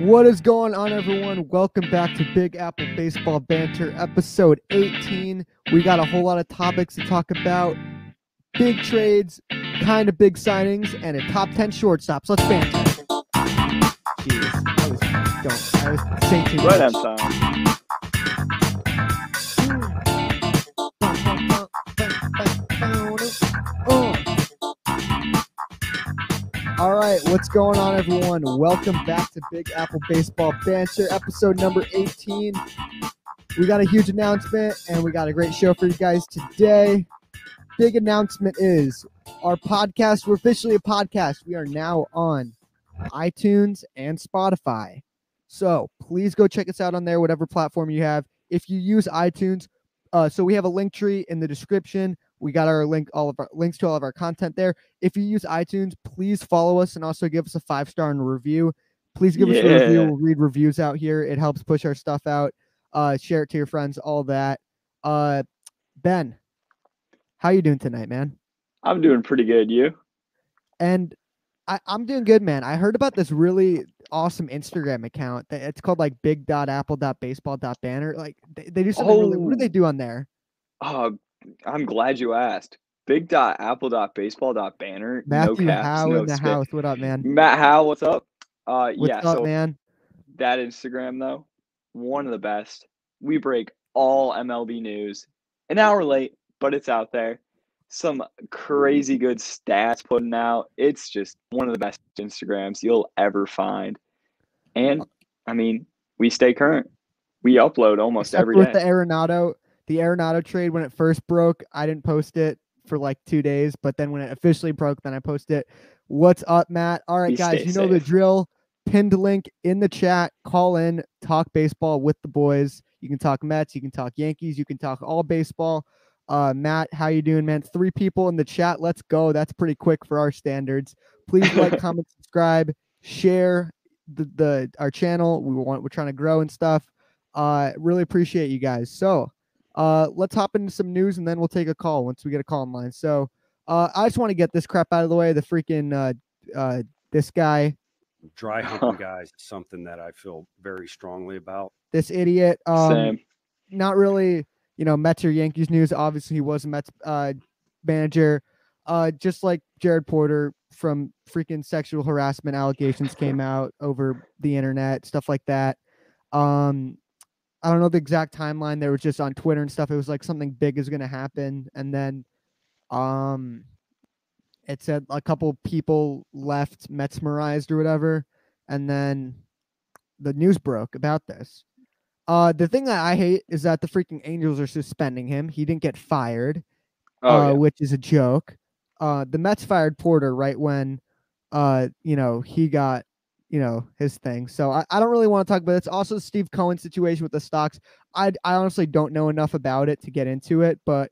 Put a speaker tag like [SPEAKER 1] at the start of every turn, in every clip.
[SPEAKER 1] What is going on, everyone? Welcome back to Big Apple Baseball Banter, episode 18. We got a whole lot of topics to talk about big trades, kind of big signings, and a top 10 shortstops. Let's banter. Jeez, I was, don't, I was saying too
[SPEAKER 2] Right on time.
[SPEAKER 1] All right, what's going on, everyone? Welcome back to Big Apple Baseball Banter, episode number 18. We got a huge announcement and we got a great show for you guys today. Big announcement is our podcast, we're officially a podcast. We are now on iTunes and Spotify. So please go check us out on there, whatever platform you have. If you use iTunes, uh, so we have a link tree in the description. We got our link, all of our links to all of our content there. If you use iTunes, please follow us and also give us a five star and review. Please give us a review. We'll read reviews out here. It helps push our stuff out. Uh, share it to your friends, all that. Uh, Ben, how you doing tonight, man?
[SPEAKER 2] I'm doing pretty good. You?
[SPEAKER 1] And I, I'm doing good, man. I heard about this really awesome Instagram account. that It's called like big.apple.baseball.banner. Like they, they do something really. What do they
[SPEAKER 2] Oh.
[SPEAKER 1] do on there?
[SPEAKER 2] Oh, I'm glad you asked. Big dot apple dot baseball dot banner.
[SPEAKER 1] Matthew
[SPEAKER 2] no caps,
[SPEAKER 1] Howe
[SPEAKER 2] no
[SPEAKER 1] in the house. What up, man?
[SPEAKER 2] Matt Howe, what's up? Uh,
[SPEAKER 1] What's
[SPEAKER 2] yeah.
[SPEAKER 1] up,
[SPEAKER 2] so
[SPEAKER 1] man?
[SPEAKER 2] that Instagram though, one of the best. We break all MLB news. An hour late, but it's out there. Some crazy good stats putting out. It's just one of the best Instagrams you'll ever find. And I mean, we stay current. We upload almost
[SPEAKER 1] Except
[SPEAKER 2] every
[SPEAKER 1] with
[SPEAKER 2] day.
[SPEAKER 1] the Arenado, the Arenado trade when it first broke, I didn't post it for like two days, but then when it officially broke, then I posted it. What's up, Matt? All right,
[SPEAKER 2] We
[SPEAKER 1] guys, you know the drill. Pinned link in the chat. Call in, talk baseball with the boys. You can talk Mets, you can talk Yankees, you can talk all baseball. Uh, Matt, how you doing, man? Three people in the chat. Let's go. That's pretty quick for our standards. Please like, comment, subscribe, share the, the our channel. We want we're trying to grow and stuff. Uh, really appreciate you guys. So, uh, let's hop into some news and then we'll take a call once we get a call in line. So, uh, I just want to get this crap out of the way. The freaking uh, uh, this guy,
[SPEAKER 3] dry humping guys is something that I feel very strongly about.
[SPEAKER 1] this idiot. Um,
[SPEAKER 2] Same.
[SPEAKER 1] not really, you know, Mets or Yankees news. Obviously, he was a Mets uh, manager. Uh, just like Jared Porter from freaking sexual harassment allegations came out over the internet, stuff like that. Um, I don't know the exact timeline. They were just on Twitter and stuff. It was like something big is going to happen, and then, um, it said a couple people left mesmerized or whatever, and then the news broke about this. Uh, the thing that I hate is that the freaking Angels are suspending him. He didn't get fired,
[SPEAKER 2] Oh,
[SPEAKER 1] uh,
[SPEAKER 2] yeah.
[SPEAKER 1] which is a joke. Uh, the Mets fired Porter right when, uh, you know, he got, you know, his thing. So I, I don't really want to talk about it. It's also the Steve Cohen situation with the stocks. I, I honestly don't know enough about it to get into it, but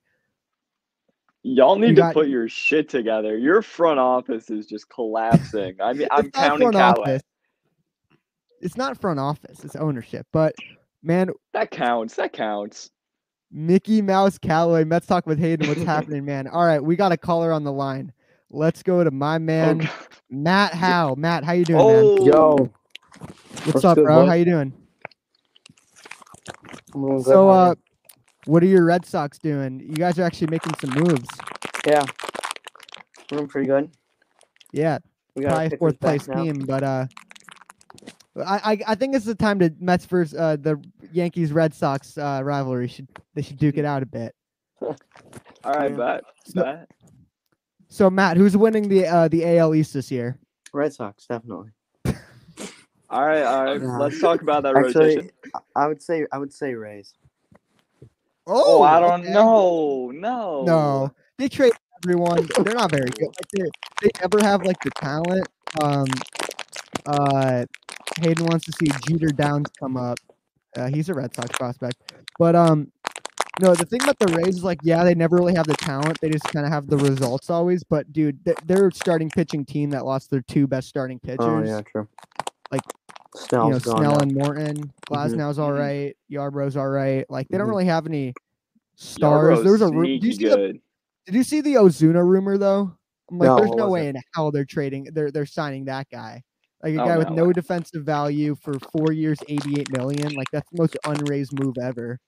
[SPEAKER 2] Y'all need to
[SPEAKER 1] got-
[SPEAKER 2] put your shit together. Your front office is just collapsing. I mean, I'm counting Callaway.
[SPEAKER 1] office. It's not front office. It's ownership. But man,
[SPEAKER 2] That counts. That counts.
[SPEAKER 1] Mickey Mouse Callaway. Let's talk with Hayden. What's happening, man? All right, we got a caller on the line. Let's go to my man,
[SPEAKER 2] God.
[SPEAKER 1] Matt Howe. Matt, how you doing, man?
[SPEAKER 2] Oh,
[SPEAKER 4] Yo,
[SPEAKER 1] What's
[SPEAKER 4] what's
[SPEAKER 1] up,
[SPEAKER 4] good,
[SPEAKER 1] bro?
[SPEAKER 4] boy?
[SPEAKER 1] How you doing?
[SPEAKER 4] Doing
[SPEAKER 1] So, uh,
[SPEAKER 4] are
[SPEAKER 1] what are your Red Sox doing? You guys are actually making some moves.
[SPEAKER 4] yeah, we're doing pretty good.
[SPEAKER 1] Yeah,
[SPEAKER 4] We got our
[SPEAKER 1] probably
[SPEAKER 4] pitchers
[SPEAKER 1] fourth place team, but uh, I, I I think it's the time to Mets versus uh, the Yankees Red Sox uh, rivalry. Should they should duke it out a bit?
[SPEAKER 2] All right,
[SPEAKER 4] Yeah.
[SPEAKER 2] bet.
[SPEAKER 1] So-
[SPEAKER 2] bet.
[SPEAKER 1] So, Matt, who's winning the uh, the AL East this year?
[SPEAKER 4] Red Sox, definitely.
[SPEAKER 2] All right, all right.
[SPEAKER 4] Yeah.
[SPEAKER 2] Let's talk about that
[SPEAKER 4] Actually,
[SPEAKER 2] rotation.
[SPEAKER 4] I- I would say I would say Rays.
[SPEAKER 2] Oh, I don't
[SPEAKER 1] okay.
[SPEAKER 2] know. No.
[SPEAKER 1] No, they trade everyone. They're not very good. Like they they never have like the talent. Um, uh, Hayden wants to see Jeter Downs come up. Uh, he's a Red Sox prospect, but um, no. The thing about the Rays is like, yeah, they never really have the talent. They just kind of have the results always. But dude, th- they're starting pitching team that lost their two best starting pitchers.
[SPEAKER 4] Oh yeah, true.
[SPEAKER 1] Like,
[SPEAKER 4] Snell's
[SPEAKER 1] you know,
[SPEAKER 4] gone
[SPEAKER 1] Snell
[SPEAKER 4] now.
[SPEAKER 1] and Morton. Glasnow's all
[SPEAKER 2] Mhm.
[SPEAKER 1] right. Yarbrough's all right. Like they don't
[SPEAKER 4] Mhm.
[SPEAKER 1] really have any stars.
[SPEAKER 2] Yarbrough's
[SPEAKER 1] There was a ru-
[SPEAKER 2] sneaky
[SPEAKER 1] do you see the did you see the Ozuna rumor though? I'm like,
[SPEAKER 4] No,
[SPEAKER 1] there's no way
[SPEAKER 4] it?
[SPEAKER 1] in hell they're trading. They're they're signing that guy. Like a
[SPEAKER 2] Oh,
[SPEAKER 1] guy with
[SPEAKER 2] no
[SPEAKER 1] no
[SPEAKER 2] way.
[SPEAKER 1] defensive value for four years, eighty-eight million. Like that's the most unraised move ever.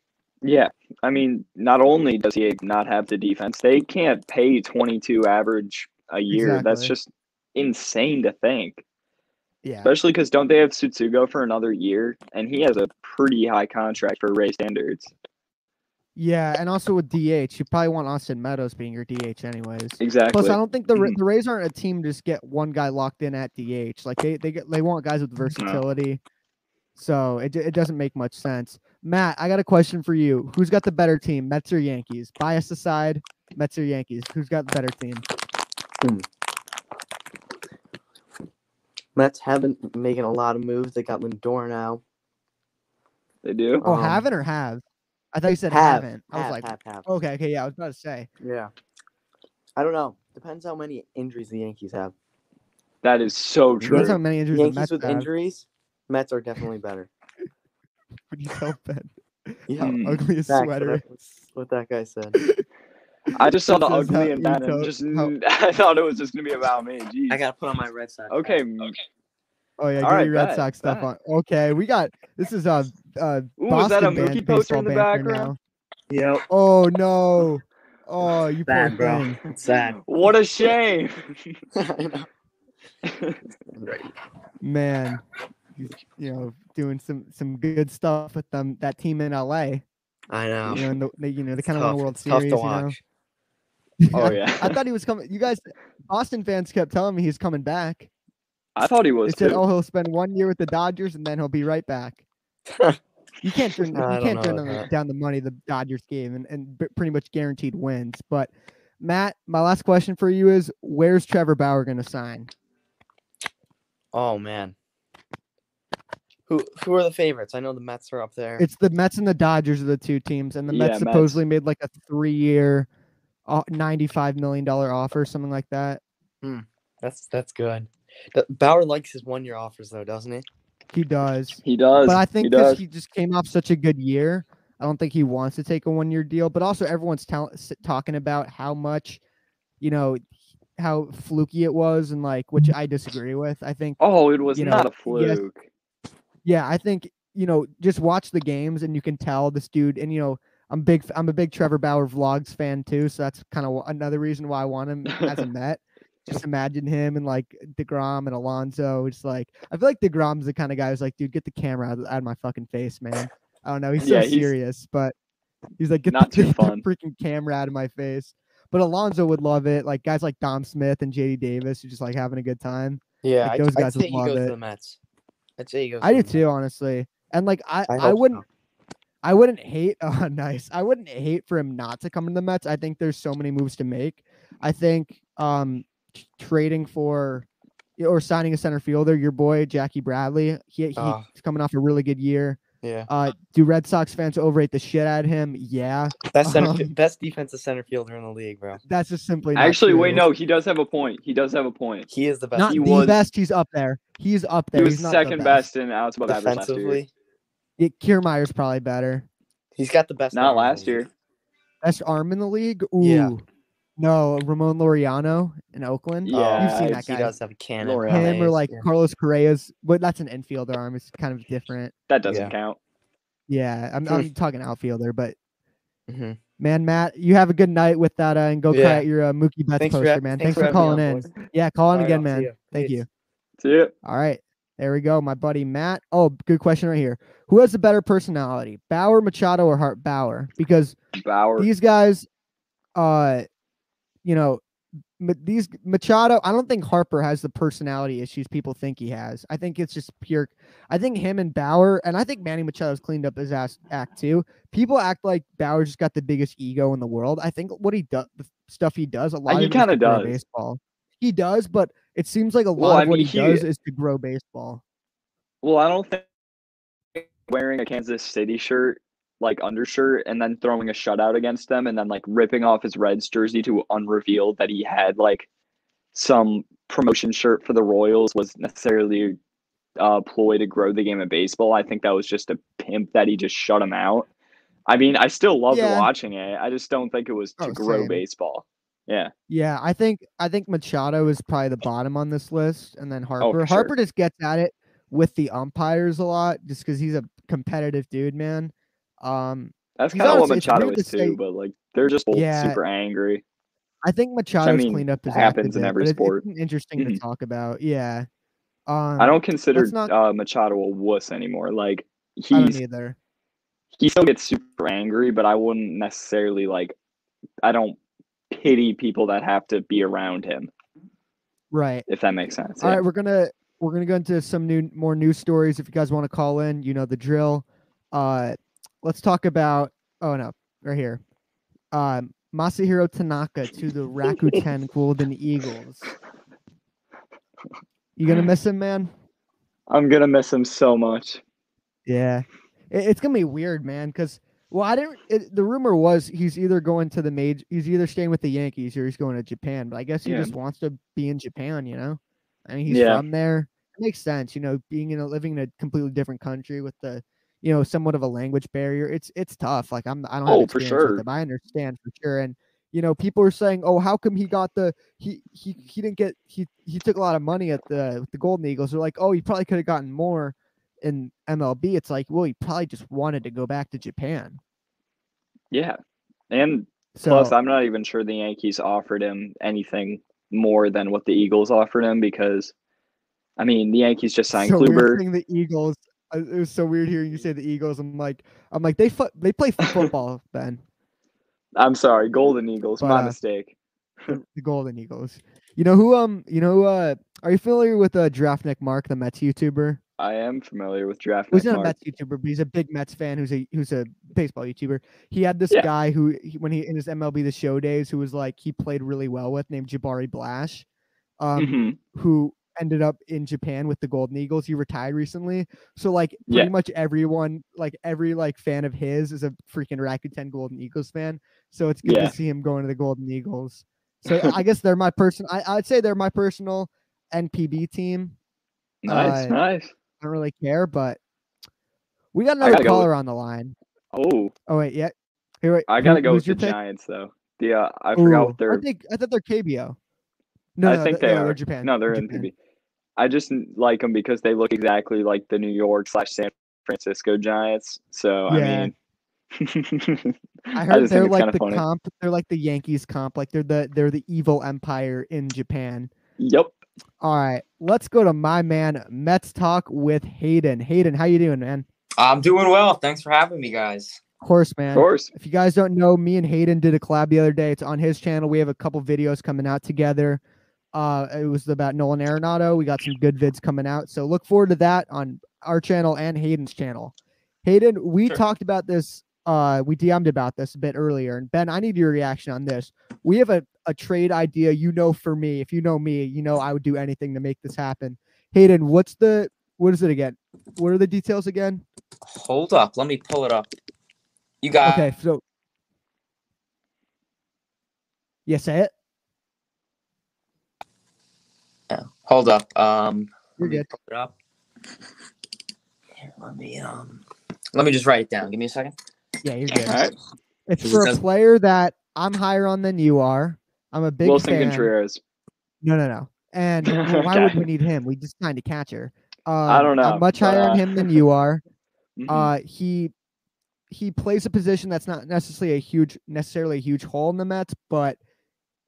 [SPEAKER 2] Yeah, I mean, not only does he not have the defense, they can't pay 22 average a year. That's just insane to think.
[SPEAKER 1] Yeah.
[SPEAKER 2] Especially because don't they have Tsutsugo for another year, and he has a pretty high contract for Ray standards.
[SPEAKER 1] Yeah, and also with DH, you probably want Austin Meadows being your DH anyways.
[SPEAKER 2] Exactly.
[SPEAKER 1] Plus, I don't think the
[SPEAKER 2] Mhm.
[SPEAKER 1] the Rays aren't a team to just get one guy locked in at DH. Like they they get they want guys with versatility. So it it doesn't make much sense. Matt, I got a question for you. Who's got the better team, Mets or Yankees? Bias aside, Mets or Yankees? Who's got the better team?
[SPEAKER 4] Mets have been making a lot of moves. They got Lindor now.
[SPEAKER 2] They do.
[SPEAKER 1] Oh,
[SPEAKER 4] Um,
[SPEAKER 1] haven't or have? I thought you said
[SPEAKER 4] have,
[SPEAKER 1] haven't. I was
[SPEAKER 4] have,
[SPEAKER 1] like,
[SPEAKER 4] have, have.
[SPEAKER 1] okay, okay, yeah, I was about to say.
[SPEAKER 4] Yeah. I don't know. Depends how many injuries the Yankees have.
[SPEAKER 2] That is so true.
[SPEAKER 1] That's how many injuries the
[SPEAKER 4] Yankees
[SPEAKER 1] Mets
[SPEAKER 4] with
[SPEAKER 1] have.
[SPEAKER 4] injuries, Mets are definitely better.
[SPEAKER 1] What you tell Ben?
[SPEAKER 4] Yeah.
[SPEAKER 1] How
[SPEAKER 2] Mm.
[SPEAKER 1] ugly his
[SPEAKER 4] Facts,
[SPEAKER 1] sweater
[SPEAKER 4] what,
[SPEAKER 1] is.
[SPEAKER 4] what that guy said.
[SPEAKER 2] I just saw the
[SPEAKER 1] Says how
[SPEAKER 2] ugly and
[SPEAKER 1] you
[SPEAKER 2] bad, and
[SPEAKER 1] tell-
[SPEAKER 2] just
[SPEAKER 1] how-
[SPEAKER 2] I thought it was just gonna be about me. Jeez.
[SPEAKER 4] I gotta put on my Red Sox. hat.
[SPEAKER 2] Okay. m-
[SPEAKER 1] Oh yeah,
[SPEAKER 2] All
[SPEAKER 1] get
[SPEAKER 2] right,
[SPEAKER 1] your Red
[SPEAKER 2] bet,
[SPEAKER 1] Sox stuff
[SPEAKER 2] bet.
[SPEAKER 1] on. Okay, we got this is uh uh
[SPEAKER 2] Ooh, is that a
[SPEAKER 1] Boston
[SPEAKER 2] Mookie
[SPEAKER 1] ban-
[SPEAKER 2] poster in
[SPEAKER 1] baseball
[SPEAKER 2] the
[SPEAKER 1] banter
[SPEAKER 2] background?
[SPEAKER 1] now.
[SPEAKER 4] Yep.
[SPEAKER 1] Oh no. Oh, you poor
[SPEAKER 4] Sad, bro.
[SPEAKER 1] thing.
[SPEAKER 4] It's sad.
[SPEAKER 2] What a shame.
[SPEAKER 4] I know.
[SPEAKER 1] Man, he's, you know, doing some some good stuff with them that team in LA.
[SPEAKER 4] I know.
[SPEAKER 1] You know, and the, they, you know, they kind of won a
[SPEAKER 4] tough.
[SPEAKER 1] World
[SPEAKER 4] It's tough
[SPEAKER 1] Series.
[SPEAKER 4] to
[SPEAKER 1] you know?
[SPEAKER 2] oh yeah.
[SPEAKER 1] I thought he was coming. You guys, Boston fans kept telling me he's coming back.
[SPEAKER 2] I thought he
[SPEAKER 1] They
[SPEAKER 2] was
[SPEAKER 1] said,
[SPEAKER 2] too.
[SPEAKER 1] "Oh, he'll spend one year with the Dodgers and then he'll be right back." You can't turn
[SPEAKER 4] I
[SPEAKER 1] you can't turn them down the money the Dodgers gave and, and pretty much guaranteed wins. But Matt, my last question for you is: Where's Trevor Bauer going to sign?
[SPEAKER 4] Oh man. Who who are the favorites? I know the Mets are up there.
[SPEAKER 1] It's the Mets and the Dodgers are the two teams, and the
[SPEAKER 2] Yeah,
[SPEAKER 1] Mets
[SPEAKER 2] Mets.
[SPEAKER 1] supposedly made like a three-year, uh, ninety-five million dollar offer, something like that.
[SPEAKER 4] That's that's good. The, Bauer likes his one year offers though, doesn't he?
[SPEAKER 1] He does,
[SPEAKER 2] He does.
[SPEAKER 1] but I think because
[SPEAKER 2] does.
[SPEAKER 1] he just came off such a good year, I don't think he wants to take a one-year deal. But also, everyone's tell- talking about how much, you know, how fluky it was, and like, which I disagree with. I think
[SPEAKER 2] Oh, it was
[SPEAKER 1] you know,
[SPEAKER 2] not a
[SPEAKER 1] yes.
[SPEAKER 2] Fluke.
[SPEAKER 1] Yeah, I think you know, just watch the games and you can tell this dude. And you know, I'm big. I'm a big Trevor Bauer vlogs fan too, so that's kind of another reason why I want him as a Met. Just imagine him and like Degrom and Alonso. It's like I feel like Degrom's the kind of guy who's like, dude, get the camera out of, out of my fucking face, man. I don't know. He's so
[SPEAKER 2] Yeah, he's
[SPEAKER 1] serious, but he's like, get,
[SPEAKER 2] not
[SPEAKER 1] the,
[SPEAKER 2] too
[SPEAKER 1] get the
[SPEAKER 2] fun.
[SPEAKER 1] freaking camera out of my face. But Alonso would love it. Like guys like Dom Smith and JD Davis, who just like having a good time.
[SPEAKER 4] Yeah,
[SPEAKER 1] Like,
[SPEAKER 4] I'd,
[SPEAKER 1] those
[SPEAKER 4] I'd
[SPEAKER 1] guys would
[SPEAKER 4] say he
[SPEAKER 1] love
[SPEAKER 4] goes
[SPEAKER 1] it.
[SPEAKER 4] to the Mets. I'd say he goes.
[SPEAKER 1] I do too, honestly. And like I,
[SPEAKER 4] I
[SPEAKER 1] I, wouldn't
[SPEAKER 4] so.
[SPEAKER 1] I wouldn't hate oh nice. I wouldn't hate for him not to come to the Mets. I think there's so many moves to make. I think um trading for or signing a center fielder, your boy Jackie Bradley, he, he's
[SPEAKER 4] Ah.
[SPEAKER 1] coming off a really good year.
[SPEAKER 4] Yeah,
[SPEAKER 1] Uh do Red Sox fans overrate the shit out of him? Yeah.
[SPEAKER 4] best center,
[SPEAKER 1] Um,
[SPEAKER 4] best defensive center fielder in the league, bro.
[SPEAKER 1] That's just simply not
[SPEAKER 2] Actually, wait, no, he does have a point. He does have a point.
[SPEAKER 4] He is the best.
[SPEAKER 1] Not
[SPEAKER 2] he
[SPEAKER 1] the
[SPEAKER 2] was-
[SPEAKER 1] best, he's up there. He's up there.
[SPEAKER 2] He was
[SPEAKER 1] he's not the
[SPEAKER 2] second best in outs above average last year.
[SPEAKER 4] defensively.
[SPEAKER 1] Yeah, Kiermaier's probably better.
[SPEAKER 4] He's got the best.
[SPEAKER 2] Not
[SPEAKER 4] arm
[SPEAKER 2] last year.
[SPEAKER 1] Best arm in the league? Ooh.
[SPEAKER 4] Yeah.
[SPEAKER 1] No, Ramon Laureano in Oakland.
[SPEAKER 2] Yeah,
[SPEAKER 1] You've seen
[SPEAKER 2] I-
[SPEAKER 1] that
[SPEAKER 4] He
[SPEAKER 1] guy.
[SPEAKER 4] does have a cannon.
[SPEAKER 2] Laureano.
[SPEAKER 1] him or like
[SPEAKER 4] yeah.
[SPEAKER 1] Carlos Correa's, but that's an infielder arm. It's kind of different.
[SPEAKER 2] That doesn't
[SPEAKER 4] Yeah.
[SPEAKER 2] count.
[SPEAKER 1] Yeah, I'm. I'm talking outfielder, but
[SPEAKER 4] Mhm.
[SPEAKER 1] man, Matt, you have a good night with that, uh, and go
[SPEAKER 4] Yeah.
[SPEAKER 1] cry at your uh, Mookie Betts
[SPEAKER 4] Thanks for
[SPEAKER 1] poster,
[SPEAKER 4] ha-
[SPEAKER 1] man.
[SPEAKER 4] thanks
[SPEAKER 1] Thanks,
[SPEAKER 4] for
[SPEAKER 1] for,
[SPEAKER 4] having me
[SPEAKER 1] calling
[SPEAKER 4] on,
[SPEAKER 1] in.
[SPEAKER 4] boys.
[SPEAKER 1] Yeah, call in
[SPEAKER 4] All right,
[SPEAKER 1] again,
[SPEAKER 4] I'll see
[SPEAKER 1] man.
[SPEAKER 4] ya.
[SPEAKER 1] Thank
[SPEAKER 4] Peace.
[SPEAKER 1] you.
[SPEAKER 2] See it.
[SPEAKER 1] All right, there we go, my buddy Matt. Oh, good question right here. Who has the better personality, Bauer, Machado, or Harper? Because
[SPEAKER 2] Bauer.
[SPEAKER 1] these guys, uh, you know, these Machado, I don't think Harper has the personality issues people think he has. I think it's just pure. I think him and Bauer, and I think Manny Machado's cleaned up his ass act too. People act like Bauer just got the biggest ego in the world. I think what he does, the stuff he does, a uh, lot
[SPEAKER 2] he
[SPEAKER 1] of to
[SPEAKER 2] kinda does.
[SPEAKER 1] baseball. He does, but it seems like a lot
[SPEAKER 2] Well, I
[SPEAKER 1] of what
[SPEAKER 2] mean,
[SPEAKER 1] he,
[SPEAKER 2] he-
[SPEAKER 1] does is to grow baseball.
[SPEAKER 2] Well, I don't think wearing a Kansas City shirt, like undershirt, and then throwing a shutout against them, and then like ripping off his Reds jersey to unreveal that he had like some promotion shirt for the Royals was necessarily a ploy to grow the game of baseball. I think that was just a pimp that he just shut him out. I mean, I still loved
[SPEAKER 1] Yeah.
[SPEAKER 2] watching it. I just don't think it was to
[SPEAKER 1] Oh,
[SPEAKER 2] grow
[SPEAKER 1] same.
[SPEAKER 2] baseball. Yeah.
[SPEAKER 1] Yeah, I think I think Machado is probably the bottom on this list, and then oh, Harper.
[SPEAKER 2] Oh, sure.
[SPEAKER 1] Harper just gets at it with the umpires a lot, just because he's a competitive dude, man. Um,
[SPEAKER 2] That's kind of what Machado
[SPEAKER 1] to
[SPEAKER 2] is too,
[SPEAKER 1] say-
[SPEAKER 2] but like they're just both
[SPEAKER 1] Yeah.
[SPEAKER 2] super angry.
[SPEAKER 1] I think Machado's
[SPEAKER 2] mean,
[SPEAKER 1] cleaned up his act
[SPEAKER 2] happens in every sport.
[SPEAKER 1] It's interesting to
[SPEAKER 2] Mhm.
[SPEAKER 1] talk about. Yeah. Um,
[SPEAKER 2] I don't consider
[SPEAKER 1] not-
[SPEAKER 2] uh, Machado a wuss anymore. Like
[SPEAKER 1] I
[SPEAKER 2] he's
[SPEAKER 1] either.
[SPEAKER 2] he still gets super angry, but I wouldn't necessarily like. I don't pity people that have to be around him,
[SPEAKER 1] Right.
[SPEAKER 2] if that makes sense.
[SPEAKER 1] All
[SPEAKER 2] yeah.
[SPEAKER 1] right, we're gonna we're gonna go into some new more news stories. If you guys want to call in, you know the drill. Uh, let's talk about. Oh no, right here. Um, Masahiro Tanaka to the Rakuten Golden Eagles. You gonna miss him, man?
[SPEAKER 2] I'm gonna miss him so much.
[SPEAKER 1] Yeah, it, it's gonna be weird, man. Because well, I didn't. It, the rumor was he's either going to the major, he's either staying with the Yankees or he's going to Japan. But I guess he
[SPEAKER 2] Yeah.
[SPEAKER 1] just wants to be in Japan. You know, I mean, he's
[SPEAKER 2] Yeah.
[SPEAKER 1] from there. It makes sense. You know, being in a living in a completely different country with the, you know, somewhat of a language barrier. It's it's tough. Like I'm, I don't have
[SPEAKER 2] Oh, for sure.
[SPEAKER 1] with it, I understand for sure. And you know, people are saying, "Oh, how come he got the he he he didn't get he he took a lot of money at the the Golden Eagles?" They're like, "Oh, he probably could have gotten more." in MLB, it's like, well, he probably just wanted to go back to Japan.
[SPEAKER 2] Yeah, and
[SPEAKER 1] So
[SPEAKER 2] plus, I'm not even sure the Yankees offered him anything more than what the Eagles offered him because, I mean, the Yankees just signed
[SPEAKER 1] so
[SPEAKER 2] Kluber.
[SPEAKER 1] the Eagles. It was so weird hearing you say the Eagles. I'm like, I'm like, they fu- they play football, Ben.
[SPEAKER 2] I'm sorry, Golden Eagles.
[SPEAKER 1] But,
[SPEAKER 2] my
[SPEAKER 1] uh,
[SPEAKER 2] mistake.
[SPEAKER 1] The, Golden Eagles. You know who? Um, you know, uh, are you familiar with uh, Draftnik Mark, the Mets YouTuber?
[SPEAKER 2] I am familiar with draft.
[SPEAKER 1] He's not a Mets YouTuber, but he's a big Mets fan who's a who's a baseball YouTuber. He had this
[SPEAKER 2] Yeah.
[SPEAKER 1] guy who, when he in his MLB the Show days, who was like he played really well with, named Jabari Blash, um,
[SPEAKER 2] Mhm.
[SPEAKER 1] who ended up in Japan with the Golden Eagles. He retired recently, so like pretty
[SPEAKER 2] Yeah.
[SPEAKER 1] much everyone, like every like fan of his, is a freaking Rakuten Golden Eagles fan. So it's good
[SPEAKER 2] Yeah.
[SPEAKER 1] to see him going to the Golden Eagles. So I guess they're my person. I, I'd say they're my personal NPB team.
[SPEAKER 2] Nice,
[SPEAKER 1] uh,
[SPEAKER 2] nice.
[SPEAKER 1] I don't really care, but we got another
[SPEAKER 2] gotta go
[SPEAKER 1] caller on the line.
[SPEAKER 2] Oh,
[SPEAKER 1] Oh wait, yeah. Here, wait.
[SPEAKER 2] I gotta go
[SPEAKER 1] who's
[SPEAKER 2] with
[SPEAKER 1] your
[SPEAKER 2] the
[SPEAKER 1] pick?
[SPEAKER 2] Giants though. Yeah, I forgot
[SPEAKER 1] Ooh,
[SPEAKER 2] what their.
[SPEAKER 1] I think I thought they're KBO. No,
[SPEAKER 2] I
[SPEAKER 1] no,
[SPEAKER 2] think they are.
[SPEAKER 1] They're Japan.
[SPEAKER 2] No, they're in
[SPEAKER 1] Japan.
[SPEAKER 2] PB. I just like them because they look exactly like the New York slash San Francisco Giants. So
[SPEAKER 1] Yeah.
[SPEAKER 2] I mean,
[SPEAKER 1] I heard
[SPEAKER 2] just
[SPEAKER 1] they're like the
[SPEAKER 2] funny.
[SPEAKER 1] comp. They're like the Yankees comp. Like they're the they're the evil empire in Japan.
[SPEAKER 2] Yep.
[SPEAKER 1] All right, let's go to my man Mets talk with Hayden. Hayden, how you doing, man?
[SPEAKER 5] I'm doing well. Thanks for having me, guys.
[SPEAKER 1] Of course, man.
[SPEAKER 2] Of course.
[SPEAKER 1] If you guys don't know, me and Hayden did a collab the other day. It's on his channel. We have a couple videos coming out together. Uh, it was about Nolan Arenado. We got some good vids coming out. So look forward to that on our channel and Hayden's channel. Hayden, we
[SPEAKER 5] Sure.
[SPEAKER 1] talked about this. Uh, we DM'd about this a bit earlier. And Ben, I need your reaction on this. We have a, a trade idea. You know, for me, if you know me, you know I would do anything to make this happen. Hayden, what's the what is it again? What are the details again?
[SPEAKER 5] Hold up. Let me pull it up. You got
[SPEAKER 1] Okay, so yeah, say it.
[SPEAKER 5] Yeah, Hold up. Um,
[SPEAKER 1] You're
[SPEAKER 5] let me
[SPEAKER 1] good.
[SPEAKER 5] pull it up. Here, let me um, let me just write it down. Give me a second.
[SPEAKER 1] Yeah, you're good.
[SPEAKER 2] All right.
[SPEAKER 1] It's for a player that I'm higher on than you are. I'm a big
[SPEAKER 2] Wilson
[SPEAKER 1] fan.
[SPEAKER 2] Contreras.
[SPEAKER 1] No, no, no. And well, why would we need him? We just signed a catcher. Um,
[SPEAKER 2] I don't know,
[SPEAKER 1] I'm much
[SPEAKER 2] but,
[SPEAKER 1] higher on
[SPEAKER 2] uh,
[SPEAKER 1] him than you are.
[SPEAKER 2] Mhm.
[SPEAKER 1] Uh, he he plays a position that's not necessarily a huge, necessarily a huge hole in the Mets, but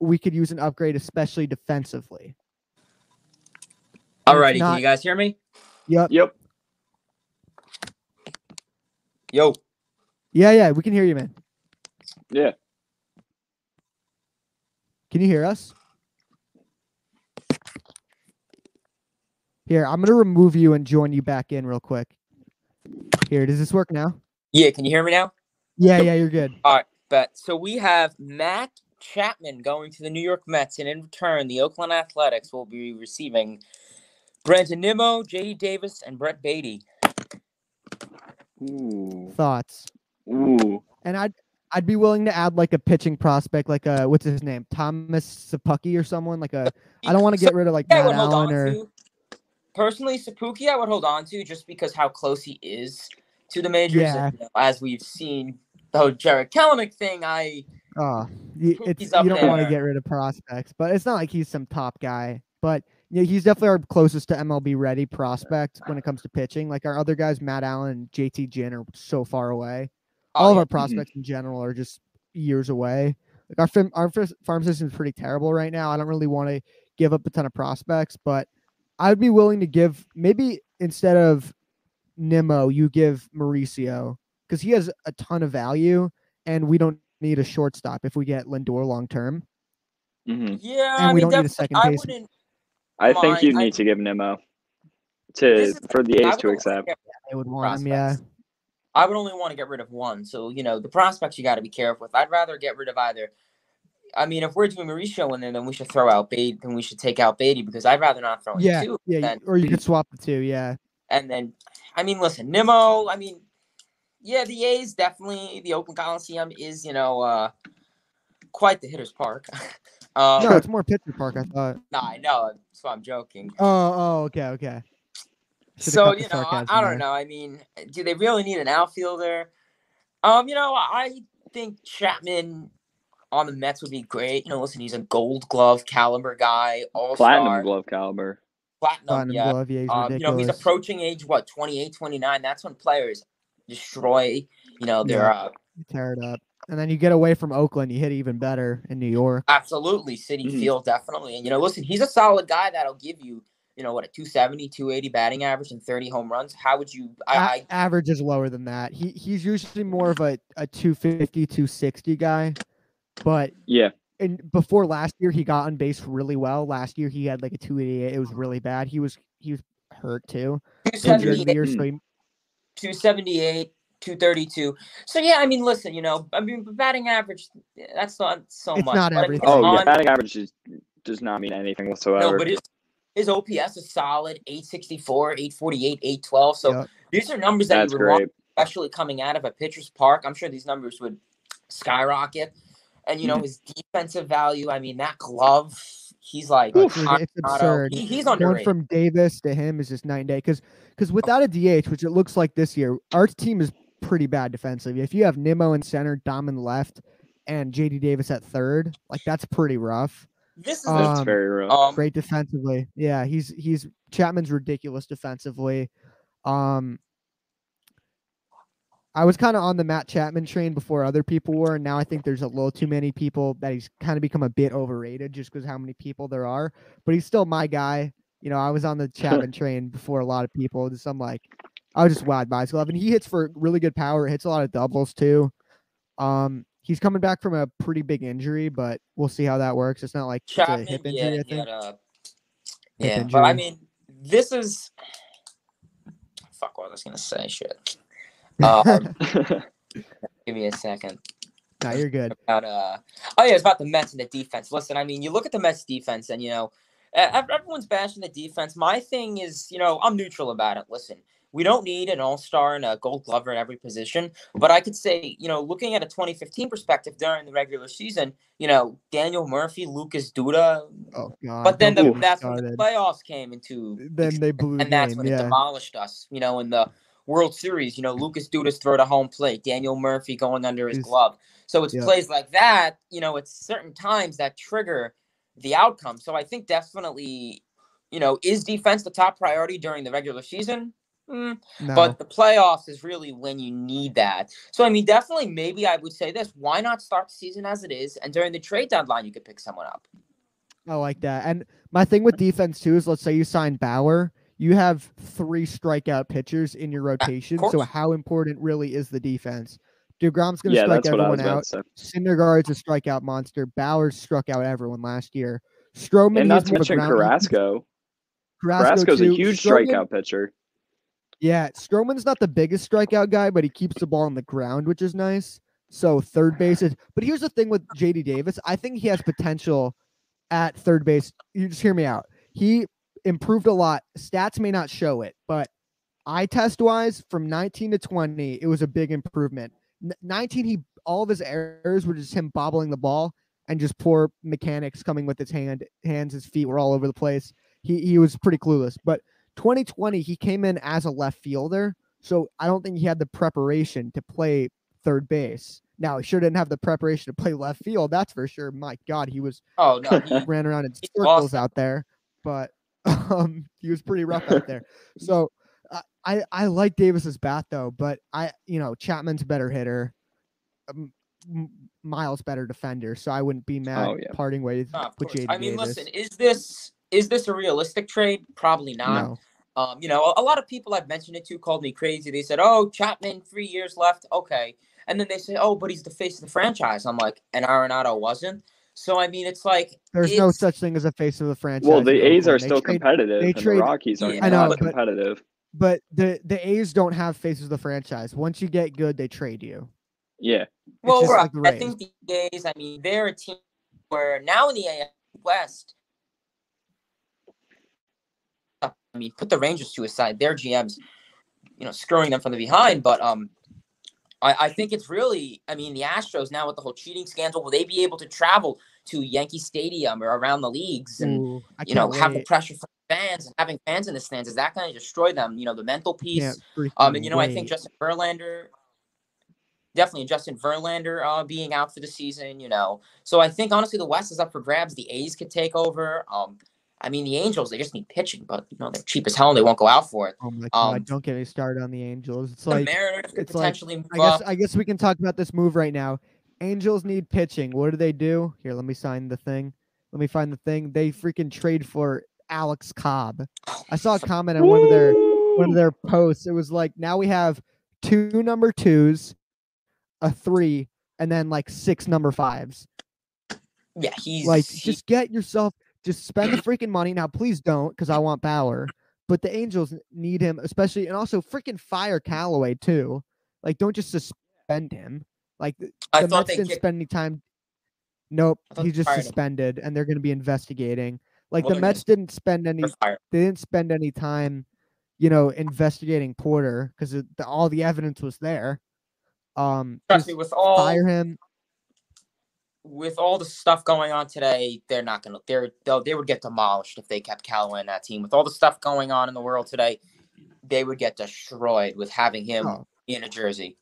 [SPEAKER 1] we could use an upgrade, especially defensively. And it's
[SPEAKER 5] Alrighty,
[SPEAKER 1] not-
[SPEAKER 5] can you guys hear me?
[SPEAKER 1] Yep.
[SPEAKER 2] yep.
[SPEAKER 5] Yo,
[SPEAKER 1] Yeah, yeah, we can hear you, man.
[SPEAKER 2] Yeah.
[SPEAKER 1] Can you hear us? Here, I'm gonna remove you and join you back in real quick. Here, does this work now?
[SPEAKER 5] yeah, can you hear me now?
[SPEAKER 1] Yeah, yeah, you're good.
[SPEAKER 5] All right, bet. So we have Matt Chapman going to the New York Mets, and in return, the Oakland Athletics will be receiving Brandon Nimmo, J.D. Davis, and Brett Baty.
[SPEAKER 2] Ooh.
[SPEAKER 1] Thoughts?
[SPEAKER 2] Ooh.
[SPEAKER 1] And I'd I'd be willing to add like a pitching prospect, like a what's his name, Thomas Szapucki or someone like a. I don't want to get rid of like
[SPEAKER 5] I
[SPEAKER 1] Matt
[SPEAKER 5] Allan
[SPEAKER 1] or
[SPEAKER 5] to. Personally, Szapucki, I would hold on to just because how close he is to the majors.
[SPEAKER 1] Yeah.
[SPEAKER 5] and, you know, as we've seen the whole Jarred Kelenic thing, I
[SPEAKER 1] Oh, you, it's, you don't want to get rid of prospects, but it's not like he's some top guy. But yeah, he's definitely our closest to MLB ready prospect when it comes to pitching. Like our other guys, Matt Allan and JT Ginn, are so far away.
[SPEAKER 5] oh,
[SPEAKER 1] All of
[SPEAKER 5] yeah.
[SPEAKER 1] our prospects in general are just years away. Like our fam- our farm system is pretty terrible right now. I don't really want to give up a ton of prospects, but I'd be willing to give maybe instead of Nimmo, you give Mauricio because he has a ton of value, and we don't need a shortstop if we get Lindor long term.
[SPEAKER 2] hmm
[SPEAKER 5] yeah,
[SPEAKER 1] and
[SPEAKER 5] I
[SPEAKER 1] we
[SPEAKER 5] mean,
[SPEAKER 1] don't need a second
[SPEAKER 5] I
[SPEAKER 1] baseman.
[SPEAKER 5] wouldn't.
[SPEAKER 2] I think
[SPEAKER 5] Mine-
[SPEAKER 2] you
[SPEAKER 5] I-
[SPEAKER 2] need to give Nimmo to for the A's to accept.
[SPEAKER 5] get
[SPEAKER 1] They would want him, yeah.
[SPEAKER 5] I would only want to get rid of one. So, you know, the prospects you got to be careful with. I'd rather get rid of either. I mean, if we're doing Mauricio in there, then we should throw out Baty. Then we should take out Baty because I'd rather not throw in
[SPEAKER 1] Yeah,
[SPEAKER 5] two.
[SPEAKER 1] yeah,
[SPEAKER 5] than-
[SPEAKER 1] or you could swap the two, yeah.
[SPEAKER 5] and then, I mean, listen, Nimmo. I mean, yeah, the A's definitely the Oakland Coliseum is, you know, uh quite the hitter's park. um,
[SPEAKER 1] No, it's more pitcher park, I thought.
[SPEAKER 5] nah, I know. That's why I'm joking.
[SPEAKER 1] Oh, oh, okay, okay. Should've
[SPEAKER 5] so you know, I, I don't know. I mean, do they really need an outfielder? Um, you know, I think Chapman on the Mets would be great. You know, listen, he's a Gold Glove caliber guy, all
[SPEAKER 2] Platinum glove caliber.
[SPEAKER 5] platinum.
[SPEAKER 1] Platinum
[SPEAKER 5] yeah.
[SPEAKER 1] glove, yeah, he's
[SPEAKER 5] Um, you know, he's approaching age what 28, 29. That's when players destroy. You know, their
[SPEAKER 1] Yeah.
[SPEAKER 5] uh,
[SPEAKER 1] You tear it up. And then you get away from Oakland, you hit even better in New York.
[SPEAKER 5] absolutely City
[SPEAKER 2] Mhm.
[SPEAKER 5] Field definitely. And you know, listen, he's a solid guy that'll give you. You know what, a 270, 280 batting average and 30 home runs. How would you? I,
[SPEAKER 1] A-
[SPEAKER 5] I
[SPEAKER 1] average is lower than that. He he's usually more of a, a 250, 260 guy. But
[SPEAKER 2] Yeah.
[SPEAKER 1] and before last year he got on base really well. Last year he had like a 288. It was really bad. He was he was hurt too. Injured in the
[SPEAKER 5] 278
[SPEAKER 1] year, so he,
[SPEAKER 5] 278, 232. So yeah, I mean, listen, you know, I mean, batting average, that's not so
[SPEAKER 1] It's
[SPEAKER 5] much.
[SPEAKER 1] not
[SPEAKER 5] but I mean,
[SPEAKER 1] everything.
[SPEAKER 5] it's
[SPEAKER 2] Oh yeah, batting average is, does not mean anything whatsoever.
[SPEAKER 5] no, but his, his OPS is solid, 864, 848, 812. So
[SPEAKER 1] Yep.
[SPEAKER 5] these are numbers that
[SPEAKER 2] That's
[SPEAKER 5] you would want, especially coming out of a pitcher's park. I'm sure these numbers would skyrocket. And you know,
[SPEAKER 1] Mm-hmm.
[SPEAKER 5] his defensive value, I mean, that glove, he's like
[SPEAKER 1] it's, it's absurd.
[SPEAKER 5] He- he's
[SPEAKER 1] Going from Davis to him is just night and day. Because because without a DH, which it looks like this year, our team is pretty bad defensively. If you have Nimmo in center, Dom in left, and JD Davis at third, like that's pretty rough.
[SPEAKER 5] this is
[SPEAKER 1] Um,
[SPEAKER 2] very rough.
[SPEAKER 5] um,
[SPEAKER 1] Great defensively. Yeah, he's he's Chapman's ridiculous defensively. Um I was kind of on the Matt Chapman train before other people were, and now I think there's a little too many people that he's kind of become a bit overrated just because how many people there are. But he's still my guy. You know, I was on the Chapman train before a lot of people. Just I'm like, I was just wowed by his glove, and he hits for really good power. Hits a lot of doubles too. Um, he's coming back from a pretty big injury, but we'll see how that works. It's not like it's a hip
[SPEAKER 5] yeah,
[SPEAKER 1] injury, I think.
[SPEAKER 5] had a-
[SPEAKER 1] Hip
[SPEAKER 5] yeah, but I mean, this is fuck. What I was I gonna say? Shit. Um, give me a second.
[SPEAKER 1] No, you're good.
[SPEAKER 5] About uh, oh yeah, it's about the Mets and the defense. Listen, I mean, you look at the Mets defense, and you know, everyone's bashing the defense. My thing is, you know, I'm neutral about it. Listen, we don't need an all star and a gold glover at every position. But I could say, you know, looking at a 2015 perspective during the regular season, you know, Daniel Murphy, Lucas Duda.
[SPEAKER 1] Oh god.
[SPEAKER 5] But then the, that's when the playoffs came into
[SPEAKER 1] then they blew the
[SPEAKER 5] and that's
[SPEAKER 1] game.
[SPEAKER 5] when it demolished us. You know, in the World Series, you know, Lucas Dudas throw to home plate, Daniel Murphy going under his glove. So it's
[SPEAKER 1] yeah.
[SPEAKER 5] plays like that, you know, it's certain times that trigger the outcome. So I think definitely, you know, is defense the top priority during the regular season? Mm,
[SPEAKER 1] No.
[SPEAKER 5] But the playoffs is really when you need that. So I mean, definitely, maybe I would say this: Why not start the season as it is, and during the trade deadline, you could pick someone up.
[SPEAKER 1] I like that. And my thing with defense too is let's say you sign Bauer, you have three strikeout pitchers in your rotation. So how important really is the defense? DeGrom's gonna
[SPEAKER 2] yeah,
[SPEAKER 1] strike
[SPEAKER 2] that's what I
[SPEAKER 1] everyone out.
[SPEAKER 2] to say.
[SPEAKER 1] Syndergaard's a strikeout monster. Bauer struck out everyone last year. Stroman
[SPEAKER 2] And not to
[SPEAKER 1] more of a
[SPEAKER 2] mention
[SPEAKER 1] ground-
[SPEAKER 2] Carrasco.
[SPEAKER 1] Carrasco
[SPEAKER 2] Carrasco's a huge
[SPEAKER 1] Stroman-
[SPEAKER 2] strikeout pitcher.
[SPEAKER 1] Yeah, Stroman's not the biggest strikeout guy, but he keeps the ball on the ground, which is nice. So third base is. But here's the thing with JD Davis. I think he has potential at third base. You just hear me out. He improved a lot. Stats may not show it, but eye test wise, from 19 to 20, it was a big improvement. 19, he all of his errors were just him bobbling the ball and just poor mechanics coming with his hand, hands, his feet were all over the place. He he was pretty clueless. But 2020, he came in as a left fielder. So I don't think he had the preparation to play third base. Now he sure didn't have the preparation to play left field, that's for sure. My God, he was
[SPEAKER 5] Oh no, he,
[SPEAKER 1] ran around in circles
[SPEAKER 5] awesome.
[SPEAKER 1] out there, but um, he was pretty rough out there. So I, I like Davis's bat though, but I you know Chapman's a better hitter, um, Miles better defender, so I wouldn't be mad
[SPEAKER 2] Oh, yeah.
[SPEAKER 1] parting ways
[SPEAKER 5] no,
[SPEAKER 1] with
[SPEAKER 5] I mean,
[SPEAKER 1] Davis.
[SPEAKER 5] listen, is this is this a realistic trade? Probably not.
[SPEAKER 1] no,
[SPEAKER 5] Um, you know, a, a lot of people I've mentioned it to called me crazy. They said, "Oh, Chapman, three years left, okay," and then they say, "Oh, but he's the face of the franchise." I'm like, and Arenado wasn't. So I mean, it's like
[SPEAKER 1] there's no such thing as a face of the franchise.
[SPEAKER 2] Well, the A's are
[SPEAKER 1] They
[SPEAKER 2] still
[SPEAKER 1] trade-
[SPEAKER 2] competitive,
[SPEAKER 1] they
[SPEAKER 2] and
[SPEAKER 1] trade-
[SPEAKER 2] the Rockies are
[SPEAKER 5] Yeah,
[SPEAKER 1] I know,
[SPEAKER 2] not
[SPEAKER 1] but-
[SPEAKER 2] competitive.
[SPEAKER 1] but the the A's don't have faces of the franchise. Once you get good, they trade you.
[SPEAKER 2] Yeah,
[SPEAKER 5] Well, right.
[SPEAKER 1] like
[SPEAKER 5] I think the A's. I mean, they're a team where now in the AL West. I mean, put the Rangers to aside. Their GMs, you know, screwing them from the behind. But um, I, I think it's really. I mean, the Astros now with the whole cheating scandal, will they be able to travel to Yankee Stadium or around the leagues and
[SPEAKER 1] Ooh,
[SPEAKER 5] you know
[SPEAKER 1] can't
[SPEAKER 5] have the pressure from fans and having fans in the stands? Is that going to destroy them? You know, the mental piece. Um, and you know, I think. Justin Verlander, definitely Justin Verlander, uh, being out for the season. You know, so I think honestly the West is up for grabs. The A's could take over. Um, I mean the Angels, they just need pitching, but you know they're cheap as hell and they won't go out for it.
[SPEAKER 1] Oh my god!
[SPEAKER 5] um,
[SPEAKER 1] don't get me started on the Angels. It's
[SPEAKER 5] The
[SPEAKER 1] like
[SPEAKER 5] Mariners could
[SPEAKER 1] it's like-
[SPEAKER 5] potentially move
[SPEAKER 1] I guess
[SPEAKER 5] up.
[SPEAKER 1] I guess we can talk about this move right now. Angels need pitching. What do they do? Here, let me sign the thing. Let me find the thing. They freaking trade for Alex Cobb. I saw a comment on one of their one of their posts. It was like now we have two number twos, a three, and then like six number fives.
[SPEAKER 5] yeah, he's
[SPEAKER 1] Like
[SPEAKER 5] he-
[SPEAKER 1] just get yourself just spend the freaking money. Now please don't, because I want Bauer. But the Angels need him, especially and also freaking fire Callaway too. Like don't just suspend him. Like the
[SPEAKER 5] I
[SPEAKER 1] the
[SPEAKER 5] thought
[SPEAKER 1] Mets
[SPEAKER 5] they
[SPEAKER 1] didn't spend any time. Nope, he's just
[SPEAKER 5] fired him.
[SPEAKER 1] suspended, and they're going to be investigating. Like
[SPEAKER 5] Well,
[SPEAKER 1] the Mets didn't spend any they didn't spend any time, you know, investigating Porter because all the evidence was there. Um,
[SPEAKER 5] Trust me, with all
[SPEAKER 1] fire him.
[SPEAKER 5] With all the stuff going on today, they're not gonna. They're they'll, they would get demolished if they kept Callaway in that team. With all the stuff going on in the world today, they would get destroyed with having him
[SPEAKER 1] Oh.
[SPEAKER 5] in a jersey.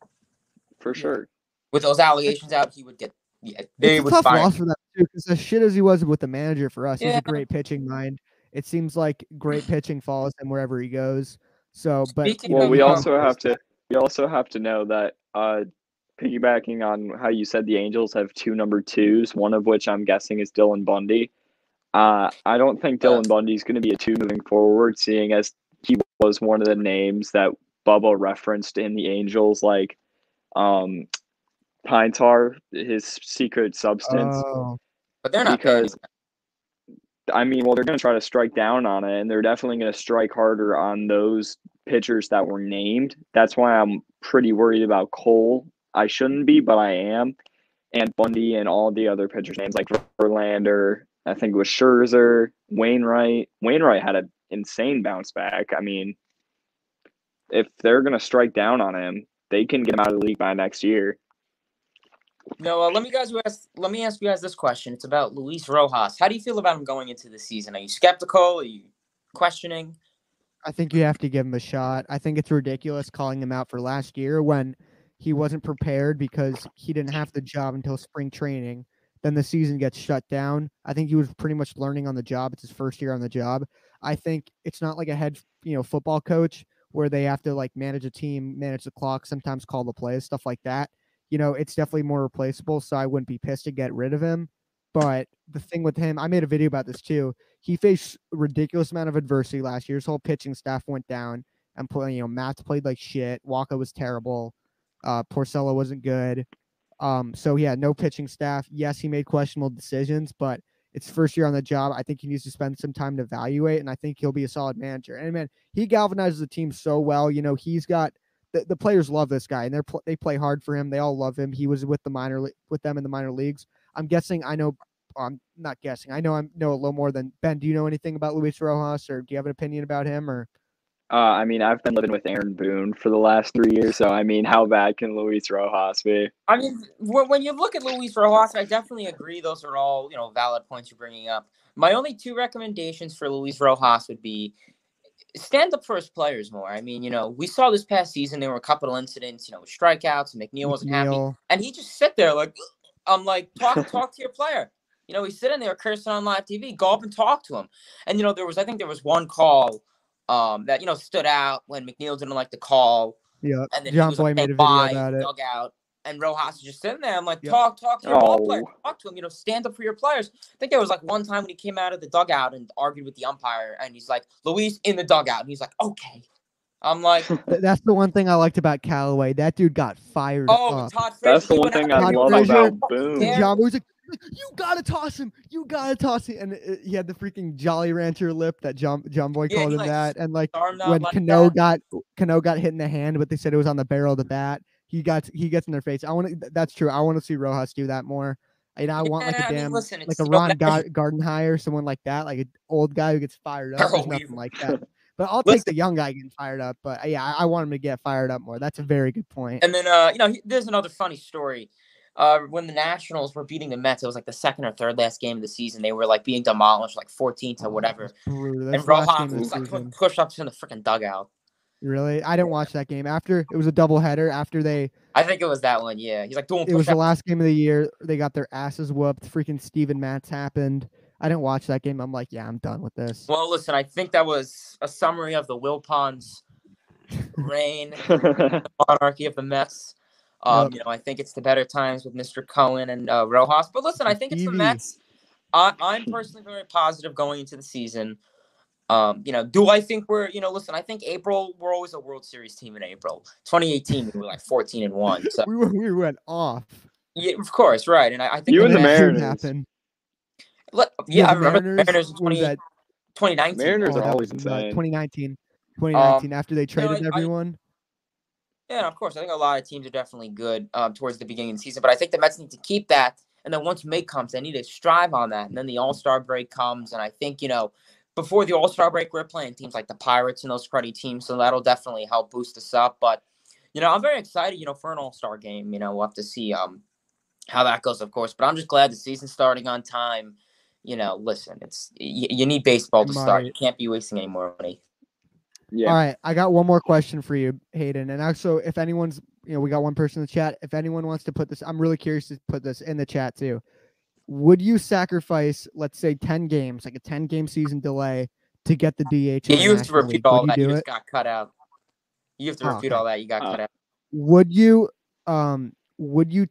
[SPEAKER 2] for sure.
[SPEAKER 5] With those allegations out, he would get. Yeah, they
[SPEAKER 1] It's a
[SPEAKER 5] would
[SPEAKER 1] tough
[SPEAKER 5] fire.
[SPEAKER 1] loss for them too, because as shit as he was with the manager for us, he's a great pitching mind. It seems like great pitching follows him wherever he goes. So, but
[SPEAKER 5] Speaking
[SPEAKER 2] Well, we also have to we also have to know that uh, piggybacking on how you said the Angels have two number twos, one of which I'm guessing is Dylan Bundy. Uh, I don't think Dylan Bundy is going to be a two moving forward, seeing as he was one of the names that Bubba referenced in the Angels, like um, pine tar, his secret substance.
[SPEAKER 1] Oh,
[SPEAKER 5] But they're not
[SPEAKER 2] because I mean, well, they're going to try to strike down on it, and they're definitely going to strike harder on those pitchers that were named. That's why I'm pretty worried about Cole. I shouldn't be, but I am, and Bundy and all the other pitchers' names like Verlander. I think it was Scherzer, Wainwright. Wainwright had an insane bounce back. I mean, if they're going to strike down on him, they can get him out of the league by next year.
[SPEAKER 5] No, uh, let me guys ask. Let me ask you guys this question. It's about Luis Rojas. How do you feel about him going into the season? Are you skeptical? Are you questioning?
[SPEAKER 1] I think you have to give him a shot. I think it's ridiculous calling him out for last year when he wasn't prepared because he didn't have the job until spring training. Then the season gets shut down. I think he was pretty much learning on the job. It's his first year on the job. I think it's not like a head, you know, football coach where they have to like manage a team, manage the clock, sometimes call the plays, stuff like that. You know, it's definitely more replaceable. So I wouldn't be pissed to get rid of him. But the thing with him, I made a video about this too. He faced a ridiculous amount of adversity last year. His whole pitching staff went down and play, you know, Matt's played like shit. Wacha was terrible. Uh Porcello wasn't good. Um, so yeah, no pitching staff. Yes, he made questionable decisions, but it's first year on the job. I think he needs to spend some time to evaluate, and I think he'll be a solid manager. And man, he galvanizes the team so well. You know, he's got the, the players love this guy, and they're pl- they play hard for him. They all love him. He was with the minor le- with them in the minor leagues. I'm guessing. I know. I'm not guessing. I know. I know a little more than Ben. Do you know anything about Luis Rojas, or do you have an opinion about him? Or
[SPEAKER 2] Uh, I mean, I've been living with Aaron Boone for the last three years, so I mean, how bad can Luis Rojas be?
[SPEAKER 5] I mean, when, when you look at Luis Rojas, I definitely agree. Those are all you know valid points you're bringing up. My only two recommendations for Luis Rojas would be stand up for his players more. I mean, you know, we saw this past season there were a couple of incidents, you know, with strikeouts, and McNeil wasn't happy, and he just sit there like, I'm like, talk talk to your player. You know, he's sitting there cursing on live TV. Go up and talk to him. And you know, there was I think there was one call um, that you know stood out when McNeil didn't like the call,
[SPEAKER 1] Yeah.
[SPEAKER 5] and then
[SPEAKER 1] John
[SPEAKER 5] he was
[SPEAKER 1] Boy
[SPEAKER 5] like,
[SPEAKER 1] made a video about it.
[SPEAKER 5] dugout, and Rojas is just sitting there. I'm like,
[SPEAKER 1] Yep.
[SPEAKER 5] talk talk to your ball player,
[SPEAKER 2] Oh.
[SPEAKER 5] talk to him. You know, stand up for your players. I think there was like one time when he came out of the dugout and argued with the umpire, and he's like, Luis in the dugout, and he's like, okay. I'm like,
[SPEAKER 1] That's the one thing I liked about Callaway. That dude got fired
[SPEAKER 5] oh,
[SPEAKER 1] up.
[SPEAKER 5] Todd Frazier.
[SPEAKER 2] That's the one thing
[SPEAKER 5] out
[SPEAKER 2] I
[SPEAKER 1] Todd
[SPEAKER 2] love
[SPEAKER 1] Frazier-
[SPEAKER 2] about Boone.
[SPEAKER 1] Jomboy was like, "You gotta toss him! You gotta toss him!" And uh, he had the freaking Jolly Rancher lip that John Jomboy
[SPEAKER 5] Yeah,
[SPEAKER 1] called him
[SPEAKER 5] like,
[SPEAKER 1] that. And like when
[SPEAKER 5] like
[SPEAKER 1] Cano
[SPEAKER 5] that.
[SPEAKER 1] got Cano got hit in the hand, but they said it was on the barrel of the bat. He got he gets in their face. I want to. That's true. I want to see Rojas do that more. And I want like
[SPEAKER 5] Yeah,
[SPEAKER 1] a
[SPEAKER 5] I mean,
[SPEAKER 1] damn
[SPEAKER 5] listen,
[SPEAKER 1] like a Ron
[SPEAKER 5] that-
[SPEAKER 1] Gar- Gardenhire, someone like that, like an old guy who gets fired up. There's nothing like that. But I'll take the young guy getting fired up. But yeah, I, I want him to get fired up more. That's a very good point.
[SPEAKER 5] And then, uh, you know, he- there's another funny story. Uh, when the Nationals were beating the Mets, it was like the second or third last game of the season. They were like being demolished, like 14 to
[SPEAKER 1] Oh,
[SPEAKER 5] whatever.
[SPEAKER 1] that's.
[SPEAKER 5] And
[SPEAKER 1] That's the last
[SPEAKER 5] Rojas
[SPEAKER 1] game of the
[SPEAKER 5] was like
[SPEAKER 1] season.
[SPEAKER 5] putting push-ups in the freaking dugout.
[SPEAKER 1] Really? I didn't watch that game. After it was a doubleheader. After they,
[SPEAKER 5] I think it was that one. Yeah, he's like doing
[SPEAKER 1] it was the last game of the year. They got their asses whooped. Freaking Steven Matz happened. I didn't watch that game. I'm like, yeah, I'm done with this.
[SPEAKER 5] Well, listen, I think that was a summary of the Wilpons reign, the monarchy of the Mets. Um,
[SPEAKER 1] Yep.
[SPEAKER 5] You know, I think it's the better times with Mr. Cohen and uh, Rojas. But listen, I think it's the
[SPEAKER 1] Stevie.
[SPEAKER 5] Mets. I, I'm personally very positive going into the season. Um, you know, do I think we're, you know, listen, I think April, we're always a World Series team in April. 2018, we were like 14 and 1. So,
[SPEAKER 1] we were, we went off.
[SPEAKER 5] yeah, of course, right. And I, I think
[SPEAKER 2] You
[SPEAKER 5] the
[SPEAKER 2] and the
[SPEAKER 1] that
[SPEAKER 5] Mets-
[SPEAKER 1] soon
[SPEAKER 2] Mariners.
[SPEAKER 1] happened.
[SPEAKER 5] Let- yeah, I
[SPEAKER 1] the
[SPEAKER 5] remember the Mariners in 20,
[SPEAKER 1] was
[SPEAKER 5] 2019.
[SPEAKER 2] Mariners are always
[SPEAKER 1] was, uh,
[SPEAKER 2] insane.
[SPEAKER 1] 2019. 2019. after they traded
[SPEAKER 5] Um, I- I-
[SPEAKER 1] everyone.
[SPEAKER 5] Yeah, of course. I think a lot of teams are definitely good um, towards the beginning of the season, but I think the Mets need to keep that. And then once May comes, they need to strive on that. And then the All Star break comes, and I think you know before the All Star break, we're playing teams like the Pirates and those cruddy teams, so that'll definitely help boost us up. But you know, I'm very excited, you know, for an All Star game. You know, we'll have to see um how that goes, of course. But I'm just glad the season's starting on time. You know, listen, it's you, you need baseball to start. You can't be wasting any more money.
[SPEAKER 2] Yeah.
[SPEAKER 1] All right, I got one more question for you, Hayden. And also, if anyone's, you know, we got one person in the chat. If anyone wants to put this, I'm really curious to put this in the chat too. Would you sacrifice, let's say, 10 games, like a 10 game season delay, to get the DH? in
[SPEAKER 5] Yeah,
[SPEAKER 1] the
[SPEAKER 5] you have to repeat all that.
[SPEAKER 1] you
[SPEAKER 5] You just got cut out. You have to
[SPEAKER 1] Oh,
[SPEAKER 5] repeat
[SPEAKER 1] okay.
[SPEAKER 5] all that. You got
[SPEAKER 2] Uh,
[SPEAKER 5] cut out.
[SPEAKER 1] Would you, um, would you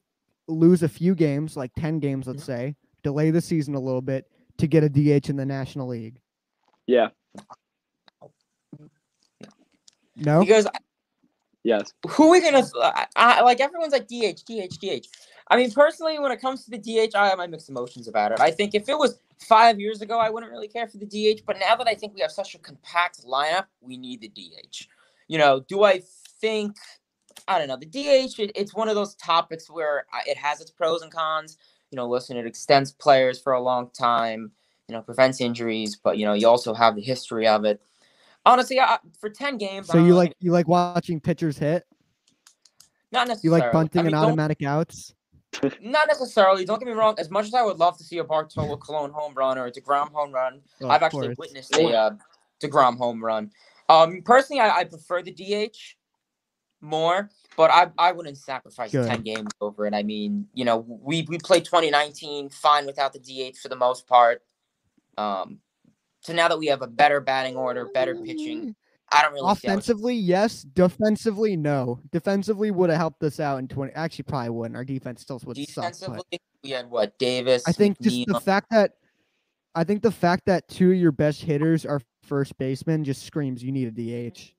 [SPEAKER 1] lose a few games, like 10 games, let's say, delay the season a little bit to get a DH in the National League?
[SPEAKER 2] Yeah.
[SPEAKER 1] No.
[SPEAKER 5] Because
[SPEAKER 2] Yes.
[SPEAKER 5] who are we gonna I, I, like? Everyone's like DH, DH, DH. I mean, personally, when it comes to the DH, I have my mixed emotions about it. I think if it was five years ago, I wouldn't really care for the DH. But now that I think we have such a compact lineup, we need the DH. You know, do I think? I don't know. The DH, it, it's one of those topics where uh, it has its pros and cons. You know, listen, it extends players for a long time. You know, prevents injuries, but you know, you also have the history of it. Honestly, I, for ten games,
[SPEAKER 1] So
[SPEAKER 5] don't
[SPEAKER 1] you
[SPEAKER 5] really-
[SPEAKER 1] like you like watching pitchers hit?
[SPEAKER 5] not necessarily.
[SPEAKER 1] You like bunting
[SPEAKER 5] I mean,
[SPEAKER 1] and automatic outs?
[SPEAKER 5] Not necessarily. Don't get me wrong. As much as I would love to see a Bartolo Colon home run or a Degrom home run,
[SPEAKER 1] Oh,
[SPEAKER 5] I've actually
[SPEAKER 1] course.
[SPEAKER 5] witnessed a uh, Degrom home run. Um, personally, I, I prefer the DH more, but I I wouldn't sacrifice
[SPEAKER 1] Good.
[SPEAKER 5] ten games over it. I mean, you know, we we played 2019 fine without the DH for the most part. Um, so now that we have a better batting order, better pitching, I don't really see how
[SPEAKER 1] Offensively, yes. Defensively, no. Defensively would have helped us out in 20. Actually, probably wouldn't. Our defense still would suck.
[SPEAKER 5] defensively.
[SPEAKER 1] But
[SPEAKER 5] We had what Davis.
[SPEAKER 1] I think just the fact that I think the fact that two of your best hitters are first basemen just screams you need a DH.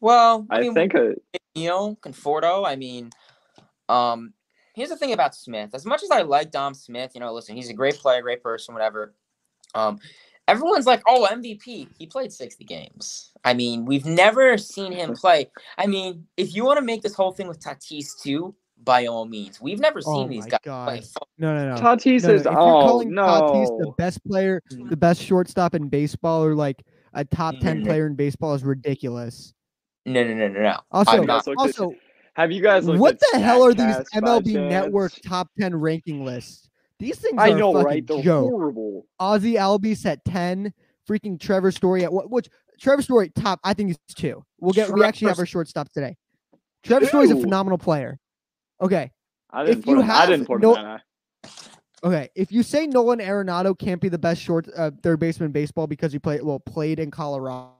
[SPEAKER 5] Well,
[SPEAKER 2] I
[SPEAKER 5] mean,
[SPEAKER 2] think uh,
[SPEAKER 5] Neil Conforto. I mean, um, here's the thing about Smith. As much as I like Dom Smith, you know, listen, he's a great player, great person, whatever. Um, everyone's like, oh, MVP. He played 60 games. I mean, we've never seen him play. I mean, if you want to make this whole thing with Tatis too, by all means, we've never seen
[SPEAKER 1] Oh
[SPEAKER 5] these guys
[SPEAKER 1] God.
[SPEAKER 5] play.
[SPEAKER 1] No, no, no.
[SPEAKER 2] Tatis
[SPEAKER 1] No, no,
[SPEAKER 2] is
[SPEAKER 1] if you're
[SPEAKER 2] oh
[SPEAKER 1] calling Tatis the best player,
[SPEAKER 5] Mm.
[SPEAKER 1] the best shortstop in baseball, or like a top 10
[SPEAKER 5] Mhm.
[SPEAKER 1] player in baseball is ridiculous.
[SPEAKER 5] No, no, no, no, no.
[SPEAKER 1] Also,
[SPEAKER 5] I'm not.
[SPEAKER 2] Looked at-
[SPEAKER 1] also,
[SPEAKER 2] Have you guys looked
[SPEAKER 1] what
[SPEAKER 2] at
[SPEAKER 1] the hell are these MLB? Network top 10 ranking lists? These things
[SPEAKER 2] I
[SPEAKER 1] are
[SPEAKER 2] know,
[SPEAKER 1] fucking
[SPEAKER 2] right? They're
[SPEAKER 1] joke.
[SPEAKER 2] horrible.
[SPEAKER 1] Ozzie Albies at 10, freaking Trevor Story at what which Trevor Story top. I think he's two. We'll get. We actually have our shortstop today. Trevor Story is
[SPEAKER 2] a
[SPEAKER 1] phenomenal player. Okay.
[SPEAKER 2] I didn't
[SPEAKER 1] If
[SPEAKER 2] put
[SPEAKER 1] you
[SPEAKER 2] him, I
[SPEAKER 1] have
[SPEAKER 2] didn't put
[SPEAKER 1] no-
[SPEAKER 2] him that high.
[SPEAKER 1] Okay. If you say Nolan Arenado can't be the best short uh, third baseman in baseball because he played well played in Colorado,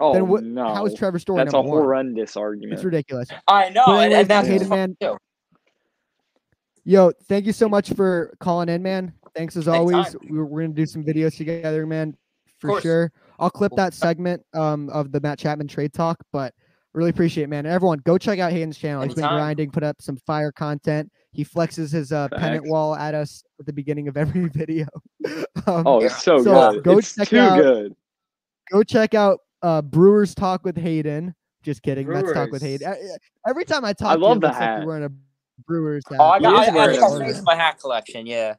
[SPEAKER 2] Oh
[SPEAKER 1] then what?
[SPEAKER 2] no,
[SPEAKER 1] How is Trevor Story
[SPEAKER 2] that's a
[SPEAKER 1] number one?
[SPEAKER 2] horrendous argument.
[SPEAKER 1] It's ridiculous.
[SPEAKER 5] I know, and,
[SPEAKER 1] anyways,
[SPEAKER 5] and that's
[SPEAKER 1] Hayden, man,
[SPEAKER 5] too.
[SPEAKER 1] Yo, thank you so much for calling in, man. Thanks as always. We're, we're gonna do some videos together, man, for sure. I'll clip that segment um of the Matt Chapman trade talk, but really appreciate it, man. Everyone, go check out Hayden's channel. He's been grinding, put up some fire content. He flexes his uh, pennant wall at us at the beginning of every video. um,
[SPEAKER 2] Oh, it's so,
[SPEAKER 1] So,
[SPEAKER 2] good.
[SPEAKER 1] go
[SPEAKER 2] it's
[SPEAKER 1] check
[SPEAKER 2] too
[SPEAKER 1] out-
[SPEAKER 2] good.
[SPEAKER 1] go check out uh Brewers Talk with Hayden. Just kidding. Let's talk with Hayden. Every time I talk,
[SPEAKER 2] I
[SPEAKER 1] to you,
[SPEAKER 2] the
[SPEAKER 1] looks like you're wearing a Brewers hat.
[SPEAKER 5] Oh, I, got,
[SPEAKER 2] is
[SPEAKER 5] I, I think I
[SPEAKER 2] a
[SPEAKER 5] saved my hat collection. Yeah,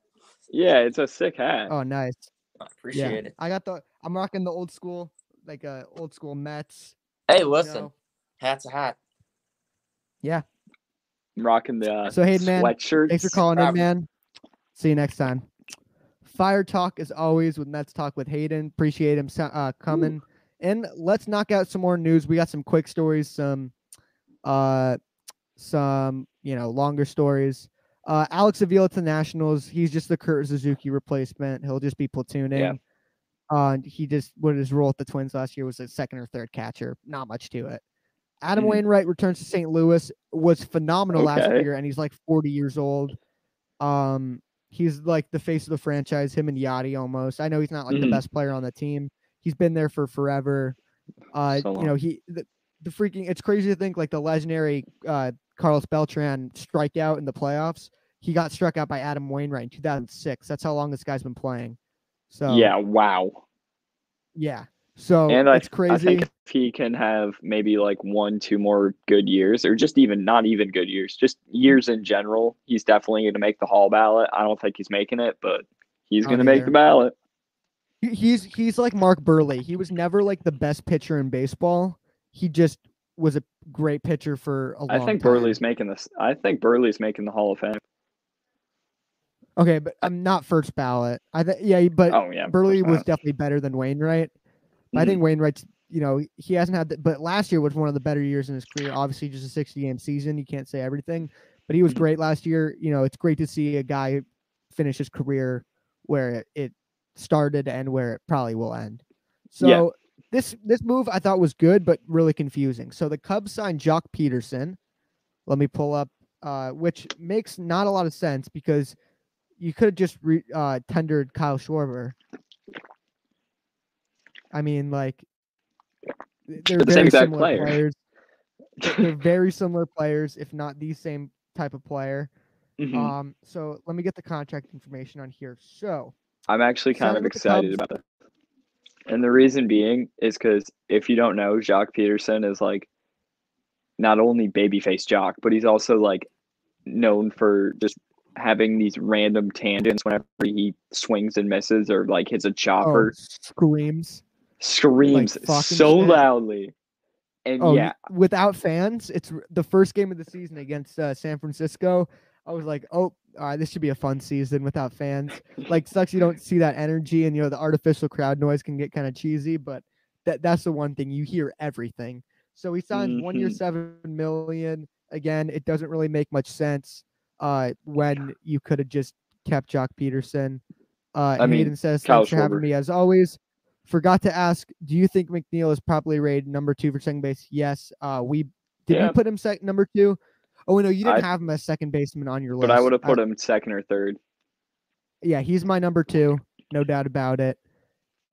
[SPEAKER 2] Yeah, it's a sick hat.
[SPEAKER 1] Oh, nice.
[SPEAKER 5] I appreciate
[SPEAKER 1] yeah,
[SPEAKER 5] it.
[SPEAKER 1] I got the. I'm rocking the old school, like uh, old school Mets.
[SPEAKER 5] Hey,
[SPEAKER 1] you
[SPEAKER 5] listen,
[SPEAKER 1] know.
[SPEAKER 5] hat's a hat. Yeah.
[SPEAKER 2] I'm rocking the uh,
[SPEAKER 1] So, hey man,
[SPEAKER 2] sweatshirts.
[SPEAKER 1] Thanks for calling in, man. See you next time. Fire talk as always with Mets talk with Hayden. Appreciate him uh, coming. And let's knock out some more news. We got some quick stories, some, uh, some you know longer stories. Uh, Alex Avila to Nationals. He's just the Kurt Suzuki replacement. He'll just be platooning. Uh, he just what his role at the Twins last year was a second or third catcher. Not much to it. Adam
[SPEAKER 2] Mhm.
[SPEAKER 1] Wainwright returns to St. Louis. Was phenomenal last year, and he's like 40 years old. Um, he's like the face of the franchise. Him and Yadi almost. I know he's not like the
[SPEAKER 2] Mhm.
[SPEAKER 1] best player on the team. He's been there for forever. Uh,
[SPEAKER 2] So
[SPEAKER 1] you know he the, the freaking. It's crazy to think like the legendary uh, Carlos Beltran strikeout in the playoffs. He got struck out by Adam Wainwright in 2006. That's how long this guy's been playing. So
[SPEAKER 2] Yeah, wow.
[SPEAKER 1] yeah. So
[SPEAKER 2] and
[SPEAKER 1] it's crazy.
[SPEAKER 2] I think he can have maybe like one, two more good years, or just even not even good years, just years in general, he's definitely going to make the Hall ballot. I don't think he's making it, but he's going to make the ballot.
[SPEAKER 1] He's he's like Mark Buehrle. He was never like the best pitcher in baseball. He just was a great pitcher for a long
[SPEAKER 2] I think
[SPEAKER 1] time.
[SPEAKER 2] Buehrle's making this. I think Buehrle's making the Hall of Fame.
[SPEAKER 1] okay, but I'm not first ballot. I think yeah, but
[SPEAKER 2] Oh yeah, Buehrle
[SPEAKER 1] was definitely better than Wainwright. I
[SPEAKER 2] Mhm.
[SPEAKER 1] think Wainwright's you know he hasn't had the, but last year was one of the better years in his career. Obviously, just a 60 game season. You can't say everything, but he was
[SPEAKER 2] Mhm.
[SPEAKER 1] great last year. You know, it's great to see a guy finish his career where it, it started and where it probably will end. So
[SPEAKER 2] Yeah.
[SPEAKER 1] This this move I thought was good, but really confusing. So the Cubs signed Joc Pederson. Let me pull up, uh, which makes not a lot of sense because you could have just re- uh, tendered Kyle Schwarber. I mean, like they're
[SPEAKER 2] the
[SPEAKER 1] very similar
[SPEAKER 2] player.
[SPEAKER 1] players. They're very similar players, if not the same type of player.
[SPEAKER 2] Mhm.
[SPEAKER 1] Um, so let me get the contract information on here. So
[SPEAKER 2] I'm actually kind of excited about it. And the reason being is because if you don't know, Joc Pederson is like not only babyface Joc, but he's also like known for just having these random tangents whenever he swings and misses or like hits a
[SPEAKER 1] oh,
[SPEAKER 2] chopper,
[SPEAKER 1] screams.
[SPEAKER 2] screams
[SPEAKER 1] fucking
[SPEAKER 2] so
[SPEAKER 1] shit.
[SPEAKER 2] loudly. And
[SPEAKER 1] Oh,
[SPEAKER 2] yeah,
[SPEAKER 1] without fans, it's the first game of the season against uh, San Francisco. I was like, oh, all right, this should be a fun season without fans. Like, sucks you don't see that energy, and you know the artificial crowd noise can get kind of cheesy, but that that's the one thing you hear everything. So he signed one year,
[SPEAKER 2] Mhm.
[SPEAKER 1] seven million. Again, it doesn't really make much sense uh, when you could have just kept Joc Pederson. Uh,
[SPEAKER 2] I mean,
[SPEAKER 1] Hayden says,
[SPEAKER 2] Kyle
[SPEAKER 1] thanks for having me as always. Forgot to ask, do you think McNeil is properly rated number two for second base? Yes. Uh, we did
[SPEAKER 2] Yeah.
[SPEAKER 1] you put him sec number two? Oh no, you didn't
[SPEAKER 2] I-
[SPEAKER 1] have him as second baseman on your list.
[SPEAKER 2] but I would have put him second or third.
[SPEAKER 1] yeah, he's my number two, no doubt about it.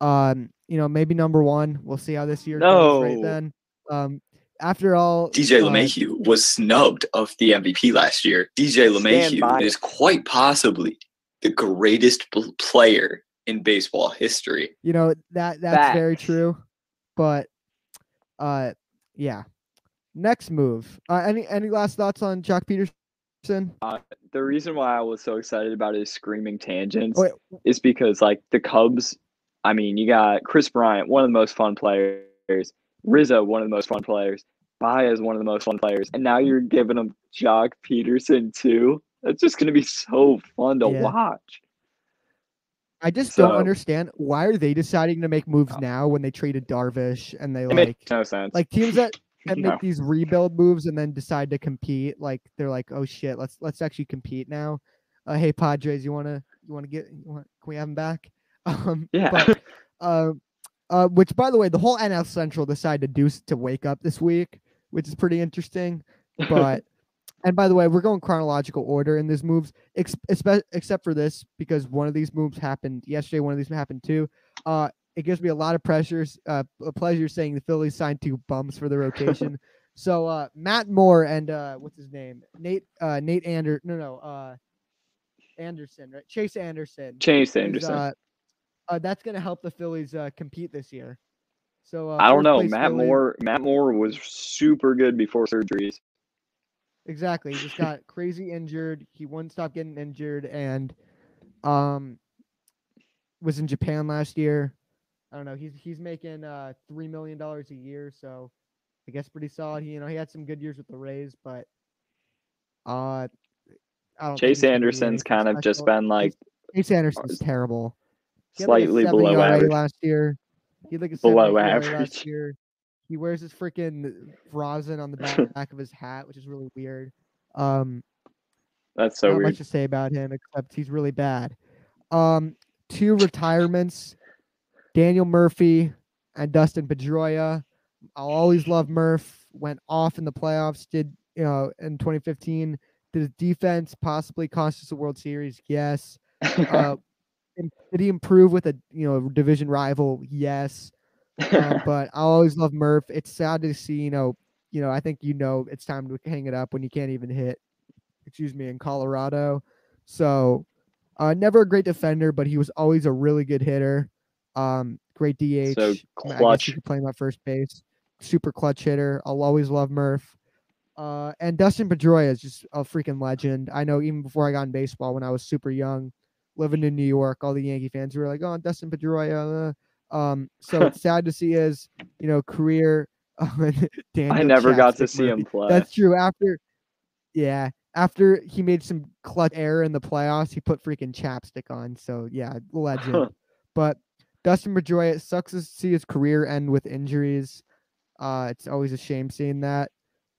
[SPEAKER 1] Um, you know, maybe number one. We'll see how this year goes. Right then, um, after all,
[SPEAKER 6] DJ
[SPEAKER 1] uh,
[SPEAKER 6] LeMahieu was snubbed of the MVP last year. DJ
[SPEAKER 2] Stand by
[SPEAKER 6] LeMahieu
[SPEAKER 2] it.
[SPEAKER 6] is quite possibly the greatest bl- player in baseball history.
[SPEAKER 1] You know that that's very true, but uh, yeah. Next move. Uh, any any last thoughts on Joc Pederson?
[SPEAKER 2] The reason why I was so excited about his screaming tangents
[SPEAKER 1] wait,
[SPEAKER 2] is because like the Cubs, I mean, you got Kris Bryant, one of the most fun players, Rizzo, one of the most fun players, Baez, one of the most fun players, and now you're giving him Jock Peterson too. That's just gonna be so fun to
[SPEAKER 1] Yeah.
[SPEAKER 2] watch.
[SPEAKER 1] I just don't understand why are they deciding to make moves
[SPEAKER 2] Oh.
[SPEAKER 1] now when they traded Darvish and they like
[SPEAKER 2] makes no sense.
[SPEAKER 1] like teams that, that
[SPEAKER 2] No.
[SPEAKER 1] make these rebuild moves and then decide to compete. Like they're like, oh shit, let's let's actually compete now. Uh, hey Padres, you wanna you wanna get you want, can we have him back? Um,
[SPEAKER 2] yeah.
[SPEAKER 1] but uh, uh, which by the way, the whole NL Central decided to do to wake up this week, which is pretty interesting. But and by the way, we're going chronological order in these moves, ex- except for this because one of these moves happened yesterday. One of these happened too. Uh, it gives me a lot of pressures, uh, a pleasure saying the Phillies signed two bums for the rotation. so uh, Matt Moore and uh, what's his name? Nate uh, Nate Ander no no uh, Anderson right? Chase Anderson.
[SPEAKER 2] Chase
[SPEAKER 1] is,
[SPEAKER 2] Anderson.
[SPEAKER 1] Uh, uh, that's gonna help the Phillies uh, compete this year. So uh,
[SPEAKER 2] I don't know. Matt
[SPEAKER 1] Philly-
[SPEAKER 2] Moore. Matt Moore was super good before surgeries.
[SPEAKER 1] Exactly. He just got crazy injured. He wouldn't stop getting injured and um was in Japan last year. I don't know. He's he's making uh three million dollars a year, so I guess pretty solid. He you know he had some good years with the Rays, but uh I don't
[SPEAKER 2] Chase Anderson's kind of just been like
[SPEAKER 1] Chase Anderson's terrible. Had, like,
[SPEAKER 2] slightly below average.
[SPEAKER 1] last year. He had like a
[SPEAKER 2] Below average.
[SPEAKER 1] last year. He wears his freaking rosin on the back, back of his hat, which is really weird. Um,
[SPEAKER 2] That's so
[SPEAKER 1] not
[SPEAKER 2] weird.
[SPEAKER 1] much to say about him except he's really bad. Um, two retirements: Daniel Murphy and Dustin Pedroia. I'll always love Murph. Went off in the playoffs. Did you know in 2015? Did his defense possibly cost us a World Series? Yes. Uh, did he improve with a you know division rival? Yes. Um, but I always love Murph. It's sad to see you know you know I think you know it's time to hang it up when you can't even hit. Excuse me in Colorado. So uh, never a great defender, but he was always a really good hitter. Um, great DH.
[SPEAKER 2] So
[SPEAKER 1] I guess
[SPEAKER 2] clutch.
[SPEAKER 1] you could play him at first base. Super clutch hitter. I'll always love Murph. Uh, and Dustin Pedroia is just a freaking legend. I know even before I got in baseball, when I was super young, living in New York, all the Yankee fans were like, "Oh, Dustin Pedroia." uh." Um, so it's sad to see his, you know, career.
[SPEAKER 2] I
[SPEAKER 1] Daniel
[SPEAKER 2] never got to see him play.
[SPEAKER 1] That's true. After, yeah, after he made some clutch error in the playoffs, he put freaking chapstick on. So yeah, legend. but Dustin Pedroia, it sucks to see his career end with injuries. Uh, it's always a shame seeing that.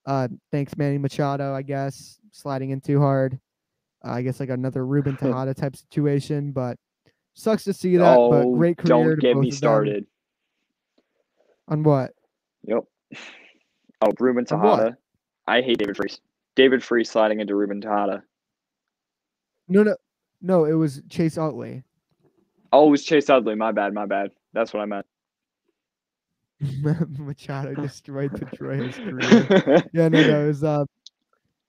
[SPEAKER 1] Uh, thanks Manny Machado, I guess, sliding in too hard. Uh, I guess like another Ruben Tejada type situation, but sucks to see that. but
[SPEAKER 2] oh,
[SPEAKER 1] great career.
[SPEAKER 2] don't get me started.
[SPEAKER 1] On what?
[SPEAKER 2] Yep. Oh, Ruben? Tejada. I hate David Freese. David Freese sliding into Ruben Tejada.
[SPEAKER 1] No, no, no. It was Chase Utley.
[SPEAKER 2] Oh, it was Chase Utley. My bad. My bad. That's what I meant.
[SPEAKER 1] Machado destroyed Pedroia's career. Yeah, no, no. It was, uh,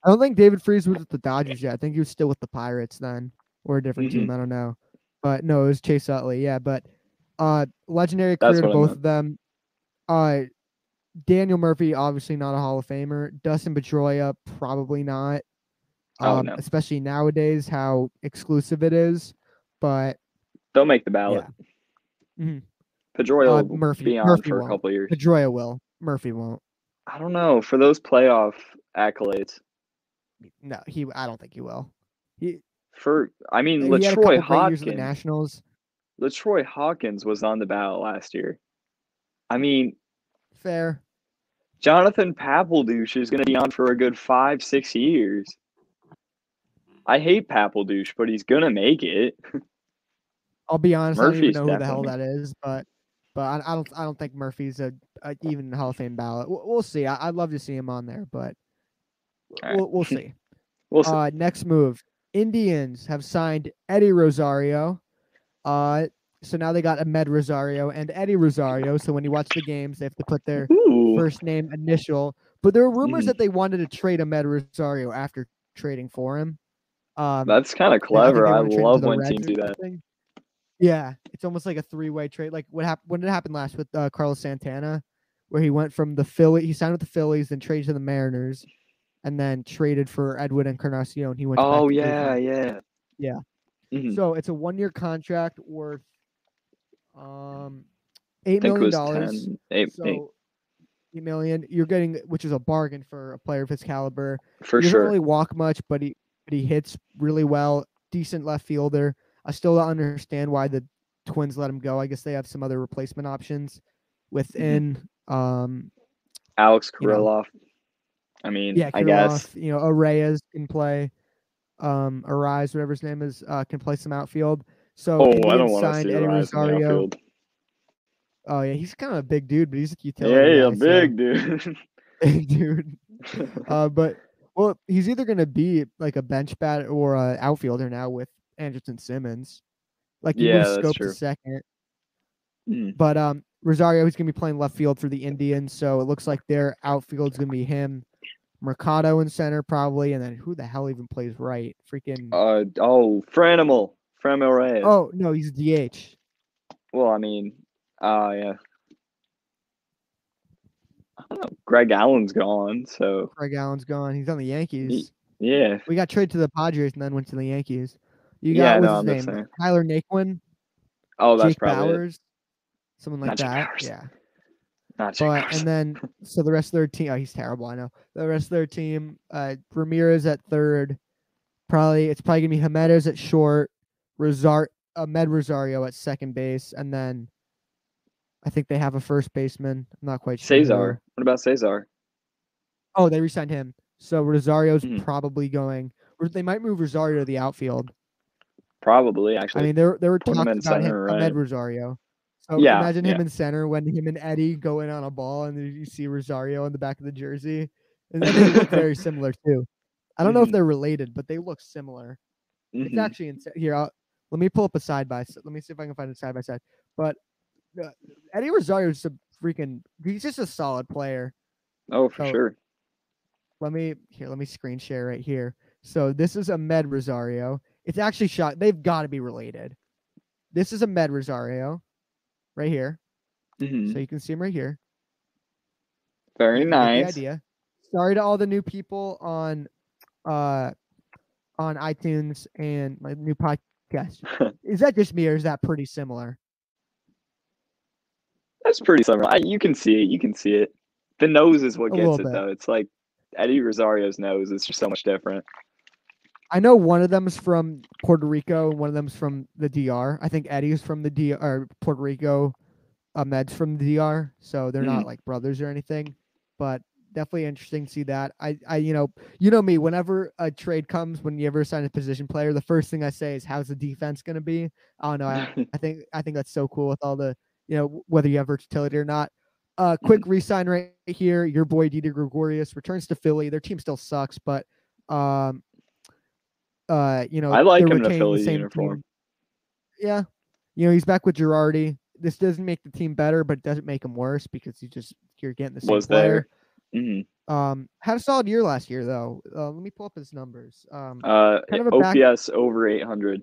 [SPEAKER 1] I don't think David Freese was with the Dodgers yet. I think he was still with the Pirates then, or a different
[SPEAKER 2] Mm-hmm.
[SPEAKER 1] team. I don't know. But no, it was Chase Utley. Yeah, but uh, legendary career to both of them. Uh, Daniel Murphy, obviously not a Hall of Famer. Dustin Pedroia, probably not.
[SPEAKER 2] Oh,
[SPEAKER 1] Um,
[SPEAKER 2] no.
[SPEAKER 1] especially nowadays, how exclusive it is. But
[SPEAKER 2] Don't make the ballot.
[SPEAKER 1] Mhm.
[SPEAKER 2] Pedroia
[SPEAKER 1] Uh,
[SPEAKER 2] will
[SPEAKER 1] Murphy-
[SPEAKER 2] be on
[SPEAKER 1] Murphy
[SPEAKER 2] for a
[SPEAKER 1] won't.
[SPEAKER 2] couple years.
[SPEAKER 1] Pedroia will. Murphy won't.
[SPEAKER 2] I don't know for those playoff accolades.
[SPEAKER 1] No, he. I don't think he will. He.
[SPEAKER 2] For I mean,
[SPEAKER 1] he
[SPEAKER 2] Latroy
[SPEAKER 1] couple great years with the
[SPEAKER 2] Hawkins.
[SPEAKER 1] Nationals.
[SPEAKER 2] Latroy Hawkins was on the ballot last year. I mean,
[SPEAKER 1] Fair.
[SPEAKER 2] Jonathan Papeldouche is going to be on for a good five, six years. I hate Papeldouche, but he's going to make it.
[SPEAKER 1] I'll be honest. I don't even know who the hell that is, but but I, I don't I don't think Murphy's a, a even Hall of Fame ballot. We'll, we'll see. I, I'd love to see him on there, but
[SPEAKER 2] right.
[SPEAKER 1] we'll, we'll see.
[SPEAKER 2] We'll see.
[SPEAKER 1] Uh, next move: Indians have signed Eddie Rosario. Uh, so now they got Amed Rosario and Eddie Rosario. So when you watch the games, they have to put their
[SPEAKER 2] Ooh.
[SPEAKER 1] first name initial. But there were rumors
[SPEAKER 2] Mhm.
[SPEAKER 1] that they wanted to trade Amed Rosario after trading for him. Um,
[SPEAKER 2] That's kind of clever. I
[SPEAKER 1] wanna trade him to
[SPEAKER 2] love when
[SPEAKER 1] Reds
[SPEAKER 2] teams do that.
[SPEAKER 1] something. Yeah, it's almost like a three-way trade. Like what happened when did it happen last with uh, Carlos Santana, where he went from the Philly, he signed with the Phillies, then traded to the Mariners, and then traded for Edwin Encarnacion. And he went.
[SPEAKER 2] Oh yeah, yeah.
[SPEAKER 1] Yeah.
[SPEAKER 2] Mhm.
[SPEAKER 1] So it's a one-year contract worth um eight million dollars.
[SPEAKER 2] eight,
[SPEAKER 1] So
[SPEAKER 2] eight,
[SPEAKER 1] eight million, you're getting, which is a bargain for a player of his caliber.
[SPEAKER 2] for
[SPEAKER 1] he doesn't
[SPEAKER 2] sure.
[SPEAKER 1] really walk much, but he but he hits really well. Decent left fielder. I still don't understand why the Twins let him go. I guess they have some other replacement options within. Um,
[SPEAKER 2] Alex
[SPEAKER 1] you know.
[SPEAKER 2] I mean,
[SPEAKER 1] yeah,
[SPEAKER 2] I guess.
[SPEAKER 1] You know, Arraez can play. Um, Arise, whatever his name is, uh, can play some outfield. So
[SPEAKER 2] Oh, I don't want to see
[SPEAKER 1] Eddie
[SPEAKER 2] the
[SPEAKER 1] Rosario.
[SPEAKER 2] outfield.
[SPEAKER 1] Oh yeah, he's kind of a big dude, but he's a
[SPEAKER 2] Yeah,
[SPEAKER 1] utility.
[SPEAKER 2] yeah,
[SPEAKER 1] guy, so-
[SPEAKER 2] big dude.
[SPEAKER 1] big dude. Uh, but well, he's either going to be like a bench bat or a outfielder now with Andrelton Simmons. Like you
[SPEAKER 2] Yeah,
[SPEAKER 1] scope to second.
[SPEAKER 2] Mm.
[SPEAKER 1] But um, Rosario he's going to be playing left field for the Indians, so it looks like their outfield's going to be him, Mercado in center probably, and then who the hell even plays right? Freaking.
[SPEAKER 2] uh oh, Franimal. Franmil Reyes.
[SPEAKER 1] oh no, he's DH.
[SPEAKER 2] Well, I mean, uh yeah. I don't know. Greg Allen's gone, so
[SPEAKER 1] Craig Allen's gone. He's on the Yankees.
[SPEAKER 2] yeah.
[SPEAKER 1] We got traded to the Padres and then went to the Yankees. You
[SPEAKER 2] Yeah,
[SPEAKER 1] got
[SPEAKER 2] no,
[SPEAKER 1] what's
[SPEAKER 2] I'm
[SPEAKER 1] his name? Tyler Naquin,
[SPEAKER 2] Oh, that's
[SPEAKER 1] Jake
[SPEAKER 2] probably it.
[SPEAKER 1] Bauers, someone like
[SPEAKER 2] Not
[SPEAKER 1] that. Yeah.
[SPEAKER 2] Not
[SPEAKER 1] But and then so the rest of their team. Oh, he's terrible. I know the rest of their team. Uh, Ramirez at third. Probably it's probably gonna be Giménez at short. Rosar uh, Med Rosario at second base, and then I think they have a first baseman. I'm not quite sure.
[SPEAKER 2] Cesar. What about Cesar?
[SPEAKER 1] Oh, they resigned him. So Rosario's
[SPEAKER 2] Mhm.
[SPEAKER 1] probably going. They might move Rosario to the outfield.
[SPEAKER 2] Probably actually.
[SPEAKER 1] I mean, there there were talks about him,
[SPEAKER 2] center, Amed?
[SPEAKER 1] Rosario. So
[SPEAKER 2] Yeah,
[SPEAKER 1] imagine him in center when him and Eddie go in on a ball, and you see Rosario in the back of the jersey, and they look very similar too. I don't know if
[SPEAKER 2] Mhm.
[SPEAKER 1] they're related, but they look similar. It's
[SPEAKER 2] Mhm.
[SPEAKER 1] actually in, here. I'll, let me pull up a side by. s- Let me see if I can find a side by side. But uh, Eddie Rosario is a freaking. He's just a solid player.
[SPEAKER 2] Oh, for
[SPEAKER 1] so-
[SPEAKER 2] sure.
[SPEAKER 1] Let me here. Let me screen share right here. So this is a Med Rosario. It's actually shot. They've got to be related. This is a Med Rosario, right here.
[SPEAKER 2] Mhm.
[SPEAKER 1] So you can see him right here.
[SPEAKER 2] Very
[SPEAKER 1] You
[SPEAKER 2] nice.
[SPEAKER 1] idea. Sorry to all the new people on, uh, on iTunes and my new podcast. is that just me, or is that pretty similar?
[SPEAKER 2] That's pretty similar. I, you can see it. You can see it. The nose is what
[SPEAKER 1] A
[SPEAKER 2] gets it
[SPEAKER 1] bit.
[SPEAKER 2] though. It's like Eddie Rosario's nose is just so much different.
[SPEAKER 1] I know one of them's from Puerto Rico, and one of them's from the DR. I think Eddie's from the DR, or Puerto Rico. Uh, Med's from the DR, so they're not like brothers or anything. But definitely interesting to see that. I, I, you know, you know me. Whenever a trade comes, when you ever sign a position player, the first thing I say is, "How's the defense going to be?" I don't know. I, I think I think that's so cool with all the, you know, whether you have versatility or not. Uh, quick resign right here. Your boy Didi Gregorius returns to Philly. Their team still sucks, but um, uh, you know,
[SPEAKER 2] I like him in a
[SPEAKER 1] the
[SPEAKER 2] Philly uniform.
[SPEAKER 1] team. Yeah, you know, he's back with Girardi. This doesn't make the team better, but it doesn't make him worse because you just you're getting the same
[SPEAKER 2] Was
[SPEAKER 1] player.
[SPEAKER 2] there? Mhm.
[SPEAKER 1] Um, had a solid year last year though. Uh, let me pull up his numbers. Um,
[SPEAKER 2] Uh,
[SPEAKER 1] Kind of a back-
[SPEAKER 2] OPS over 800.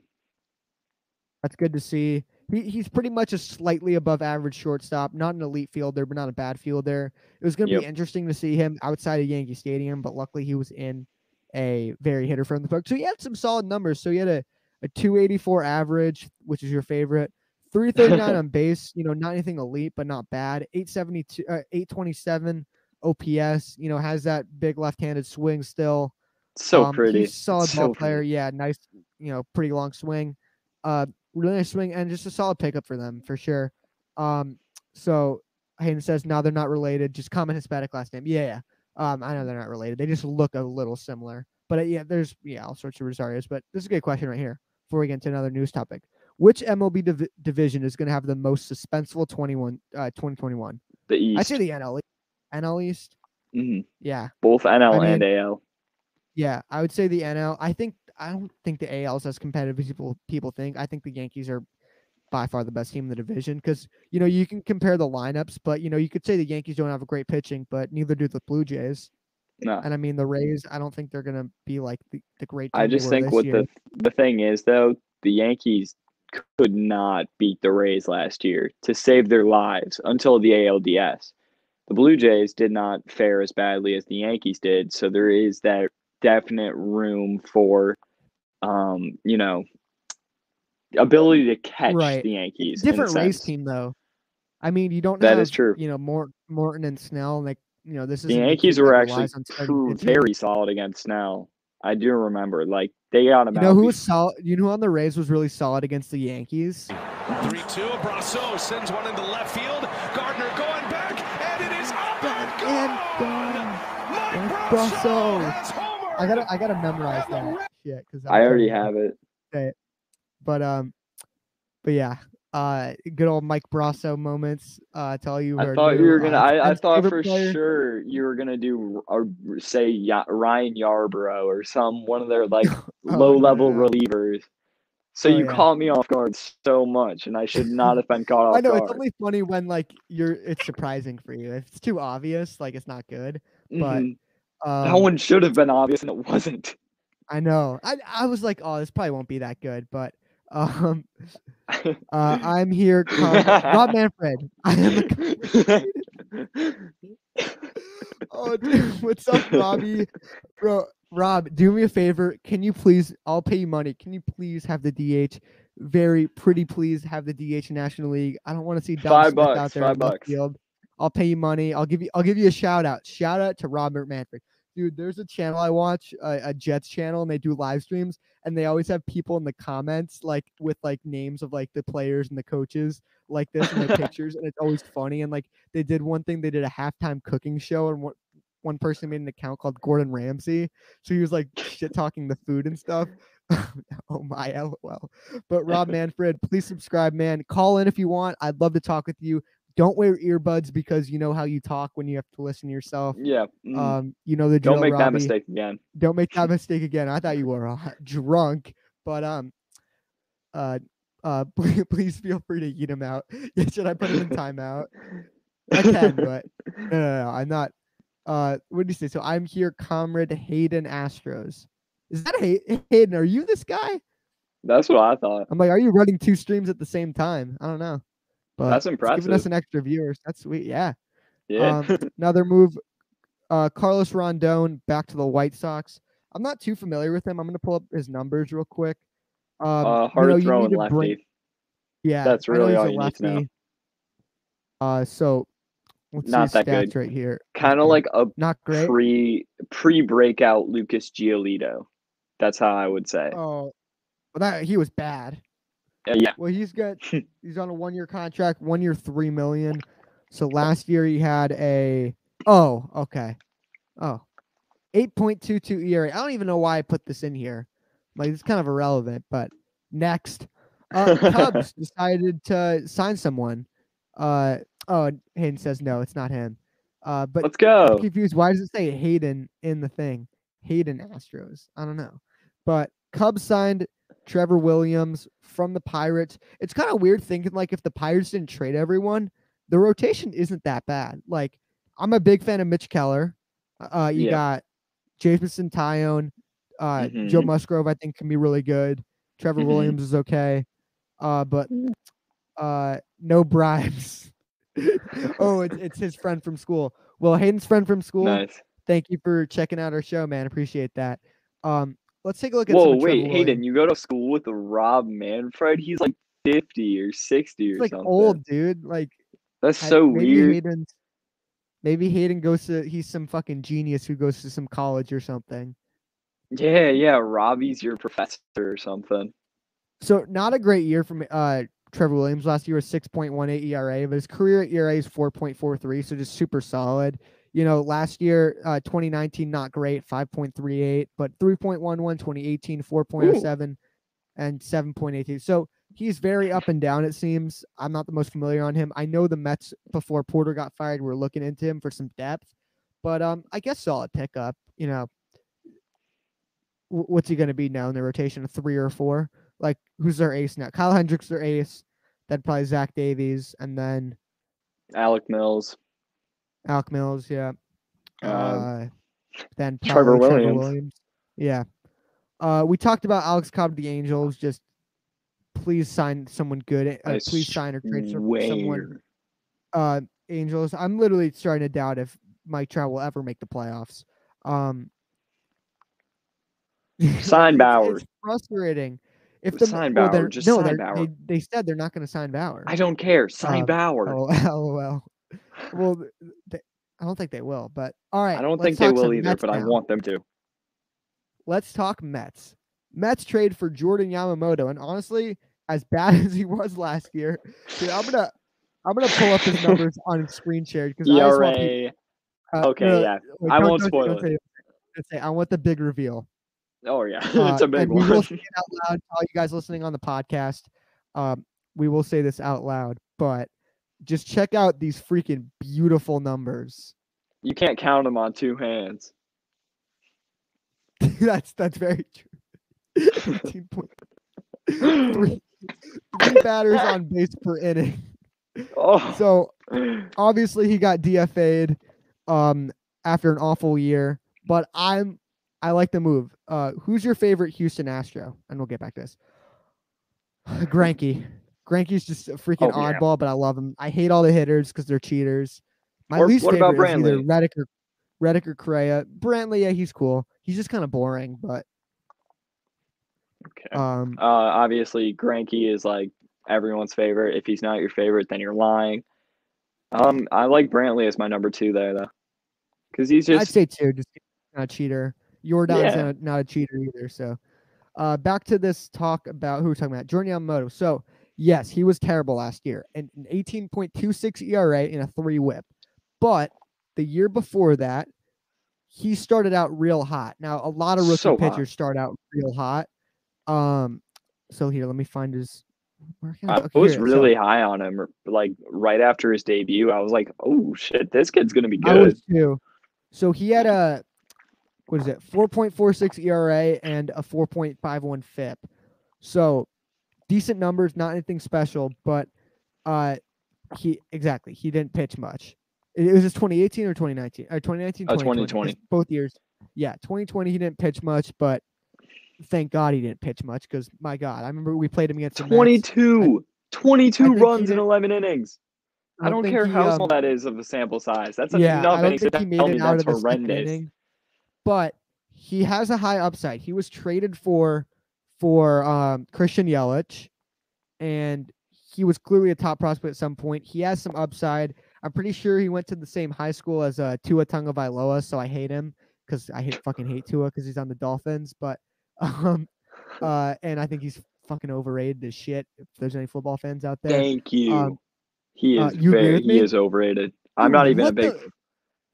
[SPEAKER 1] That's good to see. He, he's pretty much a slightly above average shortstop, not an elite fielder, but not a bad fielder. It was going to
[SPEAKER 2] Yep.
[SPEAKER 1] be interesting to see him outside of Yankee Stadium, but luckily he was in a very hitter from the park. So he had some solid numbers. So he had a, a 284 average, which is your favorite, 339 on base, you know, not anything elite, but not bad. 872, uh, 827 OPS, you know, has that big left handed swing still.
[SPEAKER 2] So
[SPEAKER 1] Um,
[SPEAKER 2] pretty.
[SPEAKER 1] He's a solid
[SPEAKER 2] So
[SPEAKER 1] ball player.
[SPEAKER 2] pretty.
[SPEAKER 1] Yeah, nice. You know, pretty long swing. Uh, really nice swing and just a solid pickup for them for sure. Um, so Hayden says now they're not related. Just common Hispanic last name. Yeah, yeah. Um, I know they're not related. They just look a little similar. But uh, yeah, there's yeah all sorts of Rosarios. But this is a good question right here. Before we get into another news topic, which MLB div- division is going to have the most suspenseful 21 uh 2021?
[SPEAKER 2] The East.
[SPEAKER 1] I say the NL East. NL East.
[SPEAKER 2] Mhm.
[SPEAKER 1] Yeah.
[SPEAKER 2] Both NL
[SPEAKER 1] I
[SPEAKER 2] and AL.
[SPEAKER 1] Yeah, I would say the NL. I think I don't think the AL is as competitive as people people think. I think the Yankees are by far the best team in the division because you know you can compare the lineups, but you know you could say the Yankees don't have a great pitching, but neither do the Blue Jays.
[SPEAKER 2] No.
[SPEAKER 1] And I mean the Rays. I don't think they're gonna be like the, the great.
[SPEAKER 2] I just think what
[SPEAKER 1] year.
[SPEAKER 2] the the thing is though, the Yankees could not beat the Rays last year to save their lives until the ALDS. The Blue Jays did not fare as badly as the Yankees did, so there is that definite room for um, you know, ability to catch
[SPEAKER 1] Right.
[SPEAKER 2] the Yankees.
[SPEAKER 1] different Rays
[SPEAKER 2] sense.
[SPEAKER 1] team though. I mean you don't
[SPEAKER 2] That
[SPEAKER 1] have
[SPEAKER 2] is true.
[SPEAKER 1] you know Mort, Morton and Snell like you know this is
[SPEAKER 2] The Yankees were actually very solid against Snell. I do remember. Like they got him
[SPEAKER 1] You
[SPEAKER 2] out.
[SPEAKER 1] know who
[SPEAKER 2] be-
[SPEAKER 1] was solid? You know who on the Rays was really solid against the Yankees?
[SPEAKER 7] 3 2. Brosseau sends one into left field. Gardner going back, and it is up and
[SPEAKER 1] And
[SPEAKER 7] gone.
[SPEAKER 1] gone.
[SPEAKER 7] Mike
[SPEAKER 1] Brosseau.
[SPEAKER 7] Brosseau has.
[SPEAKER 1] I gotta I gotta memorize that shit because
[SPEAKER 2] I already have it.
[SPEAKER 1] But um, but yeah, uh, good old Mike Brosseau moments. Uh, to all you.
[SPEAKER 2] I thought you were gonna.
[SPEAKER 1] uh,
[SPEAKER 2] I, I thought for
[SPEAKER 1] player.
[SPEAKER 2] sure you were gonna do or say Ya- Ryan Yarbrough or some one of their like
[SPEAKER 1] Oh,
[SPEAKER 2] low level
[SPEAKER 1] no.
[SPEAKER 2] relievers. So
[SPEAKER 1] Oh,
[SPEAKER 2] you
[SPEAKER 1] yeah.
[SPEAKER 2] caught me off guard so much, and I should not have been caught off
[SPEAKER 1] I know it's only funny when like you're. It's surprising for you. If it's too obvious, like it's not good. but,
[SPEAKER 2] Mhm.
[SPEAKER 1] Um,
[SPEAKER 2] that one should have been obvious, and it wasn't.
[SPEAKER 1] I know. I I was like, oh, this probably won't be that good, but um, uh, I'm here, com- Rob Manfred. I am a Oh, dude, what's up, Robbie? Bro, Rob, do me a favor. Can you please? I'll pay you money. Can you please have the DH? Very pretty, please have the DH National League. I don't want to see Dom
[SPEAKER 2] Five
[SPEAKER 1] Smith out there
[SPEAKER 2] five bucks.
[SPEAKER 1] field. I'll pay you money. I'll give you. I'll give you a shout out. Shout out to Robert Manfred, dude. There's a channel I watch, a, a Jets channel, and they do live streams, and they always have people in the comments like with like names of like the players and the coaches like this and their pictures, and it's always funny. And like they did one thing, they did a halftime cooking show, and one one person made an account called Gordon Ramsay, so he was like shit talking the food and stuff. oh my lol. But Rob Manfred, please subscribe, man. Call in if you want. I'd love to talk with you. Don't wear earbuds because you know how you talk when you have to listen to yourself.
[SPEAKER 2] yeah. mm,
[SPEAKER 1] Um, you know the drill.
[SPEAKER 2] Don't make that mistake again.
[SPEAKER 1] Don't make that mistake again. I thought you were uh, drunk, but um, uh, uh, please, please feel free to eat him out. Should I put him in timeout? I can, but no, no, no, I'm not. Uh, what did you say? So I'm here, comrade Hayden Astros. Is that Hay- Hayden? Are you this guy?
[SPEAKER 2] That's what I thought.
[SPEAKER 1] I'm like, are you running two streams at the same time? I don't know. But
[SPEAKER 2] That's
[SPEAKER 1] impressive. Giving us an extra viewers. That's sweet. Yeah.
[SPEAKER 2] Yeah.
[SPEAKER 1] Um, another move. Uh, Carlos Rodón back to the White Sox. I'm not too familiar with him. I'm gonna pull up his numbers real quick. Um,
[SPEAKER 2] uh,
[SPEAKER 1] you know,
[SPEAKER 2] throwing lefty.
[SPEAKER 1] yeah,
[SPEAKER 2] That's really all you need to know.
[SPEAKER 1] lefty. Uh, so let's
[SPEAKER 2] Not
[SPEAKER 1] see
[SPEAKER 2] that good.
[SPEAKER 1] right here.
[SPEAKER 2] Kind of like a
[SPEAKER 1] not great.
[SPEAKER 2] pre pre breakout Lucas Giolito. That's how I would say.
[SPEAKER 1] Oh, well, that he was bad.
[SPEAKER 2] Uh, yeah.
[SPEAKER 1] Well, he's got he's on a one year contract, one year three million. So last year he had a oh okay, oh, 8.22 ERA. I don't even know why I put this in here. Like it's kind of irrelevant. But next, uh, Cubs decided to sign someone. Uh oh, Hayden says no, it's not him. Uh, but
[SPEAKER 2] Let's
[SPEAKER 1] I'm
[SPEAKER 2] go.
[SPEAKER 1] confused. Why does it say Hayden in the thing? Hayden Astros. I don't know. But Cubs signed Trevor Williams from the Pirates. It's kind of weird thinking like if the Pirates didn't trade everyone, the rotation isn't that bad. Like I'm a big fan of Mitch Keller. Uh, you
[SPEAKER 2] Yeah.
[SPEAKER 1] got Jameson Taillon, uh, Joe
[SPEAKER 2] Mhm.
[SPEAKER 1] Musgrove. I think can be really good. Trevor
[SPEAKER 2] Mhm.
[SPEAKER 1] Williams is okay. Uh, but uh, no bribes. oh, it's, it's his friend from school. Well, Hayden's friend from school.
[SPEAKER 2] Nice.
[SPEAKER 1] Thank you for checking out our show, man. Appreciate that. Um, let's take a look at. some
[SPEAKER 2] Whoa, wait, Hayden, you go to school with Rob Manfred? He's like 50 or 60 or
[SPEAKER 1] He's like
[SPEAKER 2] something.
[SPEAKER 1] old, dude. Like
[SPEAKER 2] That's
[SPEAKER 1] I-
[SPEAKER 2] so
[SPEAKER 1] maybe
[SPEAKER 2] weird.
[SPEAKER 1] Hayden's, maybe Hayden goes to. He's some fucking genius who goes to some college or something.
[SPEAKER 2] Yeah, yeah. Robbie's your professor or something.
[SPEAKER 1] So not a great year from uh Trevor Williams. Last year was 6.18 ERA, but his career ERA is 4.43, so just super solid. You know, last year, uh, 2019, not great, 5.38, but 3.11, 2018, 4.07, and 7.82. So he's very up and down, it seems. I'm not the most familiar on him. I know the Mets, before Porter got fired, were looking into him for some depth, but um, I guess solid pickup. You know, Wh- what's he going to be now in the rotation? A three or four? Like, who's their ace now? Kyle Hendricks, their ace. Then probably Zach Davies, and then
[SPEAKER 2] Alec Mills.
[SPEAKER 1] Alec Mills. Yeah.
[SPEAKER 2] Um,
[SPEAKER 1] Uh, then
[SPEAKER 2] Trevor
[SPEAKER 1] probably
[SPEAKER 2] Williams.
[SPEAKER 1] Yeah. Uh, we talked about Alex Cobb to the Angels. Just please sign someone good. Uh, please sign or trade some- someone. Uh, Angels. I'm literally starting to doubt if Mike Trout will ever make the playoffs. Um,
[SPEAKER 2] Sign Bauer.
[SPEAKER 1] It's frustrating. If the
[SPEAKER 2] Sign Bauer, just
[SPEAKER 1] no,
[SPEAKER 2] sign Bauer.
[SPEAKER 1] They, they said they're not going to sign Bauer.
[SPEAKER 2] I don't care. Sign
[SPEAKER 1] Um,
[SPEAKER 2] Bauer.
[SPEAKER 1] Oh, LOL. Well, they, I don't think they will. But all right,
[SPEAKER 2] I don't think they will either,
[SPEAKER 1] Mets
[SPEAKER 2] but I want them to.
[SPEAKER 1] let's talk Mets. Mets trade for Jordan Yamamoto, and honestly, as bad as he was last year, dude, I'm gonna I'm gonna pull up his numbers on screen share because I just want people,
[SPEAKER 2] ERA.
[SPEAKER 1] uh,
[SPEAKER 2] Okay,
[SPEAKER 1] no,
[SPEAKER 2] yeah.
[SPEAKER 1] wait,
[SPEAKER 2] I won't spoil it.
[SPEAKER 1] say say- I want the big reveal.
[SPEAKER 2] Oh yeah,
[SPEAKER 1] Uh,
[SPEAKER 2] it's a big
[SPEAKER 1] and we will say it out loud to all you guys listening on the podcast. Um, we will say this out loud, but just check out these freaking beautiful numbers.
[SPEAKER 2] You can't count them on two hands.
[SPEAKER 1] that's that's very true. 18 point- three, three batters on base per inning.
[SPEAKER 2] Oh,
[SPEAKER 1] So obviously he got DFA'd um after an awful year, but I'm I like the move. Uh who's your favorite Houston Astro? And we'll get back to this. Greinke. Greinke's just a freaking
[SPEAKER 2] Oh, yeah.
[SPEAKER 1] oddball, but I love him. I hate all the hitters because they're cheaters. My
[SPEAKER 2] Or
[SPEAKER 1] least
[SPEAKER 2] what
[SPEAKER 1] favorite
[SPEAKER 2] about
[SPEAKER 1] is either
[SPEAKER 2] Brantley?
[SPEAKER 1] Reddick or Reddick or Correa. Brantley, yeah, he's cool. He's just kind of boring, but
[SPEAKER 2] okay.
[SPEAKER 1] um
[SPEAKER 2] Uh, obviously, Greinke is like everyone's favorite. If he's not your favorite, then you're lying. Um, I like Brantley as my number two there though, because he's just I'd
[SPEAKER 1] say two, just not a cheater. Jordan's
[SPEAKER 2] Yeah.
[SPEAKER 1] not, not a cheater either. So, uh, back to this talk about who we're talking about, Jordan Yamamoto. So, yes, he was terrible last year, and an 18.26 ERA and a three WHIP. But the year before that, he started out real hot. Now, a lot of rookie
[SPEAKER 2] So hot.
[SPEAKER 1] pitchers start out real hot. Um, so here, let me find his.
[SPEAKER 2] I
[SPEAKER 1] okay,
[SPEAKER 2] was
[SPEAKER 1] here, so-
[SPEAKER 2] really high on him. Like right after his debut, I was like, "Oh shit, this kid's gonna be
[SPEAKER 1] I
[SPEAKER 2] good."
[SPEAKER 1] was too. So he had a what is it? 4.46 ERA and a 4.51 FIP. So decent numbers, not anything special, but uh he exactly, he didn't pitch much. It, it was just 2018 or 2019. Or 2019
[SPEAKER 2] Uh,
[SPEAKER 1] 2020.
[SPEAKER 2] 2020.
[SPEAKER 1] Both years. Yeah, 2020 he didn't pitch much, but thank God he didn't pitch much cuz my god, I remember we played him against the Mets.
[SPEAKER 2] 22, 22 runs in 11 innings. I don't
[SPEAKER 1] think
[SPEAKER 2] care
[SPEAKER 1] he,
[SPEAKER 2] how
[SPEAKER 1] um,
[SPEAKER 2] small that is of a sample size. That's
[SPEAKER 1] yeah,
[SPEAKER 2] enough
[SPEAKER 1] I don't think he made it out
[SPEAKER 2] that's
[SPEAKER 1] of the
[SPEAKER 2] horrendous.
[SPEAKER 1] inning, but he has a high upside. He was traded for for um, Christian Yelich, and he was clearly a top prospect at some point. He has some upside. I'm pretty sure he went to the same high school as uh, Tua Tagovailoa, so I hate him because I hate fucking hate Tua because he's on the Dolphins. But um, uh, and I think he's fucking overrated as shit. If there's any football fans out there,
[SPEAKER 2] Thank you.
[SPEAKER 1] Um,
[SPEAKER 2] he
[SPEAKER 1] uh,
[SPEAKER 2] is
[SPEAKER 1] you
[SPEAKER 2] very he is overrated. I'm not even a big
[SPEAKER 1] the-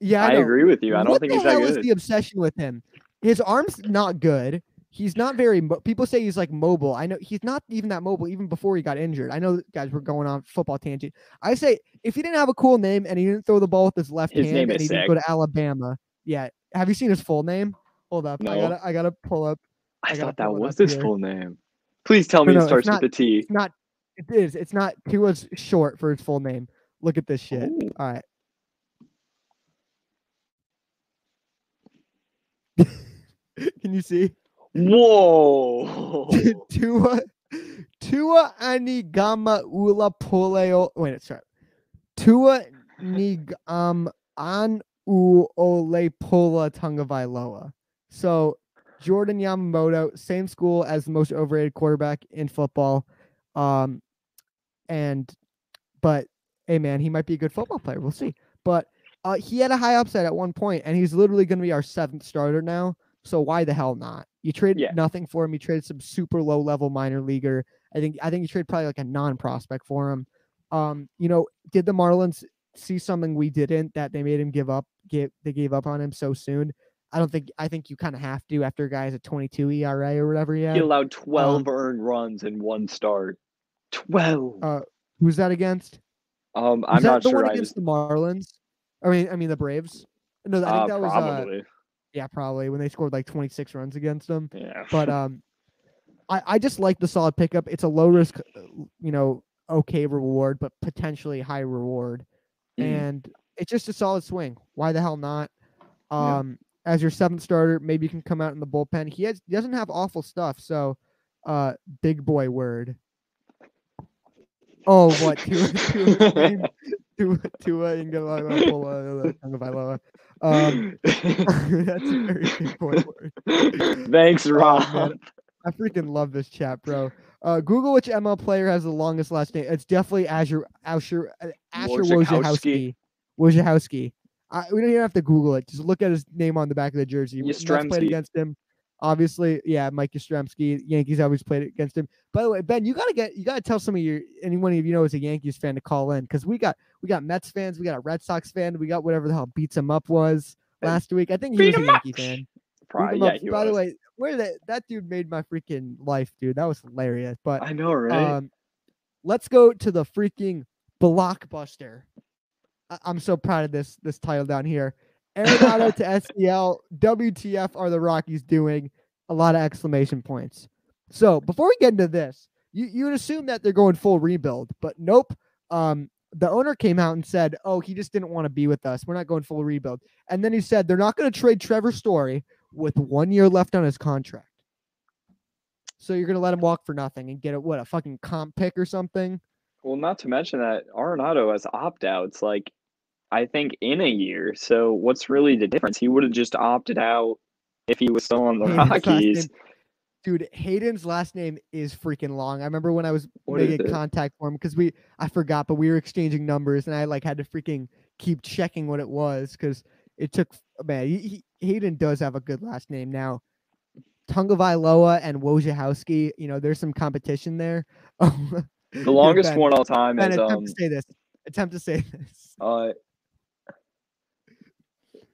[SPEAKER 1] yeah, I,
[SPEAKER 2] I agree with you. I don't
[SPEAKER 1] what
[SPEAKER 2] think
[SPEAKER 1] the
[SPEAKER 2] he's that
[SPEAKER 1] hell is the obsession with him? His arm's not good. He's not very. Mo- people say he's like mobile. I know he's not even that mobile. Even before he got injured, I know guys were going on football tangent. I say if he didn't have a cool name and he didn't throw the ball with his left
[SPEAKER 2] His
[SPEAKER 1] hand and he didn't go to Alabama, yeah. Have you seen his full name? Hold up, I gotta I gotta pull up.
[SPEAKER 2] I,
[SPEAKER 1] I
[SPEAKER 2] thought that was his
[SPEAKER 1] here.
[SPEAKER 2] full name. Please tell me
[SPEAKER 1] no,
[SPEAKER 2] it starts
[SPEAKER 1] not-
[SPEAKER 2] with the T.
[SPEAKER 1] It's not. It is. It's not. Tua's short for his full name. Look at this shit.
[SPEAKER 2] Ooh.
[SPEAKER 1] All right. Can you see?
[SPEAKER 2] Whoa.
[SPEAKER 1] Tua Tua Anigama Ula Poleo. Wait, sorry. Tua Nigam An U Ole Pola Tungavailoa. So Jordan Yamamoto, same school as the most overrated quarterback in football. Um and but hey man, he might be a good football player. We'll see. But uh, he had a high upside at one point, and he's literally going to be our seventh starter now. So why the hell not? You traded
[SPEAKER 2] Yeah.
[SPEAKER 1] nothing for him. You traded some super low level minor leaguer. I think I think you traded probably like a non prospect for him. Um, you know, did the Marlins see something we didn't that they made him give up? Give they gave up on him so soon? I don't think. I think you kind of have to after a guy's a 22 ERA or whatever. Yeah.
[SPEAKER 2] He allowed 12 earned runs in one start. 12.
[SPEAKER 1] Uh, Who's that against?
[SPEAKER 2] um, I'm
[SPEAKER 1] that
[SPEAKER 2] not
[SPEAKER 1] the
[SPEAKER 2] sure.
[SPEAKER 1] one
[SPEAKER 2] I
[SPEAKER 1] against
[SPEAKER 2] just,
[SPEAKER 1] the Marlins? I mean, I mean the Braves. No, I think
[SPEAKER 2] uh,
[SPEAKER 1] that was uh,
[SPEAKER 2] probably.
[SPEAKER 1] Yeah, probably when they scored like 26 runs against them.
[SPEAKER 2] yeah.
[SPEAKER 1] But um, I I just like the solid pickup. It's a low risk, uh, you know, okay reward, but potentially high reward,
[SPEAKER 2] Mhm.
[SPEAKER 1] and it's just a solid swing. Why the hell not?
[SPEAKER 2] Yeah.
[SPEAKER 1] Um, as your seventh starter, maybe you can come out in the bullpen. He has he doesn't have awful stuff, so uh, big boy word. Oh, what? Tua, Tua, Tua, Tua, Tagovailoa. Um, that's a very boy word.
[SPEAKER 2] Thanks,
[SPEAKER 1] Oh,
[SPEAKER 2] Rob.
[SPEAKER 1] man. I freaking love this chat, bro. Uh, Google which ML player has the longest last name. It's definitely Azure Asher uh, Asher
[SPEAKER 2] Wojciechowski.
[SPEAKER 1] Wojciechowski. We don't even have to Google it. Just look at his name on the back of the jersey. We- played against him. Obviously, yeah, Mike Yastrzemski. Yankees always played against him. By the way, Ben, you gotta get you gotta tell some of your anyone of you know is a Yankees fan to call in because we got we got Mets fans, we got a Red Sox fan, we got whatever the hell beats him up was last week. I think he
[SPEAKER 2] beat
[SPEAKER 1] was a
[SPEAKER 2] him up.
[SPEAKER 1] Yankee fan.
[SPEAKER 2] Probably, yeah,
[SPEAKER 1] By the way, where that that dude made my freaking life, dude. That was hilarious. But
[SPEAKER 2] I know, right?
[SPEAKER 1] um, let's go to the freaking blockbuster. I- I'm so proud of this this title down here. Arenado to SEL. WTF are the Rockies doing? A lot of exclamation points. So before we get into this, you you would assume that they're going full rebuild, but nope. Um, the owner came out and said, "Oh, he just didn't want to be with us. We're not going full rebuild." And then he said they're not going to trade Trevor Story with one year left on his contract. So you're going to let him walk for nothing and get a what a fucking comp pick or something?
[SPEAKER 2] Well, not to mention that Arenado has opt outs, like I think in a year. So what's really the difference? He would have just opted out if he was still on the
[SPEAKER 1] Hayden's
[SPEAKER 2] Rockies.
[SPEAKER 1] Dude, Hayden's last name is freaking long. I remember when I was
[SPEAKER 2] What
[SPEAKER 1] making contact for him because we I forgot, but we were exchanging numbers and I like had to freaking keep checking what it was because it took man. He, he, Hayden does have a good last name now. Tungavailoa and Wojciechowski, you know, there's some competition there.
[SPEAKER 2] The longest one all time
[SPEAKER 1] Ben,
[SPEAKER 2] is
[SPEAKER 1] attempt
[SPEAKER 2] um
[SPEAKER 1] to say this. Attempt to say this.
[SPEAKER 2] uh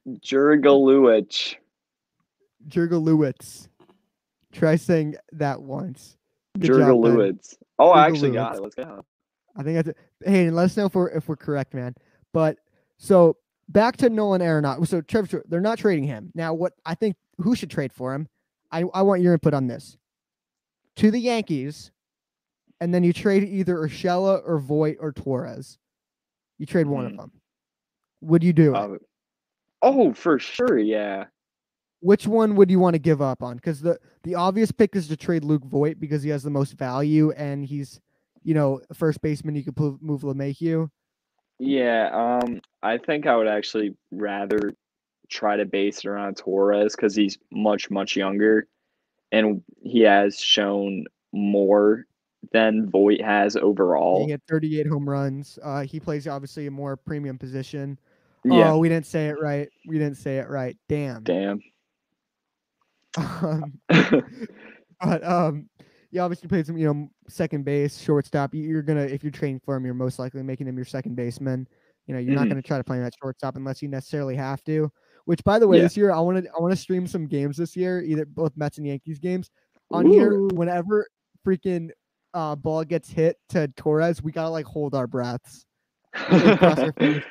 [SPEAKER 2] Jurgaluich.
[SPEAKER 1] Jurgalewicz. Try saying that once. Ben.
[SPEAKER 2] Oh, I actually got it. Let's go.
[SPEAKER 1] I think that's it. Hey, and let us know if we're if we're correct, man. But so back to Nolan Arenado. So Trevor, they're not trading him now. What I think who should trade for him? I I want your input on this. To the Yankees, and then you trade either Urshela or Voit or Torres. You trade one of
[SPEAKER 2] Mhm.
[SPEAKER 1] them. Would you do it?
[SPEAKER 2] Oh, for sure, yeah.
[SPEAKER 1] Which one would you want to give up on? Because the the obvious pick is to trade Luke Voit because he has the most value and he's, you know, first baseman. You could move LeMahieu.
[SPEAKER 2] Yeah, um, I think I would actually rather try to base it around Torres because he's much, much younger and he has shown more than Voit has overall.
[SPEAKER 1] He had 38 home runs. Uh, he plays obviously a more premium position.
[SPEAKER 2] Yeah,
[SPEAKER 1] Oh, we didn't say it right. We didn't say it right. Damn.
[SPEAKER 2] damn.
[SPEAKER 1] Um, but um, he obviously plays some, you know, second base, shortstop. You- You're gonna if you're trading for him, you're most likely making him your second baseman. You know, you're not
[SPEAKER 2] Mhm.
[SPEAKER 1] gonna try to play him at shortstop unless you necessarily have to. Which, by the way,
[SPEAKER 2] Yeah.
[SPEAKER 1] this year I want to I want to stream some games this year, either both Mets and Yankees games. On here, whenever freaking uh ball gets hit to Torres, we gotta like hold our breaths. Cross our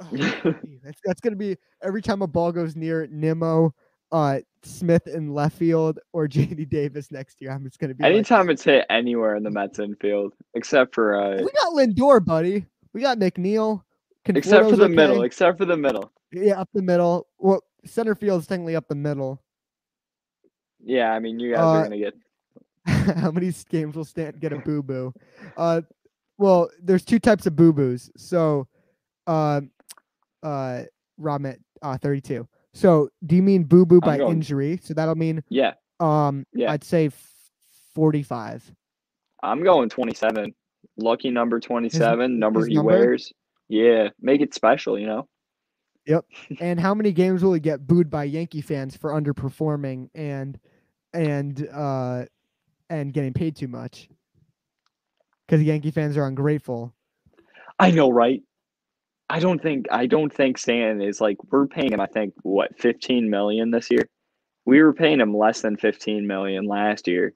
[SPEAKER 1] Oh, that's that's gonna be every time a ball goes near Nimmo, uh, Smith in left field or JD Davis next year. I'm just gonna be like,
[SPEAKER 2] Anytime it's hit anywhere in the Mets infield, except for uh,
[SPEAKER 1] we got Lindor, buddy. We got McNeil.
[SPEAKER 2] except for
[SPEAKER 1] Conforto's
[SPEAKER 2] the middle, except for the middle.
[SPEAKER 1] Yeah, up the middle. Well, center field is technically up the middle.
[SPEAKER 2] Yeah, I mean, you guys
[SPEAKER 1] Uh,
[SPEAKER 2] are gonna get
[SPEAKER 1] How many games will stand get a boo boo? Uh, well, there's two types of boo boos. So, uh, uh, Robmet, uh, 32. So, do you mean boo boo by
[SPEAKER 2] going-
[SPEAKER 1] injury? So that'll mean
[SPEAKER 2] yeah.
[SPEAKER 1] um,
[SPEAKER 2] Yeah.
[SPEAKER 1] I'd say f- 45.
[SPEAKER 2] I'm going 27. Lucky number 27, number
[SPEAKER 1] his
[SPEAKER 2] he
[SPEAKER 1] number?
[SPEAKER 2] wears. Yeah, make it special, you know. Yep.
[SPEAKER 1] and how many games will he get booed by Yankee fans for underperforming and and uh and getting paid too much? Because Yankee fans are ungrateful.
[SPEAKER 2] I know, right? I don't think I don't think Stan is like we're paying him. I think what 15 million this year. We were paying him less than 15 million last year.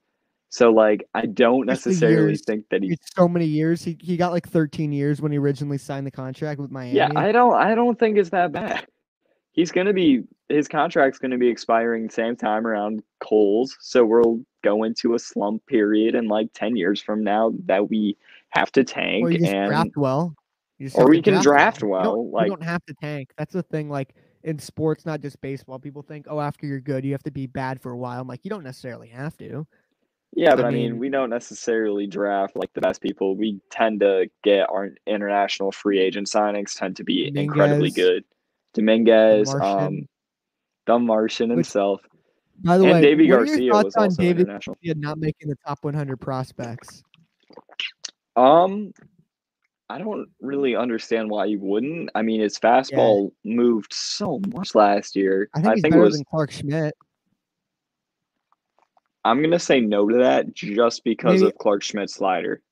[SPEAKER 2] So like I don't necessarily think that he.
[SPEAKER 1] So many years. He he got like 13 years when he originally signed the contract with Miami.
[SPEAKER 2] Yeah, I don't. I don't think it's that bad. He's gonna be his contract's gonna be expiring the same time around Cole's, so we'll go into a slump period in like 10 years from now that we have to tank
[SPEAKER 1] just
[SPEAKER 2] and
[SPEAKER 1] well. You
[SPEAKER 2] or we can draft
[SPEAKER 1] You
[SPEAKER 2] well, like-
[SPEAKER 1] you don't have to tank. That's the thing. Like in sports, not just baseball. People think, oh, after you're good, you have to be bad for a while. I'm like, you don't necessarily have to.
[SPEAKER 2] Yeah, but
[SPEAKER 1] I
[SPEAKER 2] I, mean,
[SPEAKER 1] mean-
[SPEAKER 2] we don't necessarily draft like the best people. We tend to get our international free agent signings tend to be incredibly good. Dominguez,
[SPEAKER 1] Martian.
[SPEAKER 2] um, the Martian
[SPEAKER 1] Which-
[SPEAKER 2] himself,
[SPEAKER 1] By the
[SPEAKER 2] and
[SPEAKER 1] way,
[SPEAKER 2] Deivi
[SPEAKER 1] what are your
[SPEAKER 2] Garcia
[SPEAKER 1] thoughts
[SPEAKER 2] was
[SPEAKER 1] on
[SPEAKER 2] also
[SPEAKER 1] David. Garcia not making the top 100 prospects?
[SPEAKER 2] Um, I don't really understand why you wouldn't. I mean, his fastball moved so much last year.
[SPEAKER 1] I think he's
[SPEAKER 2] it
[SPEAKER 1] better
[SPEAKER 2] was
[SPEAKER 1] than Clarke Schmidt.
[SPEAKER 2] I'm gonna say no to that just because
[SPEAKER 1] Maybe-
[SPEAKER 2] of Clarke Schmidt's slider.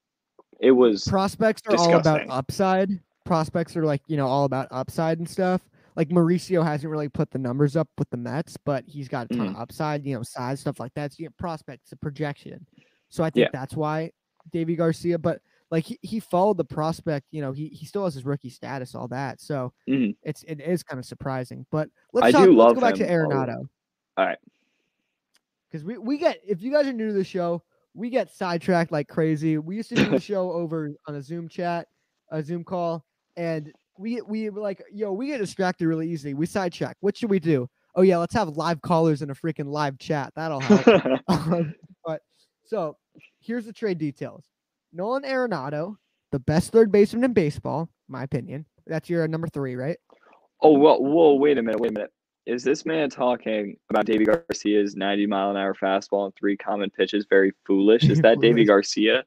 [SPEAKER 2] It was
[SPEAKER 1] prospects are all about upside. Prospects are like, you know, all about upside and stuff. Like Mauricio hasn't really put the numbers up with the Mets, but he's got a ton
[SPEAKER 2] Mm-hmm.
[SPEAKER 1] of upside, you know, size, stuff like that. So you know, prospects, a projection. So I think
[SPEAKER 2] Yeah.
[SPEAKER 1] that's why Deivi Garcia, but like he, he followed the prospect, you know, he, he still has his rookie status, all that. So
[SPEAKER 2] Mhm.
[SPEAKER 1] it's it is kind of surprising. But let's
[SPEAKER 2] I
[SPEAKER 1] talk,
[SPEAKER 2] do
[SPEAKER 1] let's go back to
[SPEAKER 2] him lot.
[SPEAKER 1] Arenado.
[SPEAKER 2] All right.
[SPEAKER 1] Because we, we get if you guys are new to the show, we get sidetracked like crazy. We used to do the show over on a Zoom chat, a Zoom call, and we we were like, yo, we get distracted really easily. We sidetrack. What should we do? Oh yeah, let's have live callers in a freaking live chat. That'll help. Um, but so here's the trade details. Nolan Arenado, the best third baseman in baseball, my opinion. That's your number three, right?
[SPEAKER 2] oh well, whoa, wait a minute, wait a minute. Is this man talking about Deivi Garcia's 90 mile an hour fastball and three common pitches very foolish? Is that
[SPEAKER 1] Deivi
[SPEAKER 2] Garcia?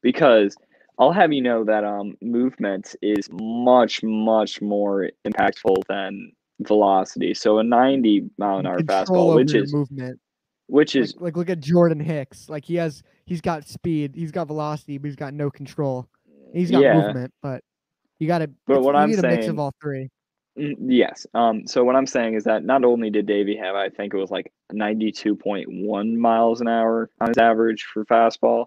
[SPEAKER 2] Because I'll have you know that um movement is much much more impactful than velocity. So a 90 mile an hour
[SPEAKER 1] Control
[SPEAKER 2] fastball, which is
[SPEAKER 1] movement.
[SPEAKER 2] Which is
[SPEAKER 1] like, like look at Jordan Hicks. Like he has he's got speed, he's got velocity, but he's got no control. He's got
[SPEAKER 2] yeah.
[SPEAKER 1] movement, but you got to.
[SPEAKER 2] But what I'm
[SPEAKER 1] need a mix
[SPEAKER 2] saying-
[SPEAKER 1] of all three.
[SPEAKER 2] Mm, Yes. Um. So what I'm saying is that not only did Deivi have, I think it was like 92.1 miles an hour on his average for fastball.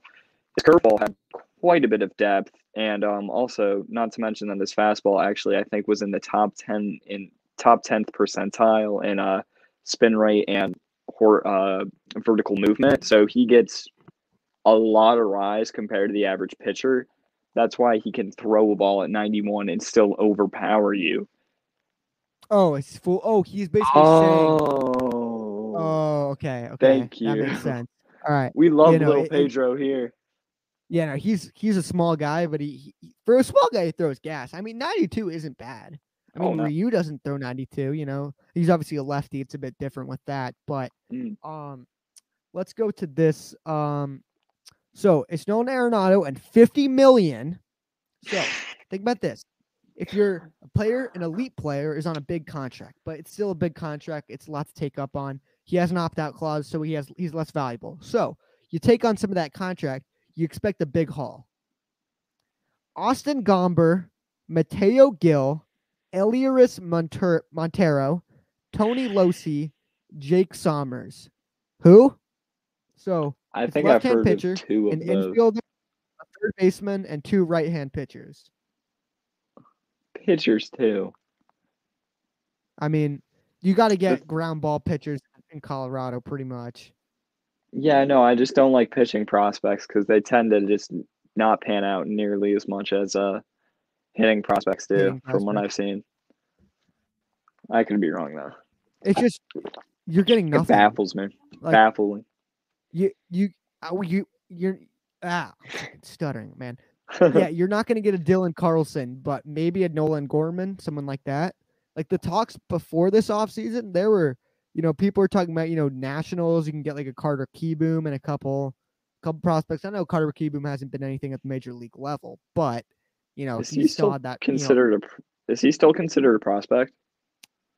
[SPEAKER 2] His curveball had quite a bit of depth, and um, also not to mention that his fastball actually I think was in the top 10 in top 10th percentile in uh spin rate and hor- uh vertical movement. So he gets a lot of rise compared to the average pitcher. That's why he can throw a ball at 91 and still overpower you.
[SPEAKER 1] Oh, it's full. Oh, he's basically saying.
[SPEAKER 2] Oh,
[SPEAKER 1] Oh, okay, okay.
[SPEAKER 2] Thank you.
[SPEAKER 1] That makes sense. All right.
[SPEAKER 2] we love
[SPEAKER 1] you know,
[SPEAKER 2] little
[SPEAKER 1] it- it-
[SPEAKER 2] Pedro here.
[SPEAKER 1] Yeah, no, he's he's a small guy, but he, he for a small guy he throws gas. I mean, 92 isn't bad. I
[SPEAKER 2] Oh,
[SPEAKER 1] mean,
[SPEAKER 2] no.
[SPEAKER 1] Ryu doesn't throw 92. You know, he's obviously a lefty. It's a bit different with that, but
[SPEAKER 2] Mm.
[SPEAKER 1] um, let's go to this. Um, so it's Nolan Arenado and 50 million. So think about this: if you're a player, an elite player is on a big contract, but it's still a big contract. It's a lot to take up on. He has an opt-out clause, so he has he's less valuable. So you take on some of that contract, you expect a big haul. Austin Gomber, Mateo Gil, Elehuris Monter- Montero, Tony Locey, Jake Sommers. Who? So
[SPEAKER 2] I think I've heard
[SPEAKER 1] pitcher,
[SPEAKER 2] of two of
[SPEAKER 1] an
[SPEAKER 2] those
[SPEAKER 1] infielder, a third baseman, and two right-hand pitchers.
[SPEAKER 2] pitchers too.
[SPEAKER 1] I mean, you got to get ground ball pitchers in Colorado, pretty much.
[SPEAKER 2] Yeah, no, I just don't like pitching prospects because they tend to just not pan out nearly as much as uh hitting prospects do,
[SPEAKER 1] Hitting
[SPEAKER 2] from what I've seen. I could be wrong though.
[SPEAKER 1] It's just you're getting nothing.
[SPEAKER 2] It baffles me.
[SPEAKER 1] Like,
[SPEAKER 2] Baffling.
[SPEAKER 1] You you uh, you you're ah stuttering, man. yeah, you're not going to get a Dylan Carlson, but maybe a Nolan Gorman, someone like that. Like the talks before this offseason, there were, you know, people were talking about, you know, nationals. You can get like a Carter Kieboom and a couple, couple prospects. I know Carter Kieboom hasn't been anything at the major league level, but you know,
[SPEAKER 2] Is
[SPEAKER 1] he,
[SPEAKER 2] he
[SPEAKER 1] still
[SPEAKER 2] still
[SPEAKER 1] that. you know,
[SPEAKER 2] considered a is he still considered a prospect?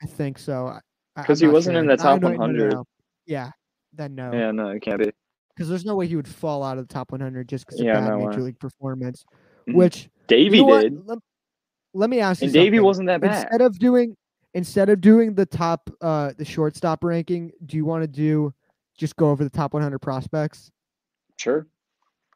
[SPEAKER 1] I think so. I- I-
[SPEAKER 2] 'Cause he wasn't in the top
[SPEAKER 1] know- no, no,
[SPEAKER 2] 100.
[SPEAKER 1] no. Yeah, then no.
[SPEAKER 2] Yeah, no, it can't be.
[SPEAKER 1] because there's no way he would fall out of the top 100 just because
[SPEAKER 2] Yeah,
[SPEAKER 1] of bad
[SPEAKER 2] no
[SPEAKER 1] major
[SPEAKER 2] way.
[SPEAKER 1] league performance.
[SPEAKER 2] Mhm.
[SPEAKER 1] Which
[SPEAKER 2] Deivi
[SPEAKER 1] you know
[SPEAKER 2] did,
[SPEAKER 1] Lem- Let, me ask you
[SPEAKER 2] and
[SPEAKER 1] Deivi
[SPEAKER 2] wasn't that bad.
[SPEAKER 1] Instead of doing instead of doing the top uh the shortstop ranking, do you want to do just go over the top 100 prospects?
[SPEAKER 2] Sure.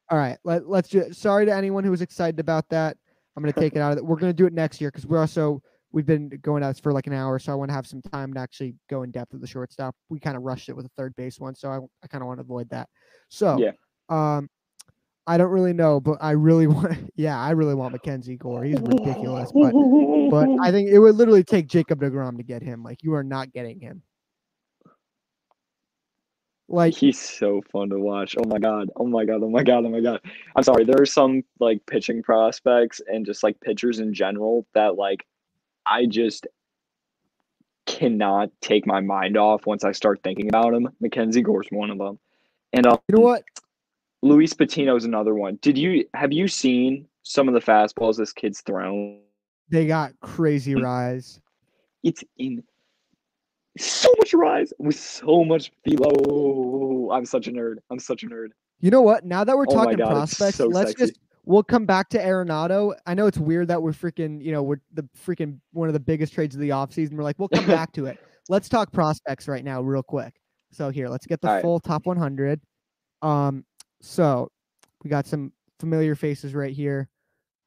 [SPEAKER 1] All right, let, let's just sorry to anyone who was excited about that. I'm gonna take it out of it. We're gonna do it next year because we're also we've been going at this for like an hour, so I want to have some time to actually go in depth with the shortstop. We kind of rushed it with a third base one, so I, I kind of want to avoid that. So
[SPEAKER 2] Yeah.
[SPEAKER 1] um, I don't really know, but I really want. Yeah, I really want Mackenzie Gore. He's ridiculous, but but I think it would literally take Jacob Degrom to get him. Like you are not getting him. Like
[SPEAKER 2] He's so fun to watch. Oh my god. Oh my god. Oh my god. Oh my god. I'm sorry. There are some like pitching prospects and just like pitchers in general that like I just cannot take my mind off once I start thinking about him. Mackenzie Gore's one of them. And um,
[SPEAKER 1] you know what?
[SPEAKER 2] Luis Patino's another one. Did you have you seen some of the fastballs this kid's thrown?
[SPEAKER 1] They got crazy rise.
[SPEAKER 2] It's in so much rise with so much velo. I'm such a nerd. I'm such a nerd.
[SPEAKER 1] You know what? Now that we're
[SPEAKER 2] Oh
[SPEAKER 1] talking
[SPEAKER 2] God,
[SPEAKER 1] prospects,
[SPEAKER 2] so
[SPEAKER 1] let's
[SPEAKER 2] sexy.
[SPEAKER 1] just we'll come back to Arenado. I know it's weird that we're freaking, you know, we're the freaking one of the biggest trades of the offseason. We're like, we'll come back to it. Let's talk prospects right now, real quick. So here, let's get the
[SPEAKER 2] All right.
[SPEAKER 1] full top 100. Um, so we got some familiar faces right here.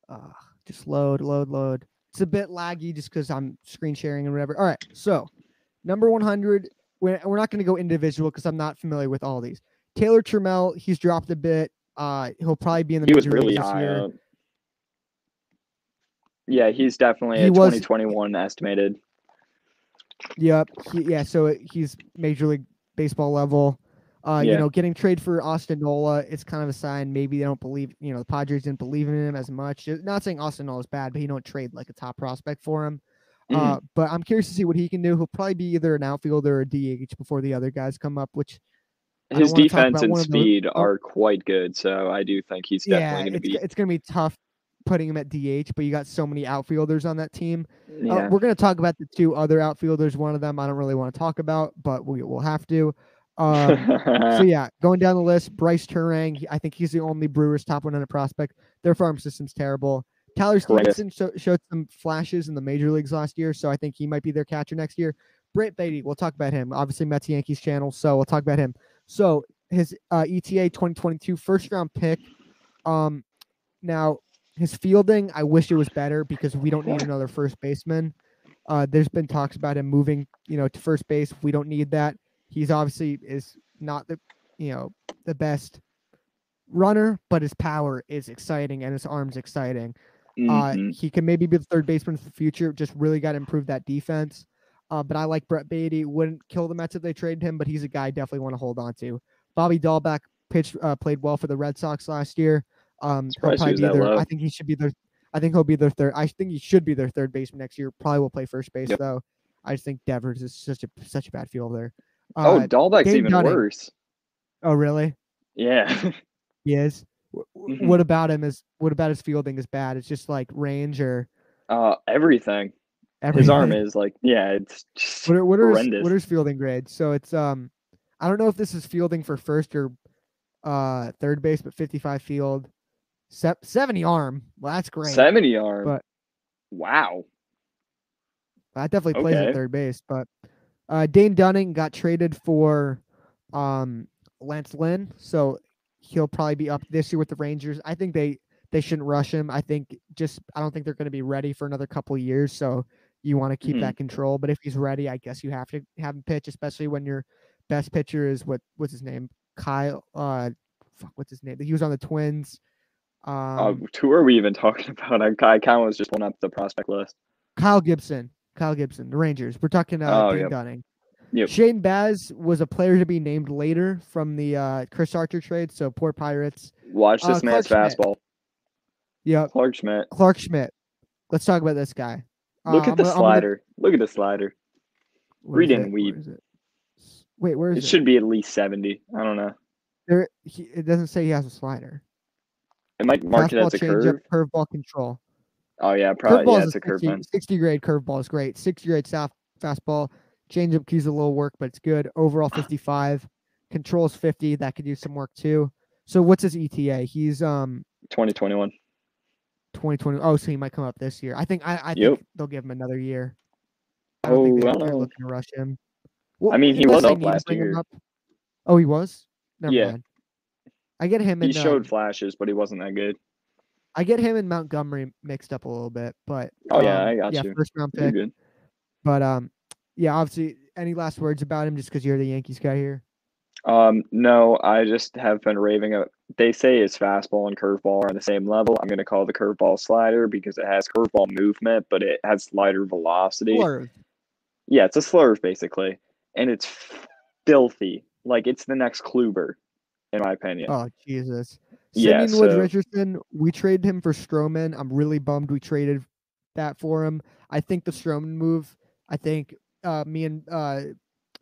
[SPEAKER 1] Uh, just load, load, load. It's a bit laggy just because I'm screen sharing and whatever. All right, so number 100. We're, we're not going to go individual because I'm not familiar with all these. Taylor Trammell, he's dropped a bit. Uh, he'll probably be in the
[SPEAKER 2] He was
[SPEAKER 1] major
[SPEAKER 2] really high
[SPEAKER 1] year.
[SPEAKER 2] up. Yeah, he's definitely
[SPEAKER 1] He
[SPEAKER 2] a
[SPEAKER 1] was-
[SPEAKER 2] 2021 estimated.
[SPEAKER 1] Yep. He, yeah. So it- he's major league baseball level. Uh, you know, getting trade for Austin Nola, it's kind of a sign maybe they don't believe. You know, the Padres didn't believe in him as much. Not saying Austin Nola is bad, but he don't trade like a top prospect for him.
[SPEAKER 2] Mhm.
[SPEAKER 1] Uh, but I'm curious to see what he can do. He'll probably be either an outfielder or a DH before the other guys come up. Which
[SPEAKER 2] His defense and speed
[SPEAKER 1] oh.
[SPEAKER 2] are quite good, so I do think he's
[SPEAKER 1] yeah,
[SPEAKER 2] going to be.
[SPEAKER 1] it's gonna be tough putting him at DH. But you got so many outfielders on that team. Uh, we're going to talk about the two other outfielders. One of them I don't really want to talk about, but we will have to. Um, so yeah, going down the list, Brice Turang. I think he's the only Brewers top 100 prospect. Their farm system's terrible. Tyler. Stephenson sho- showed some flashes in the major leagues last year, so I think he might be their catcher next year. Brett Baty, we'll talk about him. Obviously, Mets Yankees channel, so we'll talk about him. So his uh, ETA 2022 first round pick. Um, now his fielding, I wish it was better because we don't need another first baseman. Uh, there's been talks about him moving, you know, to first base. We don't need that. He's obviously is not the, you know, the best runner, but his power is exciting and his arm's exciting. Uh,
[SPEAKER 2] Mhm.
[SPEAKER 1] he can maybe be the third baseman for the future. Just really got to improve that defense. Uh, but I like Brett Baty. Wouldn't kill the Mets if they traded him, but he's a guy I definitely want to hold on to. Bobby Dalbec pitched uh, played well for the Red Sox last year. Um, he'll probably be their. I think he should be their. I think he'll be their third. I think he should be their third baseman next year. Probably will play first base
[SPEAKER 2] Yep.
[SPEAKER 1] though. I just think Devers is such a such a bad fielder.
[SPEAKER 2] oh,
[SPEAKER 1] Uh,
[SPEAKER 2] Dalbec's
[SPEAKER 1] Dave
[SPEAKER 2] even
[SPEAKER 1] Dunning.
[SPEAKER 2] worse.
[SPEAKER 1] oh really?
[SPEAKER 2] Yeah.
[SPEAKER 1] He is.
[SPEAKER 2] Mhm.
[SPEAKER 1] What about him is what about his fielding is bad? It's just like range or
[SPEAKER 2] uh, everything.
[SPEAKER 1] everything.
[SPEAKER 2] His arm is like, yeah, it's just
[SPEAKER 1] What are, what are his,
[SPEAKER 2] horrendous.
[SPEAKER 1] what are his fielding grades? So it's um, I don't know if this is fielding for first or uh third base, but 55 field, Se- 70 arm. Well, that's great.
[SPEAKER 2] 70 arm.
[SPEAKER 1] but-
[SPEAKER 2] wow.
[SPEAKER 1] That definitely plays at third base. But uh, Dane Dunning got traded for um Lance Lynn, so he'll probably be up this year with the Rangers. I think they they shouldn't rush him. I think just I don't think they're going to be ready for another couple of years. So you want to keep
[SPEAKER 2] Mhm.
[SPEAKER 1] that control. But if he's ready, I guess you have to have him pitch, especially when your best pitcher is what what's his name, Kyle. Uh, fuck, what's his name? He was on the Twins. Um,
[SPEAKER 2] uh, who are we even talking about? I, I kind of was just pulling up the prospect list.
[SPEAKER 1] Kyle Gibson. Kyle Gibson, the Rangers. We're talking uh,
[SPEAKER 2] Oh,
[SPEAKER 1] Dane
[SPEAKER 2] yep.
[SPEAKER 1] Dunning.
[SPEAKER 2] Yep.
[SPEAKER 1] Shane Baz was a player to be named later from the uh, Chris Archer trade. So poor Pirates.
[SPEAKER 2] Watch
[SPEAKER 1] Uh,
[SPEAKER 2] this man's fastball.
[SPEAKER 1] Yeah.
[SPEAKER 2] Clarke Schmidt.
[SPEAKER 1] Clarke Schmidt. Let's talk about this guy.
[SPEAKER 2] Look
[SPEAKER 1] Uh,
[SPEAKER 2] at the
[SPEAKER 1] gonna- I'm gonna-
[SPEAKER 2] slider. Look at the slider.
[SPEAKER 1] where
[SPEAKER 2] Read and
[SPEAKER 1] it?
[SPEAKER 2] weed.
[SPEAKER 1] Where is it? Wait, where is
[SPEAKER 2] It
[SPEAKER 1] it?
[SPEAKER 2] should be at least 70. I don't know.
[SPEAKER 1] There, he, it doesn't say he has a slider.
[SPEAKER 2] It might mark it
[SPEAKER 1] Fastball,
[SPEAKER 2] as a curve.
[SPEAKER 1] curveball control.
[SPEAKER 2] Oh, yeah, probably.
[SPEAKER 1] Curveball
[SPEAKER 2] Yeah, it's
[SPEAKER 1] a
[SPEAKER 2] a curve
[SPEAKER 1] 60, 60 grade curveball is great. 60 grade soft fastball. Changeup keys a little work, but it's good. Overall 55. Controls 50. That could use some work too. So what's his ETA? He's um
[SPEAKER 2] 2021.
[SPEAKER 1] 2020. Oh, so he might come up this year. I think I, I
[SPEAKER 2] Yep.
[SPEAKER 1] think they'll give him another year. I don't think
[SPEAKER 2] Oh,
[SPEAKER 1] they,
[SPEAKER 2] I
[SPEAKER 1] they're
[SPEAKER 2] don't
[SPEAKER 1] looking to rush him. Well,
[SPEAKER 2] I mean, he was
[SPEAKER 1] they
[SPEAKER 2] up
[SPEAKER 1] need
[SPEAKER 2] last year.
[SPEAKER 1] up- Oh, he was. Never
[SPEAKER 2] Yeah.
[SPEAKER 1] mind. I get him
[SPEAKER 2] He
[SPEAKER 1] in.
[SPEAKER 2] showed
[SPEAKER 1] um,
[SPEAKER 2] flashes, but he wasn't that good.
[SPEAKER 1] I get him and Montgomery mixed up a little bit, but
[SPEAKER 2] Oh, yeah,
[SPEAKER 1] um,
[SPEAKER 2] I got
[SPEAKER 1] yeah,
[SPEAKER 2] you.
[SPEAKER 1] first round pick.
[SPEAKER 2] good.
[SPEAKER 1] But um, yeah, obviously, any last words about him? Just because you're the Yankees guy here.
[SPEAKER 2] Um, no, I just have been raving. Up. They say his fastball and curveball are on the same level. I'm going to call the curveball slider because it has curveball movement, but it has slider velocity.
[SPEAKER 1] Swerve.
[SPEAKER 2] Yeah, it's a slurve basically, and it's filthy. Like it's the next Kluber, in my opinion.
[SPEAKER 1] Oh Jesus.
[SPEAKER 2] Yeah,
[SPEAKER 1] Woods
[SPEAKER 2] so-
[SPEAKER 1] Richardson, we traded him for Stroman. I'm really bummed we traded that for him. I think the Stroman move. I think uh, me and uh,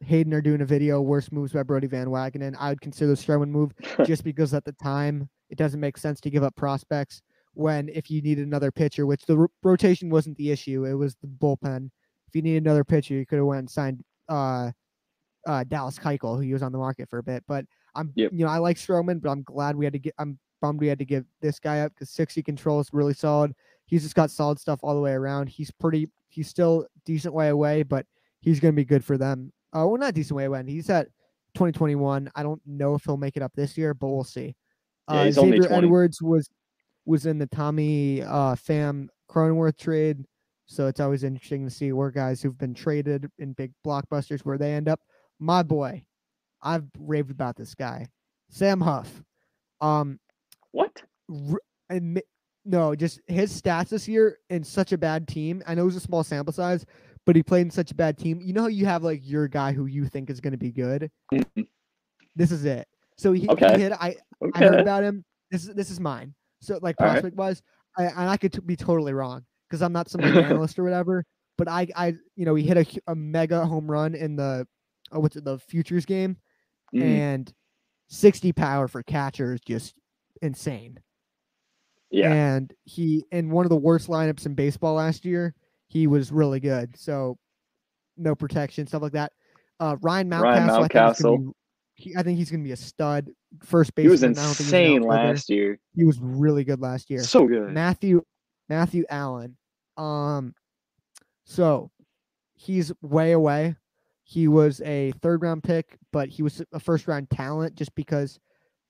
[SPEAKER 1] Hayden are doing a video worst moves by Brodie Van Wagenen. I would consider the Stroman move just because at the time it doesn't make sense to give up prospects when if you need another pitcher, which the ro- rotation wasn't the issue, it was the bullpen. If you need another pitcher, you could have went and signed uh, uh, Dallas Keuchel, who was on the market for a bit. But I'm
[SPEAKER 2] Yep.
[SPEAKER 1] you know I like Stroman, but I'm glad we had to get. I'm bummed we had to give this guy up because 60 control is really solid. He's just got solid stuff all the way around. He's pretty. He's still decent way away, but he's going to be good for them. Uh, well, not decent way away. He's at 2021. I don't know if he'll make it up this year, but we'll see. Uh,
[SPEAKER 2] only
[SPEAKER 1] Xavier Edwards was was in the Tommy uh, Pham Cronenworth trade, so it's always interesting to see where guys who've been traded in big blockbusters where they end up. My boy, I've raved about this guy, Sam Huff. Um,
[SPEAKER 2] What?
[SPEAKER 1] r- no, just his stats this year in such a bad team. I know it was a small sample size, but he played in such a bad team. You know how you have like your guy who you think is going to be good.
[SPEAKER 2] Mhm.
[SPEAKER 1] This is it. So he, he hit. I I heard about him. This is this is mine. So like
[SPEAKER 2] All right.
[SPEAKER 1] prospect wise, I, and I could t- be totally wrong because I'm not some analyst or whatever. But I I you know he hit a, a mega home run in the uh, what's it the futures game
[SPEAKER 2] Mhm.
[SPEAKER 1] and 60 power for catcher is just insane.
[SPEAKER 2] Yeah.
[SPEAKER 1] And he in one of the worst lineups in baseball last year, he was really good. So no protection, stuff like that. Uh, Ryan Mountcastle,
[SPEAKER 2] Ryan
[SPEAKER 1] I think,
[SPEAKER 2] Mountcastle.
[SPEAKER 1] he, I think he's going to be a stud first base.
[SPEAKER 2] He was
[SPEAKER 1] baseman. I don't think he's an
[SPEAKER 2] insane last year.
[SPEAKER 1] He was really good last year.
[SPEAKER 2] So good.
[SPEAKER 1] Matthew Matthew Allan. Um so he's way away. He was a third round pick, but he was a first round talent just because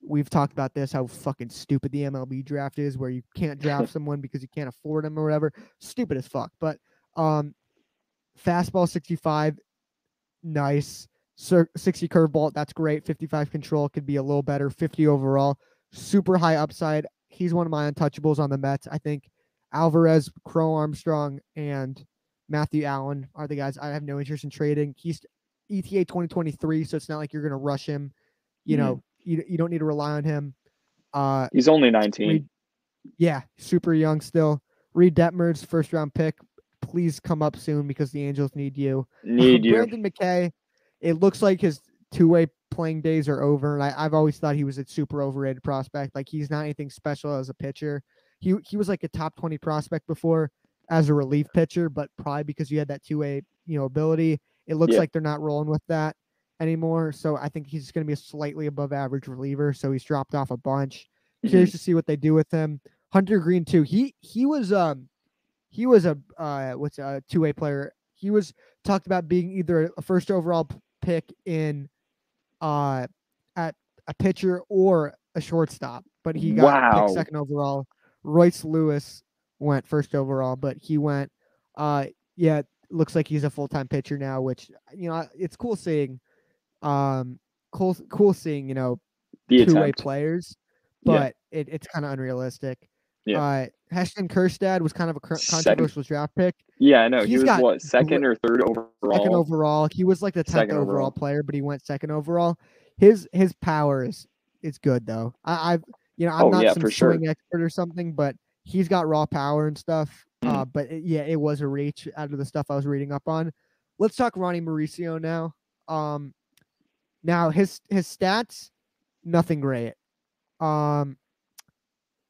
[SPEAKER 1] we've talked about this how fucking stupid the MLB draft is where you can't draft someone because you can't afford them or whatever. Stupid as fuck. But um fastball 65 nice. Cir- 60 curveball, that's great. 55 control could be a little better. 50 overall, super high upside. He's one of my untouchables on the Mets. I think Alvarez, Crow Armstrong, and Matthew Allan are the guys I have no interest in trading. He's ETA 2023, so it's not like you're going to rush him. You
[SPEAKER 2] Mhm.
[SPEAKER 1] know, you, you don't need to rely on him. Uh,
[SPEAKER 2] He's only 19.
[SPEAKER 1] Reid, yeah, super young still. Reid Detmers, first round pick. Please come up soon because the Angels need you.
[SPEAKER 2] Need you.
[SPEAKER 1] Brendan McKay, it looks like his two way playing days are over. And I, I've always thought he was a super overrated prospect. Like he's not anything special as a pitcher. He he was like a top 20 prospect before as a relief pitcher, but probably because you had that two way, you know, ability. It looks
[SPEAKER 2] Yeah.
[SPEAKER 1] like they're not rolling with that anymore. So I think he's gonna be a slightly above average reliever. So he's dropped off a bunch.
[SPEAKER 2] Mhm.
[SPEAKER 1] Curious to see what they do with him. Hunter Greene too. He he was um he was a uh what's a two way player. He was talked about being either a first overall pick in uh at a pitcher or a shortstop, but he got
[SPEAKER 2] Wow.
[SPEAKER 1] picked second overall. Royce Lewis went first overall, but he went uh yeah, looks like he's a full time pitcher now, which you know it's cool seeing um cool cool seeing, you know, two way players,
[SPEAKER 2] Yeah.
[SPEAKER 1] but it, it's kind of unrealistic.
[SPEAKER 2] Yeah.
[SPEAKER 1] Uh, Heston Kjerstad was kind of a cr-
[SPEAKER 2] Second.
[SPEAKER 1] controversial draft pick.
[SPEAKER 2] Yeah, I know. He was what second or third overall.
[SPEAKER 1] Second overall, he was like the tenth
[SPEAKER 2] Second
[SPEAKER 1] overall
[SPEAKER 2] overall.
[SPEAKER 1] player, but he went second overall. His his power is is good though. I, I've you know I'm
[SPEAKER 2] Oh,
[SPEAKER 1] not
[SPEAKER 2] yeah,
[SPEAKER 1] some
[SPEAKER 2] for sure.
[SPEAKER 1] swing expert or something, but he's got raw power and stuff.
[SPEAKER 2] Mm-hmm.
[SPEAKER 1] Uh, but it, yeah, it was a reach out of the stuff I was reading up on. Let's talk Ronny Mauricio now. Um, now his his stats, nothing great. Um,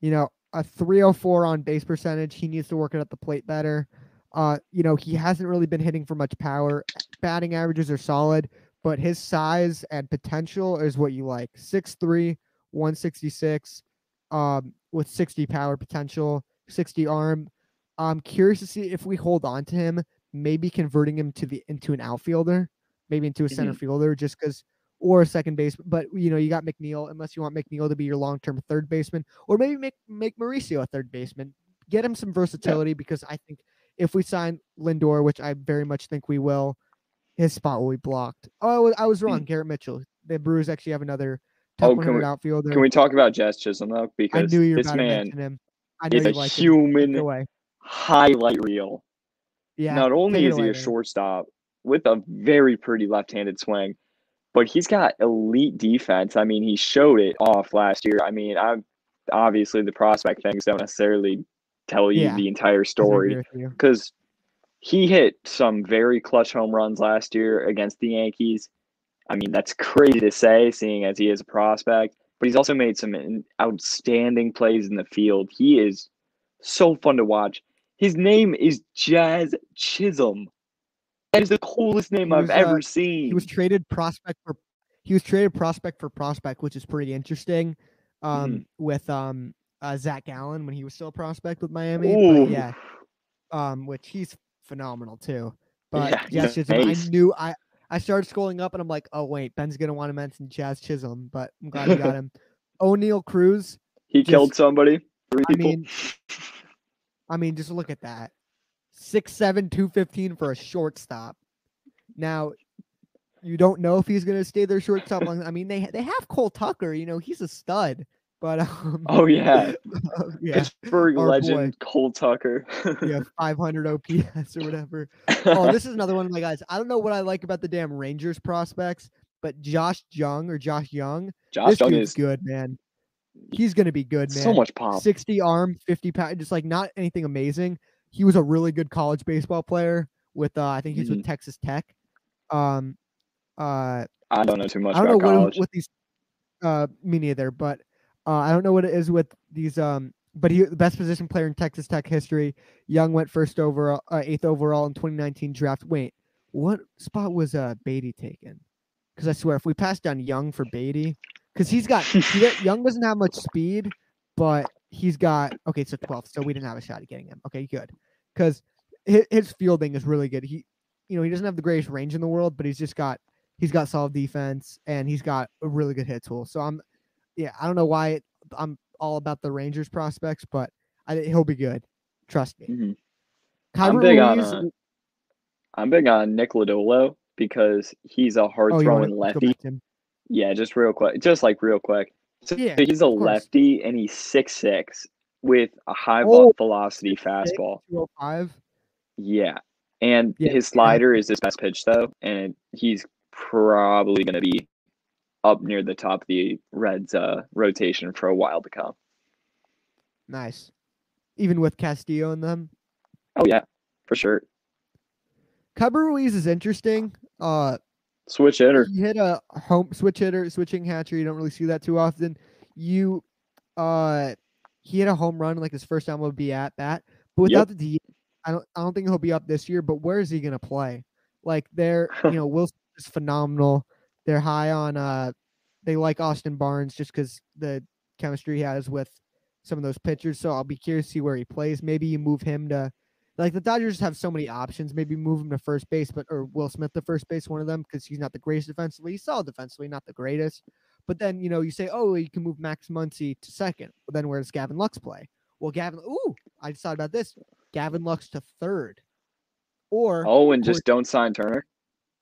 [SPEAKER 1] you know, a 304 on base percentage. He needs to work it at the plate better. Uh, you know, he hasn't really been hitting for much power. Batting averages are solid, but his size and potential is what you like. 6'3, 166, um, with 60 power potential, 60 arm. I'm curious to see if we hold on to him, maybe converting him to the into an outfielder, maybe into a center fielder, just because or a second base. But you know, you got McNeil, unless you want McNeil to be your long term third baseman, or maybe make make Mauricio a third baseman. Get him some versatility because I think if we sign Lindor, which I very much think we will, his spot will be blocked. Oh, I was, I was wrong. Hmm. Garrett Mitchell. The Brewers actually have another top.
[SPEAKER 2] Oh, can
[SPEAKER 1] 100
[SPEAKER 2] we-
[SPEAKER 1] outfielder.
[SPEAKER 2] Can we talk about Jazz Chisholm though?
[SPEAKER 1] I
[SPEAKER 2] Because
[SPEAKER 1] knew you were
[SPEAKER 2] this man
[SPEAKER 1] him. I know
[SPEAKER 2] is
[SPEAKER 1] you
[SPEAKER 2] a
[SPEAKER 1] like him. Take
[SPEAKER 2] human highlight reel.
[SPEAKER 1] Yeah.
[SPEAKER 2] Not only is he a shortstop with a very pretty left-handed swing, but he's got elite defense. I mean, he showed it off last year. I mean, I'm obviously the prospect things don't necessarily tell you
[SPEAKER 1] Yeah,
[SPEAKER 2] the entire story because he hit some very clutch home runs last year against the Yankees. I mean, that's crazy to say, seeing as he is a prospect, but he's also made some outstanding plays in the field. He is so fun to watch. His name is Jazz Chisholm. That is the coolest name I've
[SPEAKER 1] uh,
[SPEAKER 2] ever seen.
[SPEAKER 1] He was traded prospect for he was traded prospect for prospect, which is pretty interesting. Um, with um uh, Zach Allen when he was still a prospect with Miami. Yeah, um, which he's phenomenal too. But
[SPEAKER 2] Yeah,
[SPEAKER 1] Jazz Chisholm, I knew I I started scrolling up and I'm like, oh wait, Ben's gonna want to mention Jazz Chisholm, but I'm glad we got him. Oneil Cruz.
[SPEAKER 2] He
[SPEAKER 1] Just-
[SPEAKER 2] killed somebody. Three
[SPEAKER 1] I mean, I mean, just look at that. Six seven, two fifteen for a shortstop. Now, you don't know if he's gonna stay their shortstop long. I mean, they they have Cole Tucker. You know, he's a stud. But um,
[SPEAKER 2] oh yeah,
[SPEAKER 1] yeah,
[SPEAKER 2] Pittsburgh
[SPEAKER 1] our
[SPEAKER 2] legend Cole Tucker.
[SPEAKER 1] yeah, 500 OPS or whatever. Oh, this is another one of my guys. I don't know what I like about the damn Rangers prospects, but Josh Jung or Josh Jung,
[SPEAKER 2] Josh
[SPEAKER 1] this Jung
[SPEAKER 2] is
[SPEAKER 1] good, man. He's gonna be good, man.
[SPEAKER 2] so much pop.
[SPEAKER 1] 60 arm, 50 pound, just like not anything amazing. He was a really good college baseball player with uh, I think he's
[SPEAKER 2] Mm-hmm.
[SPEAKER 1] with Texas Tech. Um uh
[SPEAKER 2] I don't know too much
[SPEAKER 1] I don't know
[SPEAKER 2] about
[SPEAKER 1] what,
[SPEAKER 2] college.
[SPEAKER 1] what these uh me neither, but uh I don't know what it is with these um but he the best position player in Texas Tech history. Jung went first overall uh, eighth overall in 2019 draft. Wait, what spot was uh Baty taken? Because I swear if we pass down Jung for Baty, because he's got he, got- Jung doesn't have much speed, but he's got okay, so 12th, so we didn't have a shot at getting him. Okay, good. Because his, his fielding is really good. He you know, he doesn't have the greatest range in the world, but he's just got he's got solid defense and he's got a really good hit tool. So I'm yeah, I don't know why it, I'm all about the Rangers prospects, but I, he'll be good. Trust me.
[SPEAKER 2] Mhm. I'm big on
[SPEAKER 1] Ruiz-
[SPEAKER 2] uh, I'm big on Nick Lodolo because he's a hard
[SPEAKER 1] oh,
[SPEAKER 2] throwing lefty.
[SPEAKER 1] back to him.
[SPEAKER 2] Yeah, just real quick, just like real quick. So
[SPEAKER 1] Yeah,
[SPEAKER 2] he's a
[SPEAKER 1] course.
[SPEAKER 2] lefty and he's six six with a high
[SPEAKER 1] Oh,
[SPEAKER 2] velocity fastball.
[SPEAKER 1] 205.
[SPEAKER 2] Yeah, and
[SPEAKER 1] Yeah,
[SPEAKER 2] his slider is his best pitch though, and he's probably going to be up near the top of the Reds' uh, rotation for a while to come.
[SPEAKER 1] Nice. Even with Castillo in them.
[SPEAKER 2] Oh yeah, for sure.
[SPEAKER 1] Keibert Ruiz is interesting. Uh
[SPEAKER 2] Switch hitter.
[SPEAKER 1] he hit a home switch hitter, switching hatcher. You don't really see that too often. You uh he hit a home run like his first time would be at bat. But without the D I don't I don't think he'll be up this year, but where is he gonna play? Like they're you know, Wilson is phenomenal. They're high on uh they like Austin Barnes just because the chemistry he has with some of those pitchers. So I'll be curious to see where he plays. Maybe you move him to like the Dodgers have so many options. Maybe move him to first base, but or Will Smith to first base, one of them, because he's not the greatest defensively. He's solid defensively, not the greatest. But then you know you say, oh, you can move Max Muncy to second. Well, then where does Gavin Lux play? Well, Gavin. Ooh, I just thought about this. Gavin Lux to third, or
[SPEAKER 2] Oh, and just don't sign Turner.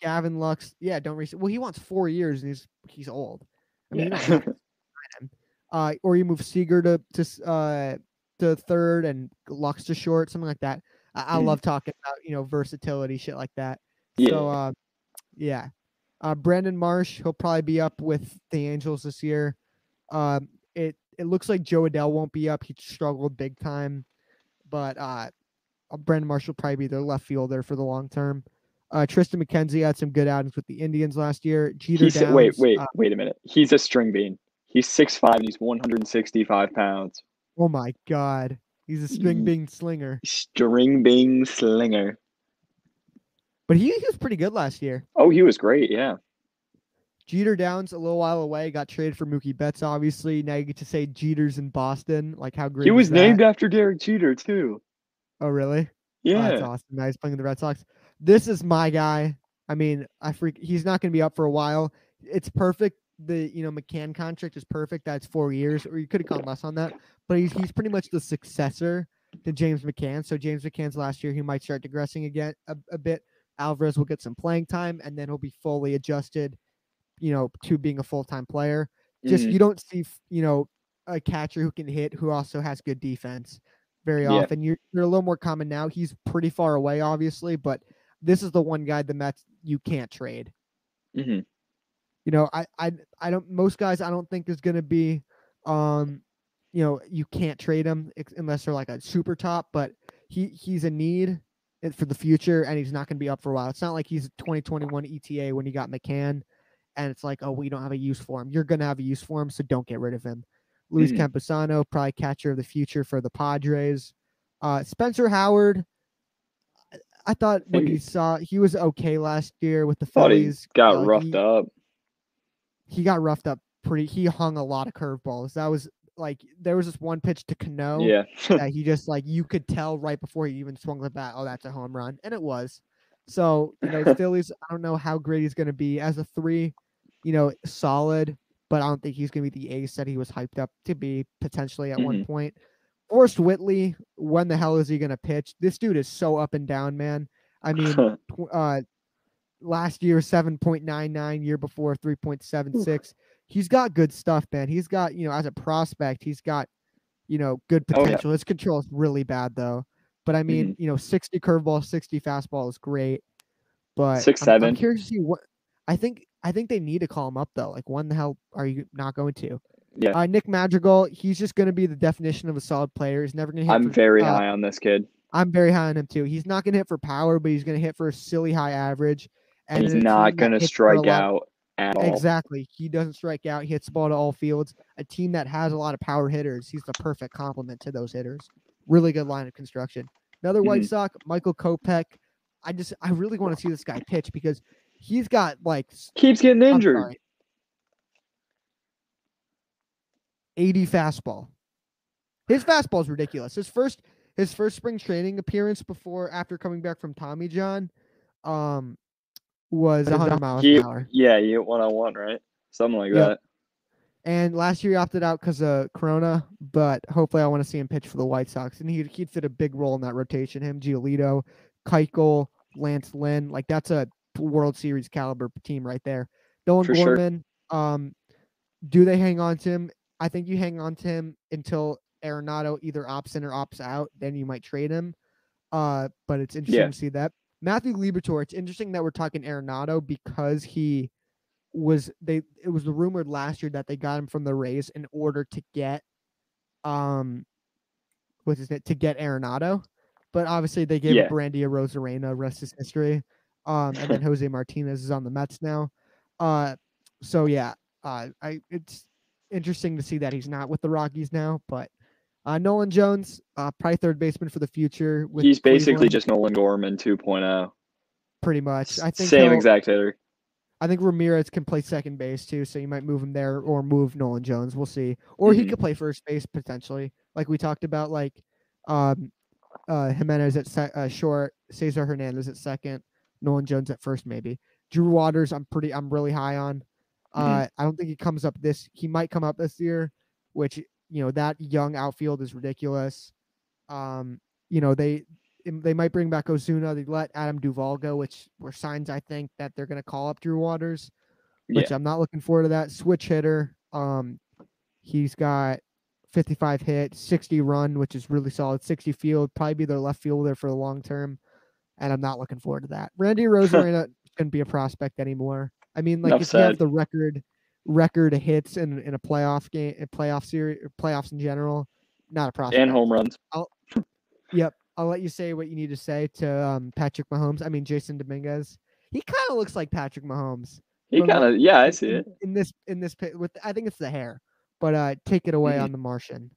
[SPEAKER 1] Gavin Lux. Yeah, don't reach. Well, he wants four years, and he's he's old. I mean,
[SPEAKER 2] Yeah.
[SPEAKER 1] don't have to sign him. Uh, or you move Seager to to uh to third and Lux to short, something like that. I, I
[SPEAKER 2] Mhm.
[SPEAKER 1] love talking about you know versatility, shit like that.
[SPEAKER 2] Yeah.
[SPEAKER 1] So uh, yeah, uh, Brandon Marsh, he'll probably be up with the Angels this year. Um, it it looks like Jo Adell won't be up. He struggled big time, but uh, uh, Brandon Marsh will probably be their left fielder for the long term. Uh, Triston McKenzie had some good outings with the Indians last year. Jeter
[SPEAKER 2] He's wait, wait,
[SPEAKER 1] uh,
[SPEAKER 2] wait a minute. He's a string bean. He's six five and he's one hundred and sixty five pounds.
[SPEAKER 1] oh my God, he's a string bean slinger.
[SPEAKER 2] String bean slinger.
[SPEAKER 1] But he, he was pretty good last year.
[SPEAKER 2] Oh, he was great. Yeah.
[SPEAKER 1] Jeter Downs a little while away, got traded for Mookie Betts. Obviously, now you get to say Jeter's in Boston. Like how great
[SPEAKER 2] He was named after Derek Jeter too.
[SPEAKER 1] Oh, really? Oh,
[SPEAKER 2] Yeah.
[SPEAKER 1] that's awesome. Now he's playing with the Red Sox. This is my guy. I mean, I freak. He's not going to be up for a while. It's perfect. The you know McCann contract is perfect. That's four years, or you could have gone less on that. But he's he's pretty much the successor to James McCann. So James McCann's last year, he might start digressing again a, a bit. Alvarez will get some playing time, and then he'll be fully adjusted, you know, to being a full time player. Just
[SPEAKER 2] Mhm.
[SPEAKER 1] you don't see you know a catcher who can hit who also has good defense very
[SPEAKER 2] Yeah.
[SPEAKER 1] often. You're they're a little more common now. He's pretty far away, obviously, but this is the one guy the Mets you can't trade.
[SPEAKER 2] Mhm.
[SPEAKER 1] You know, I I I don't most guys I don't think is gonna be um you know, you can't trade him unless they're like a super top, but he he's a need for the future and he's not going to be up for a while. It's not like he's 2021 ETA when he got McCann and it's like, oh, we don't have a use for him. You're going to have a use for him, so don't get rid of him. Luis
[SPEAKER 2] Mhm.
[SPEAKER 1] Campusano, probably catcher of the future for the Padres. Uh, Spencer Howard, I- thought when he saw he was okay last year with the
[SPEAKER 2] Thought he
[SPEAKER 1] Phillies.
[SPEAKER 2] got
[SPEAKER 1] uh,
[SPEAKER 2] roughed
[SPEAKER 1] he-
[SPEAKER 2] up.
[SPEAKER 1] He got roughed up pretty. He hung a lot of curveballs. That was like there was this one pitch to Cano
[SPEAKER 2] Yeah.
[SPEAKER 1] that he just like you could tell right before he even swung the bat, oh, that's a home run, and it was. So you know, Phillies. I don't know how great he's going to be as a three. You know, solid, but I don't think he's going to be the ace that he was hyped up to be potentially at one point. Forrest Whitley, when the hell is he going to pitch? This dude is so up and down, man. I mean, uh, last year 7.99, year before 3.76. He's got good stuff, man. He's got, you know, as a prospect, he's got, you know, good
[SPEAKER 2] Oh, yeah.
[SPEAKER 1] potential. His control is really bad though. But I mean, you know, 60 curveball, 60 fastball is great. But
[SPEAKER 2] Six,
[SPEAKER 1] I'm- I'm, curious to see what I think I think they need to call him up though. Like when the hell are you not going to?
[SPEAKER 2] Yeah.
[SPEAKER 1] Uh, Nick Madrigal, he's just going to be the definition of a solid player. He's never going to hit
[SPEAKER 2] I'm
[SPEAKER 1] for,
[SPEAKER 2] very
[SPEAKER 1] uh,
[SPEAKER 2] high on this kid.
[SPEAKER 1] I'm very high on him too. He's not going to hit for power, but he's going to hit for a silly high average. And
[SPEAKER 2] He's not going to
[SPEAKER 1] hits for a
[SPEAKER 2] strike out at all.
[SPEAKER 1] Exactly. He doesn't strike out. He hits the ball to all fields. A team that has a lot of power hitters. He's the perfect complement to those hitters. Really good line of construction. Another White
[SPEAKER 2] Mhm.
[SPEAKER 1] Sox, Michael Kopech. I just I really want to see this guy pitch because he's got like
[SPEAKER 2] Keeps getting injured.
[SPEAKER 1] 80 fastball. His fastball is ridiculous. His first his first spring training appearance before after coming back from Tommy John um was 100 miles
[SPEAKER 2] He-
[SPEAKER 1] an hour.
[SPEAKER 2] yeah, you hit one on one, right? Something like
[SPEAKER 1] Yep.
[SPEAKER 2] that.
[SPEAKER 1] And last year he opted out because of Corona, but hopefully I want to see him pitch for the White Sox. And he'd, he'd fit a big role in that rotation. Him, Giolito, Keuchel, Lance Lynn. Like that's a World Series caliber team right there. Nolan
[SPEAKER 2] For sure.
[SPEAKER 1] Gorman, um, do they hang on to him? I think you hang on to him until Arenado either opts in or opts out. Then you might trade him. Uh, but it's interesting
[SPEAKER 2] Yeah.
[SPEAKER 1] to see that. Matthew Liberatore, it's interesting that we're talking Arenado because he was they it was rumored last year that they got him from the Rays in order to get um what's his name to get Arenado. But obviously they gave
[SPEAKER 2] Yeah.
[SPEAKER 1] Brandy Arozarena, rest is history. Um and then Jose Martinez is on the Mets now. Uh so yeah, uh I it's interesting to see that he's not with the Rockies now, but uh Nolan Jones, uh probably third baseman for the future with
[SPEAKER 2] He's basically
[SPEAKER 1] Cleveland,
[SPEAKER 2] just Nolan Gorman 2.0.
[SPEAKER 1] pretty much. I think
[SPEAKER 2] Same exact hitter.
[SPEAKER 1] I think Ramirez can play second base too, so you might move him there or move Nolan Jones. We'll see. Or he
[SPEAKER 2] Mhm.
[SPEAKER 1] could play first base potentially, like we talked about, like um, uh, Giménez at se- uh, short, Cesar Hernandez at second, Nolan Jones at first, maybe. Drew Waters, I'm pretty, I'm really high on. Uh, I don't think he comes up this. He might come up this year, which you know that young outfield is ridiculous. Um, you know they they might bring back Ozuna. They let Adam Duvall go, which were signs I think that they're going to call up Drew Waters, which I'm not looking forward to that. Switch hitter. Um, he's got 55 hit, 60 run, which is really solid. 60 field, probably be their left fielder for the long term, and I'm not looking forward to that. Randy Rosarena shouldn't be a prospect anymore. I mean, like
[SPEAKER 2] Enough
[SPEAKER 1] if you have the record record of hits in in a playoff game, a playoff series, playoffs in general, not a prospect.
[SPEAKER 2] And home runs.
[SPEAKER 1] I'll, Yep. I'll let you say what you need to say to um, Patrick Mahomes. I mean, Jasson Dominguez. He kind of looks like Patrick Mahomes.
[SPEAKER 2] He kind of, yeah, I see
[SPEAKER 1] in,
[SPEAKER 2] it.
[SPEAKER 1] in this in this with. I think it's the hair, but uh, take it away
[SPEAKER 2] Mhm.
[SPEAKER 1] on the Martian.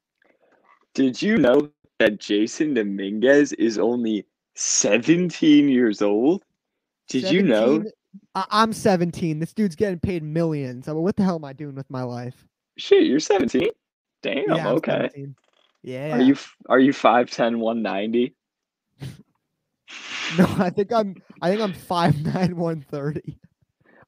[SPEAKER 2] Did you know that Jasson Dominguez is only 17 years old? Did you know?
[SPEAKER 1] 17 I- I'm 17. This dude's getting paid millions. I mean, what the hell am I doing with my life?
[SPEAKER 2] Shit, you're 17? Damn,
[SPEAKER 1] yeah, I'm
[SPEAKER 2] okay.
[SPEAKER 1] 17. Yeah.
[SPEAKER 2] Are you are you 5'10, 190?
[SPEAKER 1] No, I think I'm. I think I'm 5'9", 130.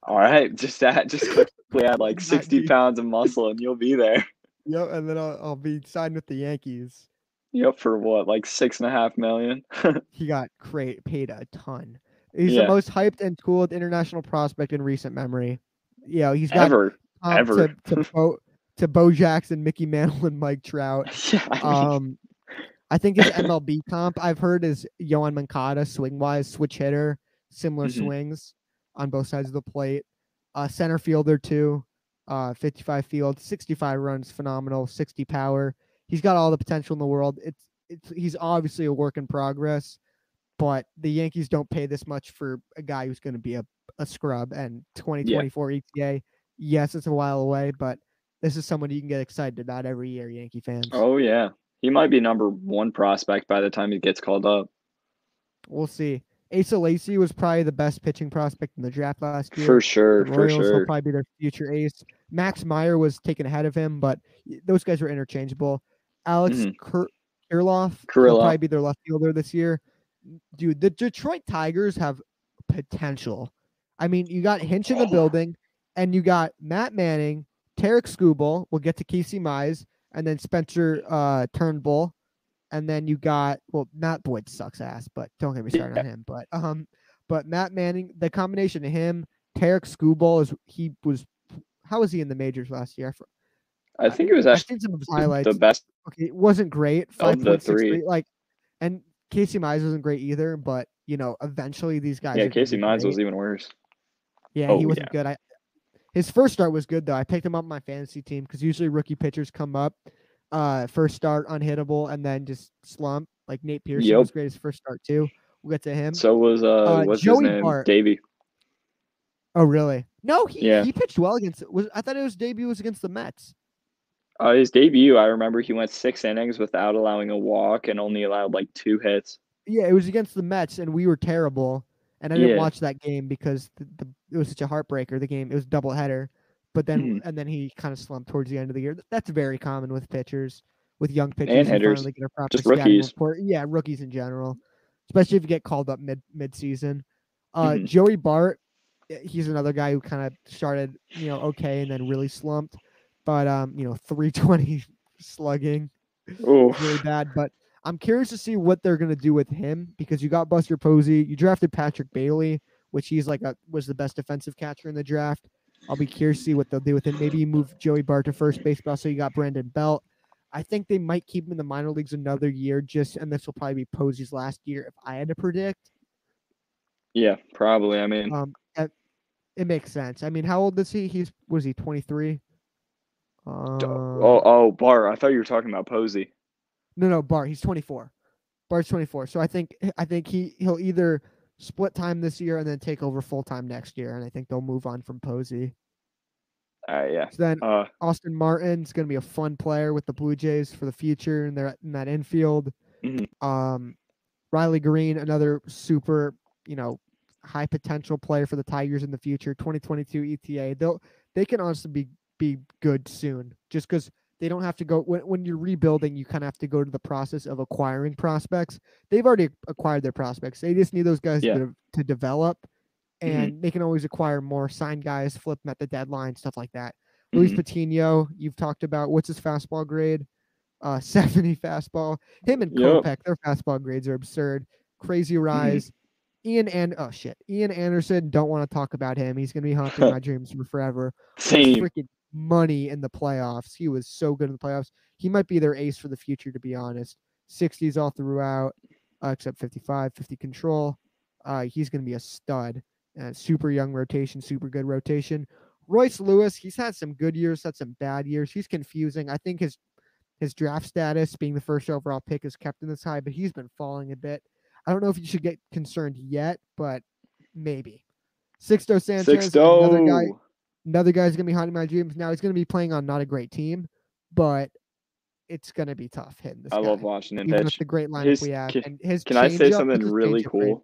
[SPEAKER 2] All right, just add, just quickly add like 60 pounds of muscle and you'll be there.
[SPEAKER 1] Yep, and then I'll, I'll be signed with the Yankees.
[SPEAKER 2] Yep, for what, like six and a half million?
[SPEAKER 1] He got great paid a ton. He's
[SPEAKER 2] Yeah.
[SPEAKER 1] the most hyped and cooled international prospect in recent memory. Yeah, he's got
[SPEAKER 2] Ever.
[SPEAKER 1] comp
[SPEAKER 2] ever.
[SPEAKER 1] to to Bo, to Bo Jackson, Mickey Mantle, and Mike Trout.
[SPEAKER 2] Yeah. I mean,
[SPEAKER 1] Um, I think his MLB comp I've heard is Yoan Moncada, swing wise, switch hitter, similar
[SPEAKER 2] Mhm.
[SPEAKER 1] swings on both sides of the plate. Uh, center fielder too, uh, 55 field, 65 runs, phenomenal, 60 power. He's got all the potential in the world. It's it's he's obviously a work in progress, but the Yankees don't pay this much for a guy who's going to be a, a scrub. And 2024 ETA, yes, it's a while away, but this is someone you can get excited about every year, Yankee fans.
[SPEAKER 2] oh, yeah. He might be number one prospect by the time he gets called up.
[SPEAKER 1] We'll see. Asa Lacy was probably the best pitching prospect in the draft last year.
[SPEAKER 2] For sure.
[SPEAKER 1] the
[SPEAKER 2] For
[SPEAKER 1] Royals will probably be their future ace. Max Meyer was taken ahead of him, but those guys were interchangeable. Alex
[SPEAKER 2] Mhm.
[SPEAKER 1] Kur- Kirilloff will probably be their left fielder this year. Dude, the Detroit Tigers have potential. I mean, you got Hinch in the building, and you got Matt Manning, Tarik Skubal. We'll get to Casey Mize, and then Spencer uh, Turnbull, and then you got well, Matt Boyd sucks ass, but don't get me started on him. But um, but Matt Manning, the combination of him, Tarik Skubal is he was how was he in the majors last year? I
[SPEAKER 2] I think it was actually
[SPEAKER 1] seen some of his highlights.
[SPEAKER 2] the best.
[SPEAKER 1] Okay, it wasn't great. Five point six
[SPEAKER 2] three,
[SPEAKER 1] like, and Casey Mize wasn't great either. But you know, eventually these guys.
[SPEAKER 2] Yeah, Casey Mize
[SPEAKER 1] great.
[SPEAKER 2] was even worse.
[SPEAKER 1] Yeah,
[SPEAKER 2] Oh,
[SPEAKER 1] he wasn't good. I his first start was good though. I picked him up on my fantasy team because usually rookie pitchers come up, uh, first start unhittable and then just slump. Like Nate Pearson was great his first start too. We'll get to him.
[SPEAKER 2] So was uh,
[SPEAKER 1] Uh,
[SPEAKER 2] what's
[SPEAKER 1] Joey
[SPEAKER 2] his name?
[SPEAKER 1] Bart.
[SPEAKER 2] Deivi.
[SPEAKER 1] oh really? No, he
[SPEAKER 2] Yeah.
[SPEAKER 1] he pitched well against. Was I thought it his debut was against the Mets.
[SPEAKER 2] Uh, his debut, I remember he went six innings without allowing a walk and only allowed like two hits.
[SPEAKER 1] Yeah, it was against the Mets, and we were terrible. And I didn't
[SPEAKER 2] Yeah.
[SPEAKER 1] watch that game because the, the it was such a heartbreaker. The game it was a doubleheader, but then
[SPEAKER 2] Mhm.
[SPEAKER 1] and then he kind of slumped towards the end of the year. That's very common with pitchers, with young pitchers
[SPEAKER 2] And hitters,
[SPEAKER 1] finally get a proper
[SPEAKER 2] just rookies.
[SPEAKER 1] report. Yeah, rookies in general, especially if you get called up mid mid season. Uh,
[SPEAKER 2] Mhm.
[SPEAKER 1] Joey Bart, eh, he's another guy who kind of started you know okay and then really slumped, but um you know three twenty slugging
[SPEAKER 2] Oh,
[SPEAKER 1] really bad. But I'm curious to see what they're gonna do with him because you got Buster Posey, you drafted Patrick Bailey, which he's like a was the best defensive catcher in the draft. I'll be curious to see what they'll do with him. Maybe you move Joey Bart to first base, but also you got Brandon Belt. I think they might keep him in the minor leagues another year, just and this will probably be Posey's last year if I had to predict.
[SPEAKER 2] yeah, probably. I mean,
[SPEAKER 1] Um, it makes sense. I mean, how old is he? He's was he 23? Uh,
[SPEAKER 2] oh, oh, Bart. I thought you were talking about Posey.
[SPEAKER 1] No, no, Bar. He's 24. Bar's 24. So I think I think he he'll either split time this year and then take over full time next year, and I think they'll move on from Posey.
[SPEAKER 2] Uh, yeah.
[SPEAKER 1] So then
[SPEAKER 2] Uh,
[SPEAKER 1] Austin Martin's going to be a fun player with the Blue Jays for the future, and they're in that infield.
[SPEAKER 2] Mhm.
[SPEAKER 1] Um, Riley Green, another super, you know, high potential player for the Tigers in the future. 2022 ETA. They'll they can honestly be be good soon, just because they don't have to go when when you're rebuilding. You kind of have to go to the process of acquiring prospects. They've already acquired their prospects. They just need those guys
[SPEAKER 2] Yeah.
[SPEAKER 1] to, to develop,
[SPEAKER 2] Mhm.
[SPEAKER 1] and they can always acquire more, sign guys, flip them at the deadline, stuff like that. Luis
[SPEAKER 2] mhm.
[SPEAKER 1] Patino, you've talked about what's his fastball grade? Uh, 70 fastball. Him and
[SPEAKER 2] Yep.
[SPEAKER 1] Kopech, their fastball grades are absurd. Crazy
[SPEAKER 2] Mm-hmm.
[SPEAKER 1] rise. Ian and oh shit, Ian Anderson. Don't want to talk about him. He's gonna be haunting my dreams for forever.
[SPEAKER 2] Same.
[SPEAKER 1] freaking money in the playoffs. He was so good in the playoffs. He might be their ace for the future, to be honest. 60s all throughout, uh, except 55, 50 control. Uh, he's going to be a stud. Uh, super young rotation, super good rotation. Royce Lewis, he's had some good years, had some bad years. He's confusing. I think his his draft status, being the first overall pick, is kept in this high, but he's been falling a bit. I don't know if you should get concerned yet, but maybe. Sixto Sanchez, another guy
[SPEAKER 2] Sixto.
[SPEAKER 1] Another guy's gonna be haunting my dreams. Now he's gonna be playing on not a great team, but it's gonna be tough hitting this
[SPEAKER 2] I
[SPEAKER 1] guy.
[SPEAKER 2] love watching him
[SPEAKER 1] even with the great lineup
[SPEAKER 2] His-
[SPEAKER 1] we have.
[SPEAKER 2] can-
[SPEAKER 1] and his
[SPEAKER 2] Can I say something really cool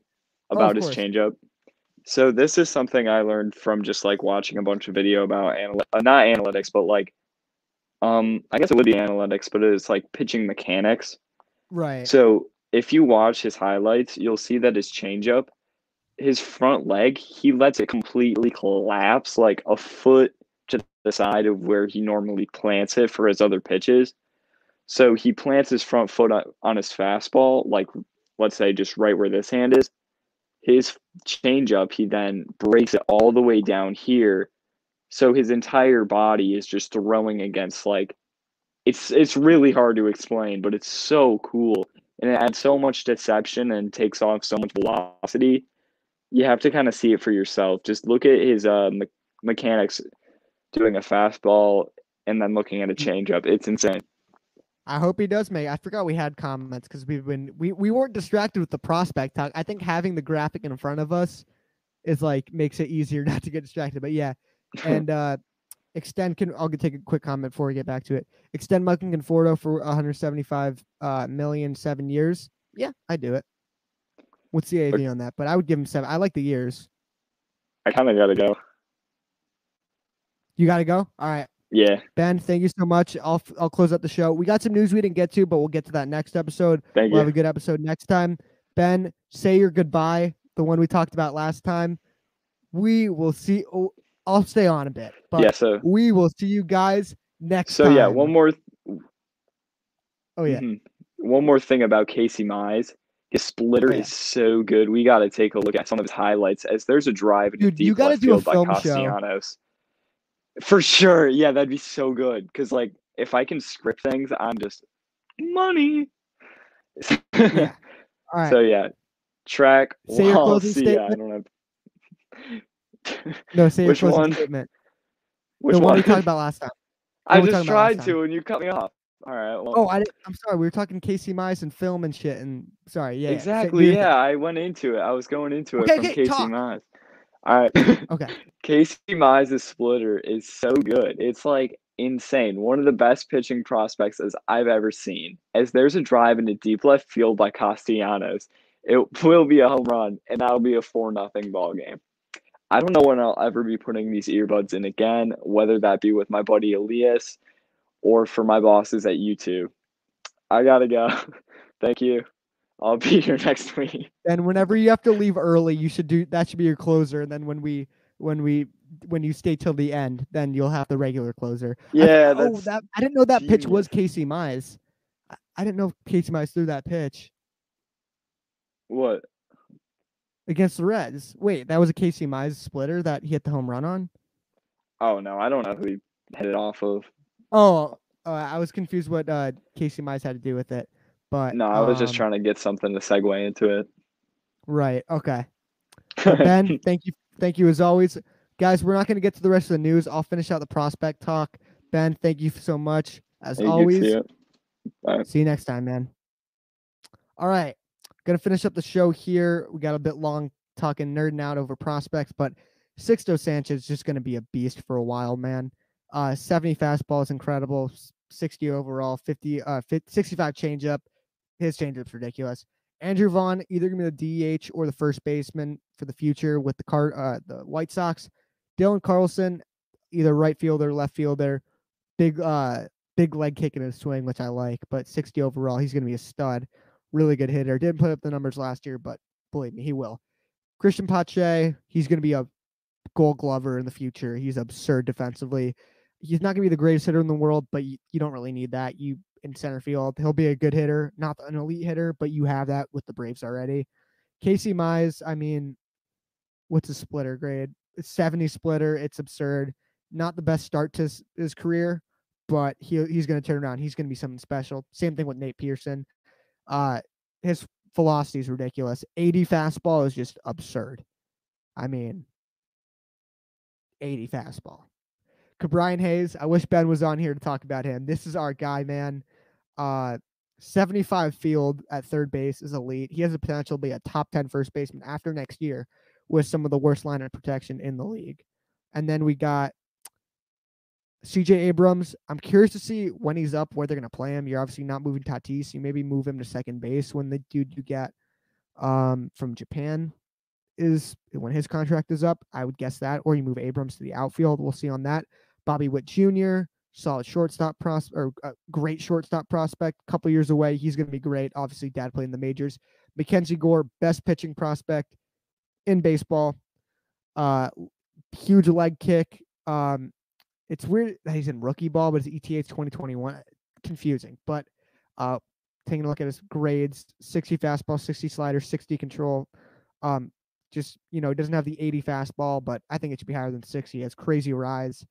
[SPEAKER 1] of
[SPEAKER 2] about his
[SPEAKER 1] course.
[SPEAKER 2] changeup? So this is something I learned from just like watching a bunch of video about anal- uh, not analytics, but like, um, I guess it would be analytics, but it's like pitching mechanics.
[SPEAKER 1] Right.
[SPEAKER 2] So if you watch his highlights, you'll see that his changeup, his front leg, he lets it completely collapse like a foot to the side of where he normally plants it for his other pitches. So he plants his front foot on, his fastball, like let's say just right where this hand is. His changeup, he then breaks it all the way down here. So his entire body is just throwing against like it's it's really hard to explain, but it's so cool and it adds so much deception and takes off so much velocity. You have to kind of see it for yourself. Just look at his uh, me- mechanics doing a fastball and then looking at a changeup. It's insane.
[SPEAKER 1] I hope he does make. I forgot we had comments because we've been we we weren't distracted with the prospect talk. I think having the graphic in front of us is like makes it easier not to get distracted. But yeah, and uh extend can I'll take a quick comment before we get back to it. Extend Michael Conforto for 175 uh million seven years. Yeah, I do it. What's the AV on that? But I would give him seven. I like the years.
[SPEAKER 2] I kind of got to go.
[SPEAKER 1] You got to go. All right.
[SPEAKER 2] Yeah,
[SPEAKER 1] Ben, thank you so much. I'll I'll close out the show. We got some news we didn't get to, but we'll get to that next episode.
[SPEAKER 2] thank
[SPEAKER 1] We'll have a good episode next time. Ben, say your goodbye. The one we talked about last time. We will see. Oh, I'll stay on a bit, but
[SPEAKER 2] Yeah, so
[SPEAKER 1] we will see you guys next
[SPEAKER 2] so
[SPEAKER 1] time.
[SPEAKER 2] yeah, one more
[SPEAKER 1] Oh yeah.
[SPEAKER 2] Mhm. One more thing about Casey Mize. His splitter
[SPEAKER 1] Oh,
[SPEAKER 2] is so good. We got to take a look at some of his highlights as there's a drive in
[SPEAKER 1] Dude,
[SPEAKER 2] deep
[SPEAKER 1] you gotta
[SPEAKER 2] left
[SPEAKER 1] do a
[SPEAKER 2] field by
[SPEAKER 1] film show.
[SPEAKER 2] Castellanos. For sure. Yeah, that'd be so good. Because, like, if I can script things, I'm just money.
[SPEAKER 1] Yeah. All right.
[SPEAKER 2] So, yeah. Track.
[SPEAKER 1] Say your closing
[SPEAKER 2] see, yeah, I
[SPEAKER 1] statement.
[SPEAKER 2] don't have.
[SPEAKER 1] no, say your
[SPEAKER 2] which
[SPEAKER 1] closing
[SPEAKER 2] one?
[SPEAKER 1] statement.
[SPEAKER 2] Which
[SPEAKER 1] the one,
[SPEAKER 2] one?
[SPEAKER 1] we talked about last time.
[SPEAKER 2] I just
[SPEAKER 1] talking about last
[SPEAKER 2] tried to, and you cut me off. All right. Well,
[SPEAKER 1] Oh, I I'm sorry. We were talking Casey Mize and film and shit. And sorry. Yeah. yeah, say- do
[SPEAKER 2] exactly. Yeah, I went into it. I was going into it
[SPEAKER 1] Okay,
[SPEAKER 2] from
[SPEAKER 1] okay,
[SPEAKER 2] Casey
[SPEAKER 1] talk.
[SPEAKER 2] Mize. All right.
[SPEAKER 1] Okay.
[SPEAKER 2] Casey Mize's splitter is so good. It's like insane. One of the best pitching prospects as I've ever seen. As there's a drive into deep left field by Castellanos, it will be a home run, and that'll be a four nothing ball game. I don't know when I'll ever be putting these earbuds in again, whether that be with my buddy Elias or for my bosses at U2. I gotta go. Thank you. I'll be here next week.
[SPEAKER 1] And whenever you have to leave early, you should do that. Should be your closer. And then when we when we when you stay till the end, then you'll have the regular closer. I
[SPEAKER 2] Yeah,
[SPEAKER 1] oh, that I didn't know that pitch was. Casey Mize. I, I didn't know if Casey Mize threw that pitch
[SPEAKER 2] what?
[SPEAKER 1] against the Reds. Wait, that was a Casey Mize splitter that he hit the home run on.
[SPEAKER 2] Oh no, I don't know who he hit it off of.
[SPEAKER 1] Oh, uh, I was confused what uh, Casey Mize had to do with it. But
[SPEAKER 2] No, I was just
[SPEAKER 1] um,
[SPEAKER 2] trying to get something to segue into it.
[SPEAKER 1] Right. Okay. Ben, thank you. Thank you as always. Guys, we're not going to get to the rest of the news. I'll finish out the prospect talk. Ben, thank you so much. As
[SPEAKER 2] you,
[SPEAKER 1] always,
[SPEAKER 2] see
[SPEAKER 1] see you next time, man. All right. Gonna finish up the show here. We got a bit long talking nerding out over prospects, but Sixto Sanchez is just gonna be a beast for a while, man. Uh 70 fastball is incredible. 60 overall, 50 uh 50, 65 changeup. His changeup's ridiculous. Andrew Vaughn either gonna be the DH or the first baseman for the future with the car uh the White Sox. Dylan Carlson, either right fielder, left fielder. Big uh big leg kick in his swing, which I like, but 60 overall, he's gonna be a stud. Really good hitter. Didn't put up the numbers last year, but believe me, he will. Cristian Pache, he's gonna be a gold glover in the future. He's absurd defensively. He's not gonna be the greatest hitter in the world, but you, you don't really need that. You in center field, he'll be a good hitter, not an elite hitter, but you have that with the Braves already. Casey Mize, I mean, what's a splitter grade? It's 70 splitter. It's absurd. Not the best start to his, his career, but he he's going to turn around. He's going to be something special. Same thing with Nate Pearson. Uh, his velocity is ridiculous. 80 fastball is just absurd. I mean, 80 fastball. Brian Hayes, I wish Ben was on here to talk about him. This is our guy, man. Uh, 75 field at third base is elite. He has the potential to be a top 10 first baseman after next year with some of the worst line of protection in the league. And then we got CJ Abrams. I'm curious to see when he's up where they're going to play him. You're obviously not moving Tatis. You maybe move him to second base when the dude you get um, from Japan is when his contract is up. I would guess that, or you move Abrams to the outfield. We'll see on that. Bobby Witt Jr. Solid shortstop pros or uh, great shortstop prospect. A couple years away, he's going to be great. Obviously, dad playing the majors. MacKenzie Gore, best pitching prospect in baseball. Uh, huge leg kick. Um, it's weird that he's in rookie ball, but his is 2021. Confusing, but uh, taking a look at his grades: 60 fastball, 60 slider, 60 control. Um, just you know, doesn't have the 80 fastball, but I think it should be higher than 60. He has crazy rise.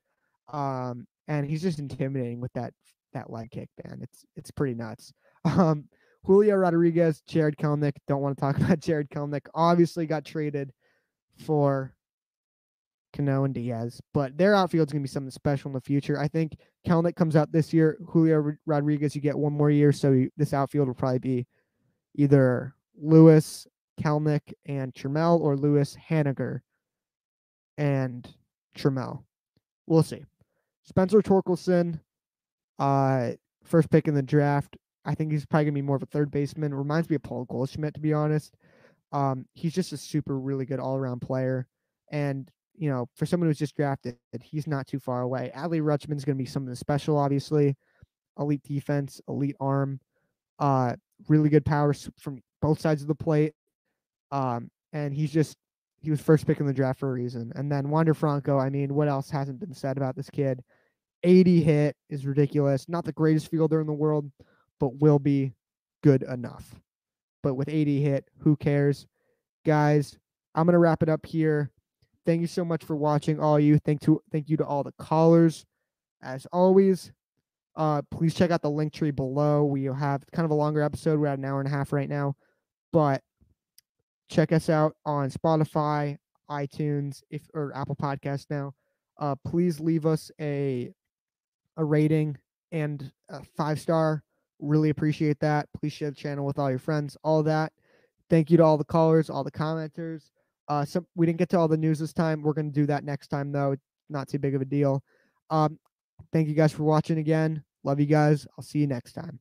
[SPEAKER 1] Um, and he's just intimidating with that that leg kick, man. It's it's pretty nuts. Um, Julio Rodriguez, Jarred Kelenic. Don't want to talk about Jarred Kelenic. Obviously got traded for Cano and Diaz, but their outfield's gonna be something special in the future. I think Kelenic comes out this year. Julio Rod- Rodriguez, you get one more year, so you, this outfield will probably be either Lewis, Kelenic, and Trammell, or Lewis, Haniger, and Trammell. We'll see. Spencer Torkelson, uh, first pick in the draft. I think he's probably gonna be more of a third baseman. Reminds me of Paul Goldschmidt, to be honest. Um, he's just a super really good all around player, and you know, for someone who's just drafted, he's not too far away. Adley Rutschman's to be something special, obviously. Elite defense, elite arm, uh, really good power from both sides of the plate. Um, and he's just he was first pick in the draft for a reason. And then Wander Franco, I mean, what else hasn't been said about this kid? 80 hit is ridiculous. Not the greatest fielder in the world, but will be good enough. But with 80 hit, who cares? Guys, I'm gonna wrap it up here. Thank you so much for watching, all you. Thank to thank you to all the callers. As always, uh, please check out the link tree below. We have kind of a longer episode. We're at an hour and a half right now, but check us out on Spotify, iTunes, if or Apple Podcasts now. Uh, please leave us a a rating and a five star. Really appreciate that. Please share the channel with all your friends. All that. Thank you to all the callers, all the commenters. Uh, some we didn't get to all the news this time. We're gonna do that next time though. Not too big of a deal. Um, thank you guys for watching again. Love you guys. I'll see you next time.